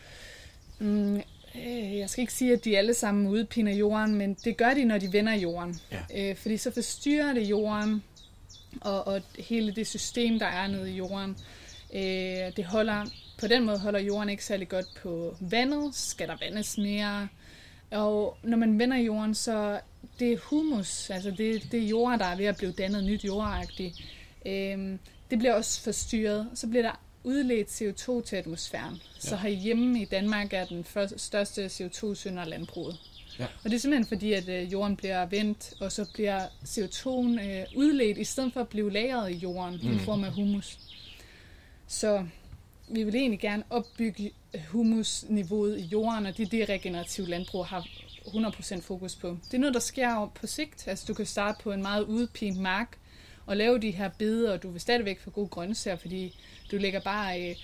Mm, øh, jeg skal ikke sige, at de alle sammen udpiner jorden, men det gør de, når de vender jorden. Ja. Øh, fordi så forstyrrer det jorden, og, og hele det system, der er nede i jorden. Øh, det holder, på den måde holder jorden ikke særlig godt på vandet. Skal der vandes mere? Og når man vender jorden, så det er humus, altså det, det er jord, der er ved at blive dannet nyt jordagtigt. Øhm, det bliver også forstyrret. Så bliver der udledt CO2 til atmosfæren. Ja. Så herhjemme i Danmark er den første, største CO2-synder landbruget. Ja. Og det er simpelthen fordi, at øh, jorden bliver vendt, og så bliver CO2'en øh, udledt, i stedet for at blive lagret i jorden mm. I form af humus. Så vi vil egentlig gerne opbygge humusniveauet i jorden, og det er det, regenerativ landbrug har 100% fokus på. Det er noget, der sker på sigt. Altså, du kan starte på en meget udpint mark og lave de her beder, og du vil stadigvæk få gode grøntsager, fordi du lægger bare øh,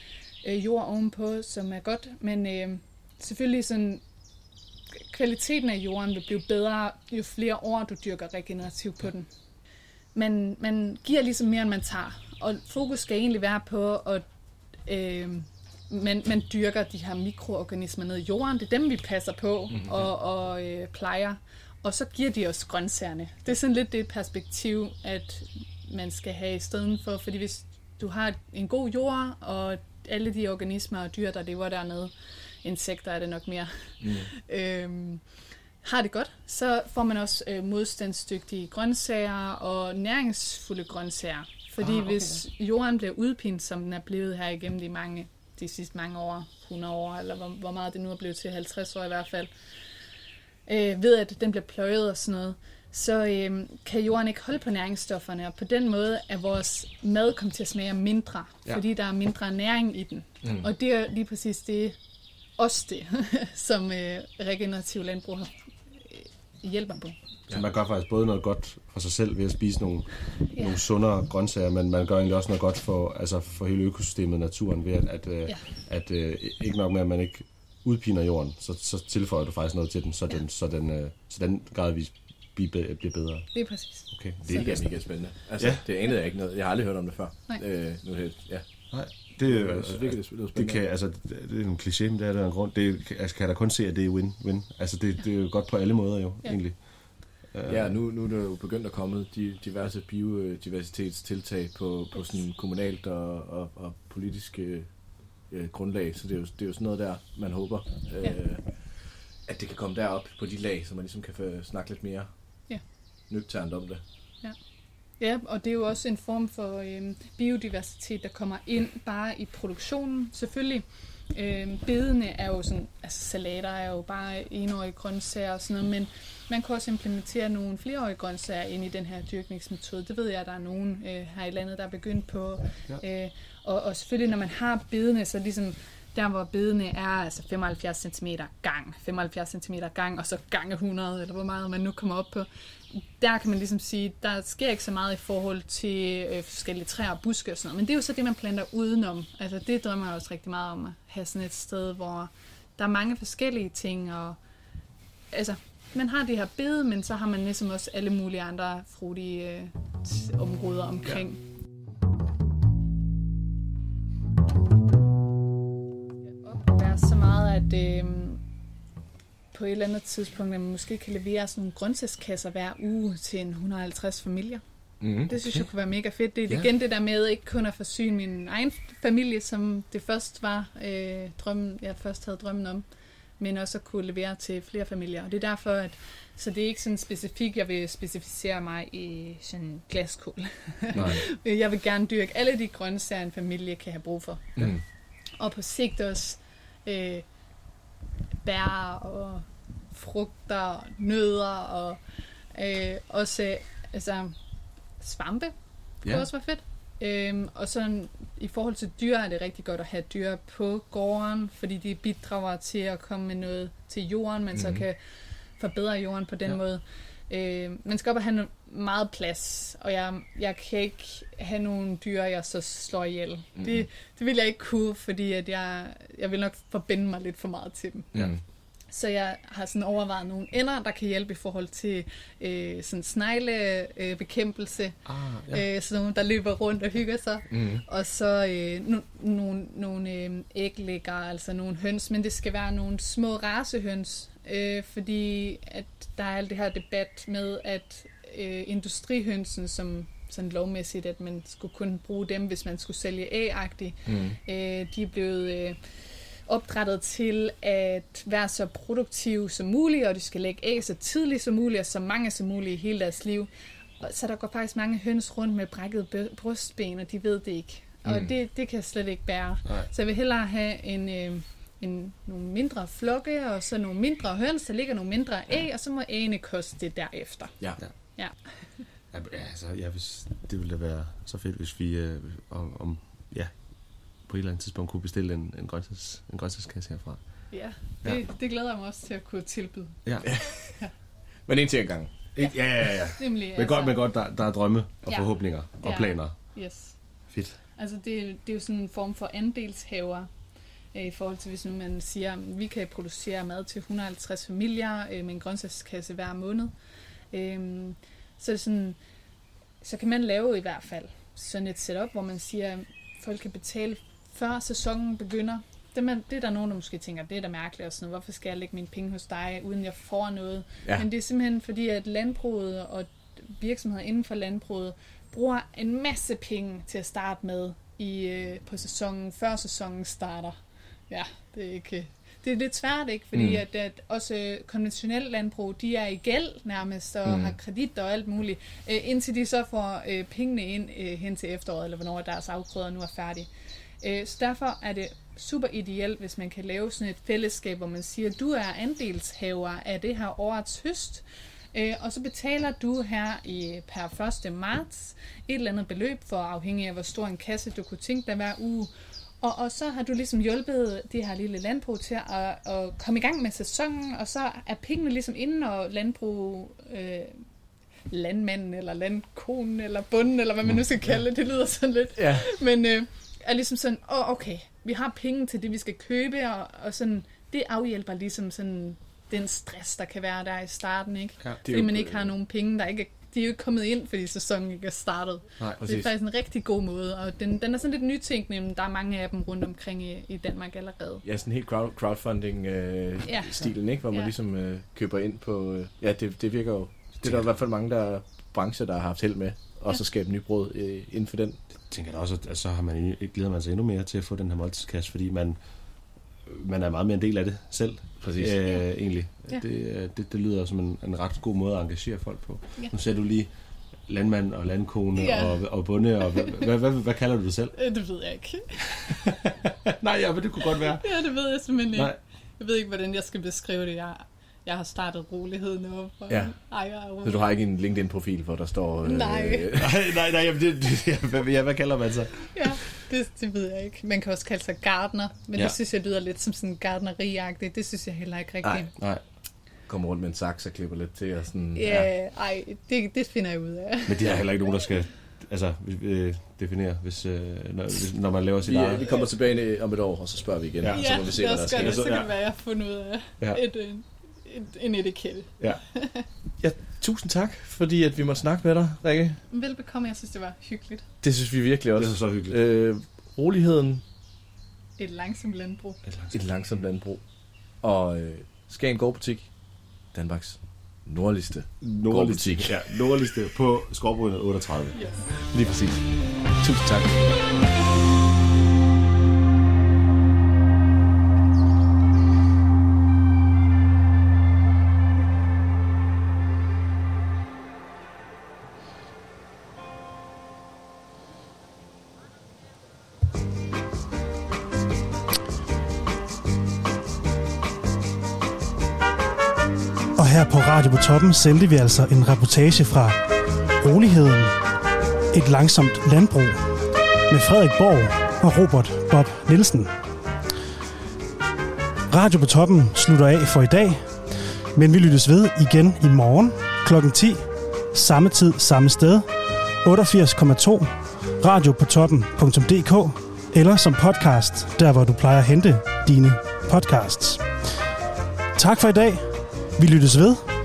øh, jord ovenpå, som er godt. Men øh, selvfølgelig sådan, kvaliteten af jorden vil blive bedre, jo flere år du dyrker regenerativt på den. Man, man giver ligesom mere, end man tager. Og fokus skal egentlig være på, at øh, man, man dyrker de her mikroorganismer ned i jorden. Det er dem, vi passer på Mhm. og, og øh, plejer. Og så giver de os grøntsagerne. Det er sådan lidt det perspektiv, at man skal have i stedet for. Fordi hvis du har en god jord, og alle de organismer og dyr, der lever dernede, insekter er det nok mere, Mm. øhm, har det godt, så får man også øh, modstandsdygtige grøntsager og næringsfulde grøntsager. Fordi Ah, okay. hvis jorden bliver udpint, som den er blevet her igennem de, mange, de sidste mange år, 100 år, eller hvor, hvor meget det nu er blevet til, 50 år i hvert fald, øh, ved at den bliver pløjet og sådan noget, så øh, kan jorden ikke holde på næringsstofferne, og på den måde er vores mad kommet til at smage mindre, Ja. ja. fordi der er mindre næring i den. Mm. Og det er lige præcis det, også det, som øh, regenerativ landbrug har, øh, hjælper på. Så man gør faktisk både noget godt for sig selv ved at spise nogle, Ja. ja. nogle sundere grøntsager, men man gør egentlig også noget godt for, altså for hele økosystemet, naturen, ved at, at, ja. Ja. at øh, ikke nok med, at man ikke udpiner jorden, så, så tilføjer du faktisk noget til den, så den, så den, øh, så den gradvist bliver, be- bliver bedre. Det er præcis. Okay. Det er mega, mega spændende. Altså, Ja. ja. det anede jeg ikke noget. Jeg har aldrig hørt om det før. Nej. Øh, nu det, ja. Nej, det, er, Jeg synes virkelig, det lyder det spændende. kan, altså, det det er en kliché, men det er der en grund. Det altså, kan der kun se, at det er win-win. Altså, det, det er jo godt på alle måder jo, Ja. ja. egentlig. Øh, Ja, nu, nu er der jo begyndt at komme de diverse biodiversitetstiltag på, på sådan kommunalt og, og, og politisk øh, grundlag, så det er, jo, det er jo sådan noget der, man håber, øh, Ja. at det kan komme derop på de lag, så man ligesom kan få snakke lidt mere Ja. nøgternt om det. Ja. ja, og det er jo også en form for øhm, biodiversitet, der kommer ind bare i produktionen. Selvfølgelig, øhm, bedene er jo sådan, altså salater er jo bare enårige grøntsager og sådan noget, men man kan også implementere nogle flereårige grøntsager ind i den her dyrkningsmetode. Det ved jeg, at der er nogen øh, her i landet, der er begyndt på. Ja. Øh, og, og selvfølgelig, når man har bedene, så ligesom der hvor bedene er altså 75 cm gang, 75 cm gang, og så gange 100, eller hvor meget man nu kommer op på, der kan man ligesom sige, der sker ikke så meget i forhold til øh, forskellige træer og buske og sådan noget, men det er jo så det, man planter udenom. Altså det drømmer jeg også rigtig meget om, at have sådan et sted, hvor der er mange forskellige ting, og altså, man har det her bede, men så har man ligesom også alle mulige andre frutige øh, områder omkring. Ja. så meget, at øh, på et eller andet tidspunkt, at man måske kan levere sådan nogle grøntsagskasser hver uge til en 150 familier. Mhm, Det synes okay. jeg kunne være mega fedt. Det er Ja. igen det der med ikke kun at forsyne min egen familie, som det først var øh, drømmen, jeg først havde drømmen om, men også at kunne levere til flere familier. Og det er derfor, at så det er ikke sådan specifikt, jeg vil specificere mig i sådan glaskål. Nej. jeg vil gerne dyrke alle de grøntsager, en familie kan have brug for. Mm. Og på sigt også øh, bær og frugter og nødder og øh, også altså, svampe. Det Ja. også være fedt. Øhm, og sådan i forhold til dyr er det rigtig godt at have dyr på gården, fordi de bidrager til at komme med noget til jorden, men mm. så Mhm. kan forbedre jorden på den Ja. måde. Øh, man skal op og have no- meget plads, og jeg, jeg kan ikke have nogle dyr, jeg så slår ihjel. Mhm. Mm. Det, det vil jeg ikke kunne, fordi at jeg, jeg vil nok forbinde mig lidt for meget til dem. Ja. Så jeg har sådan overvejet nogle ender, der kan hjælpe i forhold til øh, sådan sneglebekæmpelse. Øh. Ah, ja. øh, sådan nogle, der løber rundt og hygger sig. Mhm. Og så øh, no, nogle, nogle øh, æglægger, altså nogle høns, men det skal være nogle små racehøns, øh, fordi at der er alt det her debat med, at øh, industrihønsen, som sådan lovmæssigt, at man skulle kun bruge dem, hvis man skulle sælge ægagtigt, Mhm. øh, de er blevet... Øh, opdrettet til at være så produktive som muligt, og de skal lægge æg så tidligt som muligt, og så mange som muligt i hele deres liv. Og så der går faktisk mange høns rundt med brækket brystben, og de ved det ikke. Og Mm. det, det kan jeg slet ikke bære. Nej. Så jeg vil hellere have en, øh, en, nogle mindre flokke, og så nogle mindre høns, der ligger nogle mindre æg, og så må ægene koste det derefter. Ja. Ja. Ja, altså, ja, hvis, det ville da være så fedt, hvis vi øh, om, om, ja, på et eller andet tidspunkt kunne bestille en, en, grøntsags, en grøntsagskasse herfra. Ja, Ja. det, det glæder jeg mig også til at kunne tilbyde. Ja. Men en ting ad gangen. Ikke? Ja, ja, ja. Nemlig, men altså. godt, men godt, der, der er drømme og Ja. forhåbninger Det og er- planer. Yes. Fedt. Altså det, det er jo sådan en form for andelshaver øh, i forhold til, hvis nu man siger, at vi kan producere mad til 150 familier øh, med en grøntsagskasse hver måned. Øhm, så er det sådan, så kan man lave i hvert fald sådan et setup, hvor man siger, at folk kan betale før sæsonen begynder. Det, man, det er der nogen, der måske tænker, det er da mærkeligt og sådan noget. Hvorfor skal jeg lægge mine penge hos dig, uden jeg får noget? Ja. Men det er simpelthen fordi, at landbruget og virksomheder inden for landbruget bruger en masse penge til at starte med i, øh, på sæsonen, før sæsonen starter. Ja, det er ikke... Det er lidt svært, ikke? Fordi Mm. at, at også konventionelt landbrug, de er i gæld nærmest, og Mm. har kredit og alt muligt, øh, indtil de så får øh, pengene ind øh, hen til efteråret, eller hvornår deres afgrøder nu er færdige. Øh, så derfor er det super ideelt, hvis man kan lave sådan et fællesskab, hvor man siger, du er andelshaver af det her årets høst, øh, og så betaler du her i per 1. marts et eller andet beløb, for afhængig af, hvor stor en kasse du kunne tænke dig hver uge. Og, og så har du ligesom hjulpet det her lille landbrug til at, at komme i gang med sæsonen, og så er pengene ligesom inde, og landbrug... Øh, landmanden, eller landkonen, eller bunden, eller hvad man nu skal kalde det. Det lyder sådan lidt. Ja. Men øh, er ligesom sådan, åh, oh, okay, vi har penge til det, vi skal købe, og, og sådan, det afhjælper ligesom sådan den stress, der kan være der i starten, ikke? Ja, det fordi jo- man ikke har nogen penge, der ikke er, de er jo ikke kommet ind, fordi sæsonen ikke er startet. Nej, det er faktisk en rigtig god måde, og den, den er sådan lidt nytænkende, men der er mange af dem rundt omkring i, i Danmark allerede. Ja, sådan helt crowd, crowdfunding-stilen, Ja. øh, stilen, ikke? Hvor man Ja. ligesom øh, køber ind på... Øh, ja, det, det virker jo... Det er der i hvert fald mange der brancher, der har haft held med. Og så Ja. skabe nybrud øh, inden for den. Jeg tænker da også, at, at så har man, glæder man sig endnu mere til at få den her måltidskasse, fordi man, man er meget mere en del af det selv. Præcis. Øh, Ja. egentlig. Ja. øh, Det, det, det lyder som en, en ret god måde at engagere folk på. Ja. Nu ser du lige landmand og landkone Ja. og, og bonde, og hvad, hvad, hvad, hvad kalder du det selv? Øh, Det ved jeg ikke. Nej, ja, men det kunne godt være. Ja, det ved jeg simpelthen ikke. Nej. Jeg ved ikke, hvordan jeg skal beskrive det. Jeg, jeg har startet roligheden op. Og Ja. Ej, jeg er Så du har ikke en LinkedIn-profil, hvor der står... Øh, Nej. nej, nej, nej, jamen det, det, ja, hvad, ja, hvad kalder man så? Ja, det, det ved jeg ikke. Man kan også kalde sig gardner, men ja. Ja. det synes jeg lyder lidt som sådan gardneriagtigt. Det synes jeg heller ikke rigtigt. Nej, nej. Kommer rundt med en saks og klipper lidt til og sådan... Ja, ej, det, det finder jeg ud af. Men det er heller ikke nogen, der skal altså, øh, definere, hvis, øh, når, hvis, når man laver sit Vi, eget. vi kommer tilbage i- om et år, og så spørger vi igen. Ja. så må vi se, hvad der skal sker. det, så kan det være, jeg har fundet ud af Ja. ja. et, en, et, en etikette. Ja. ja, tusind tak, fordi at vi måtte snakke med dig, Rikke. Velbekomme, jeg synes, det var hyggeligt. Det synes vi virkelig også. Det er så hyggeligt. Øh, roligheden, Et langsomt landbrug. et langsomt landbrug, og øh, Skagen Gårdbutik, Danmarks nordligste gårdbutik. Ja, nordligste på Skovbrødene 38. Yes. Lige præcis. Tusind tak. Toppen sendte vi altså en reportage fra Roligheden. Et langsomt landbrug med Frederik Borg og Robert Bob Nielsen. Radio på toppen slutter af for i dag, men vi lyttes ved igen i morgen kl. 10, samme tid, samme sted, 88,2 radio på toppen.dk eller som podcast, der hvor du plejer at hente dine podcasts. Tak for i dag. Vi lyttes ved.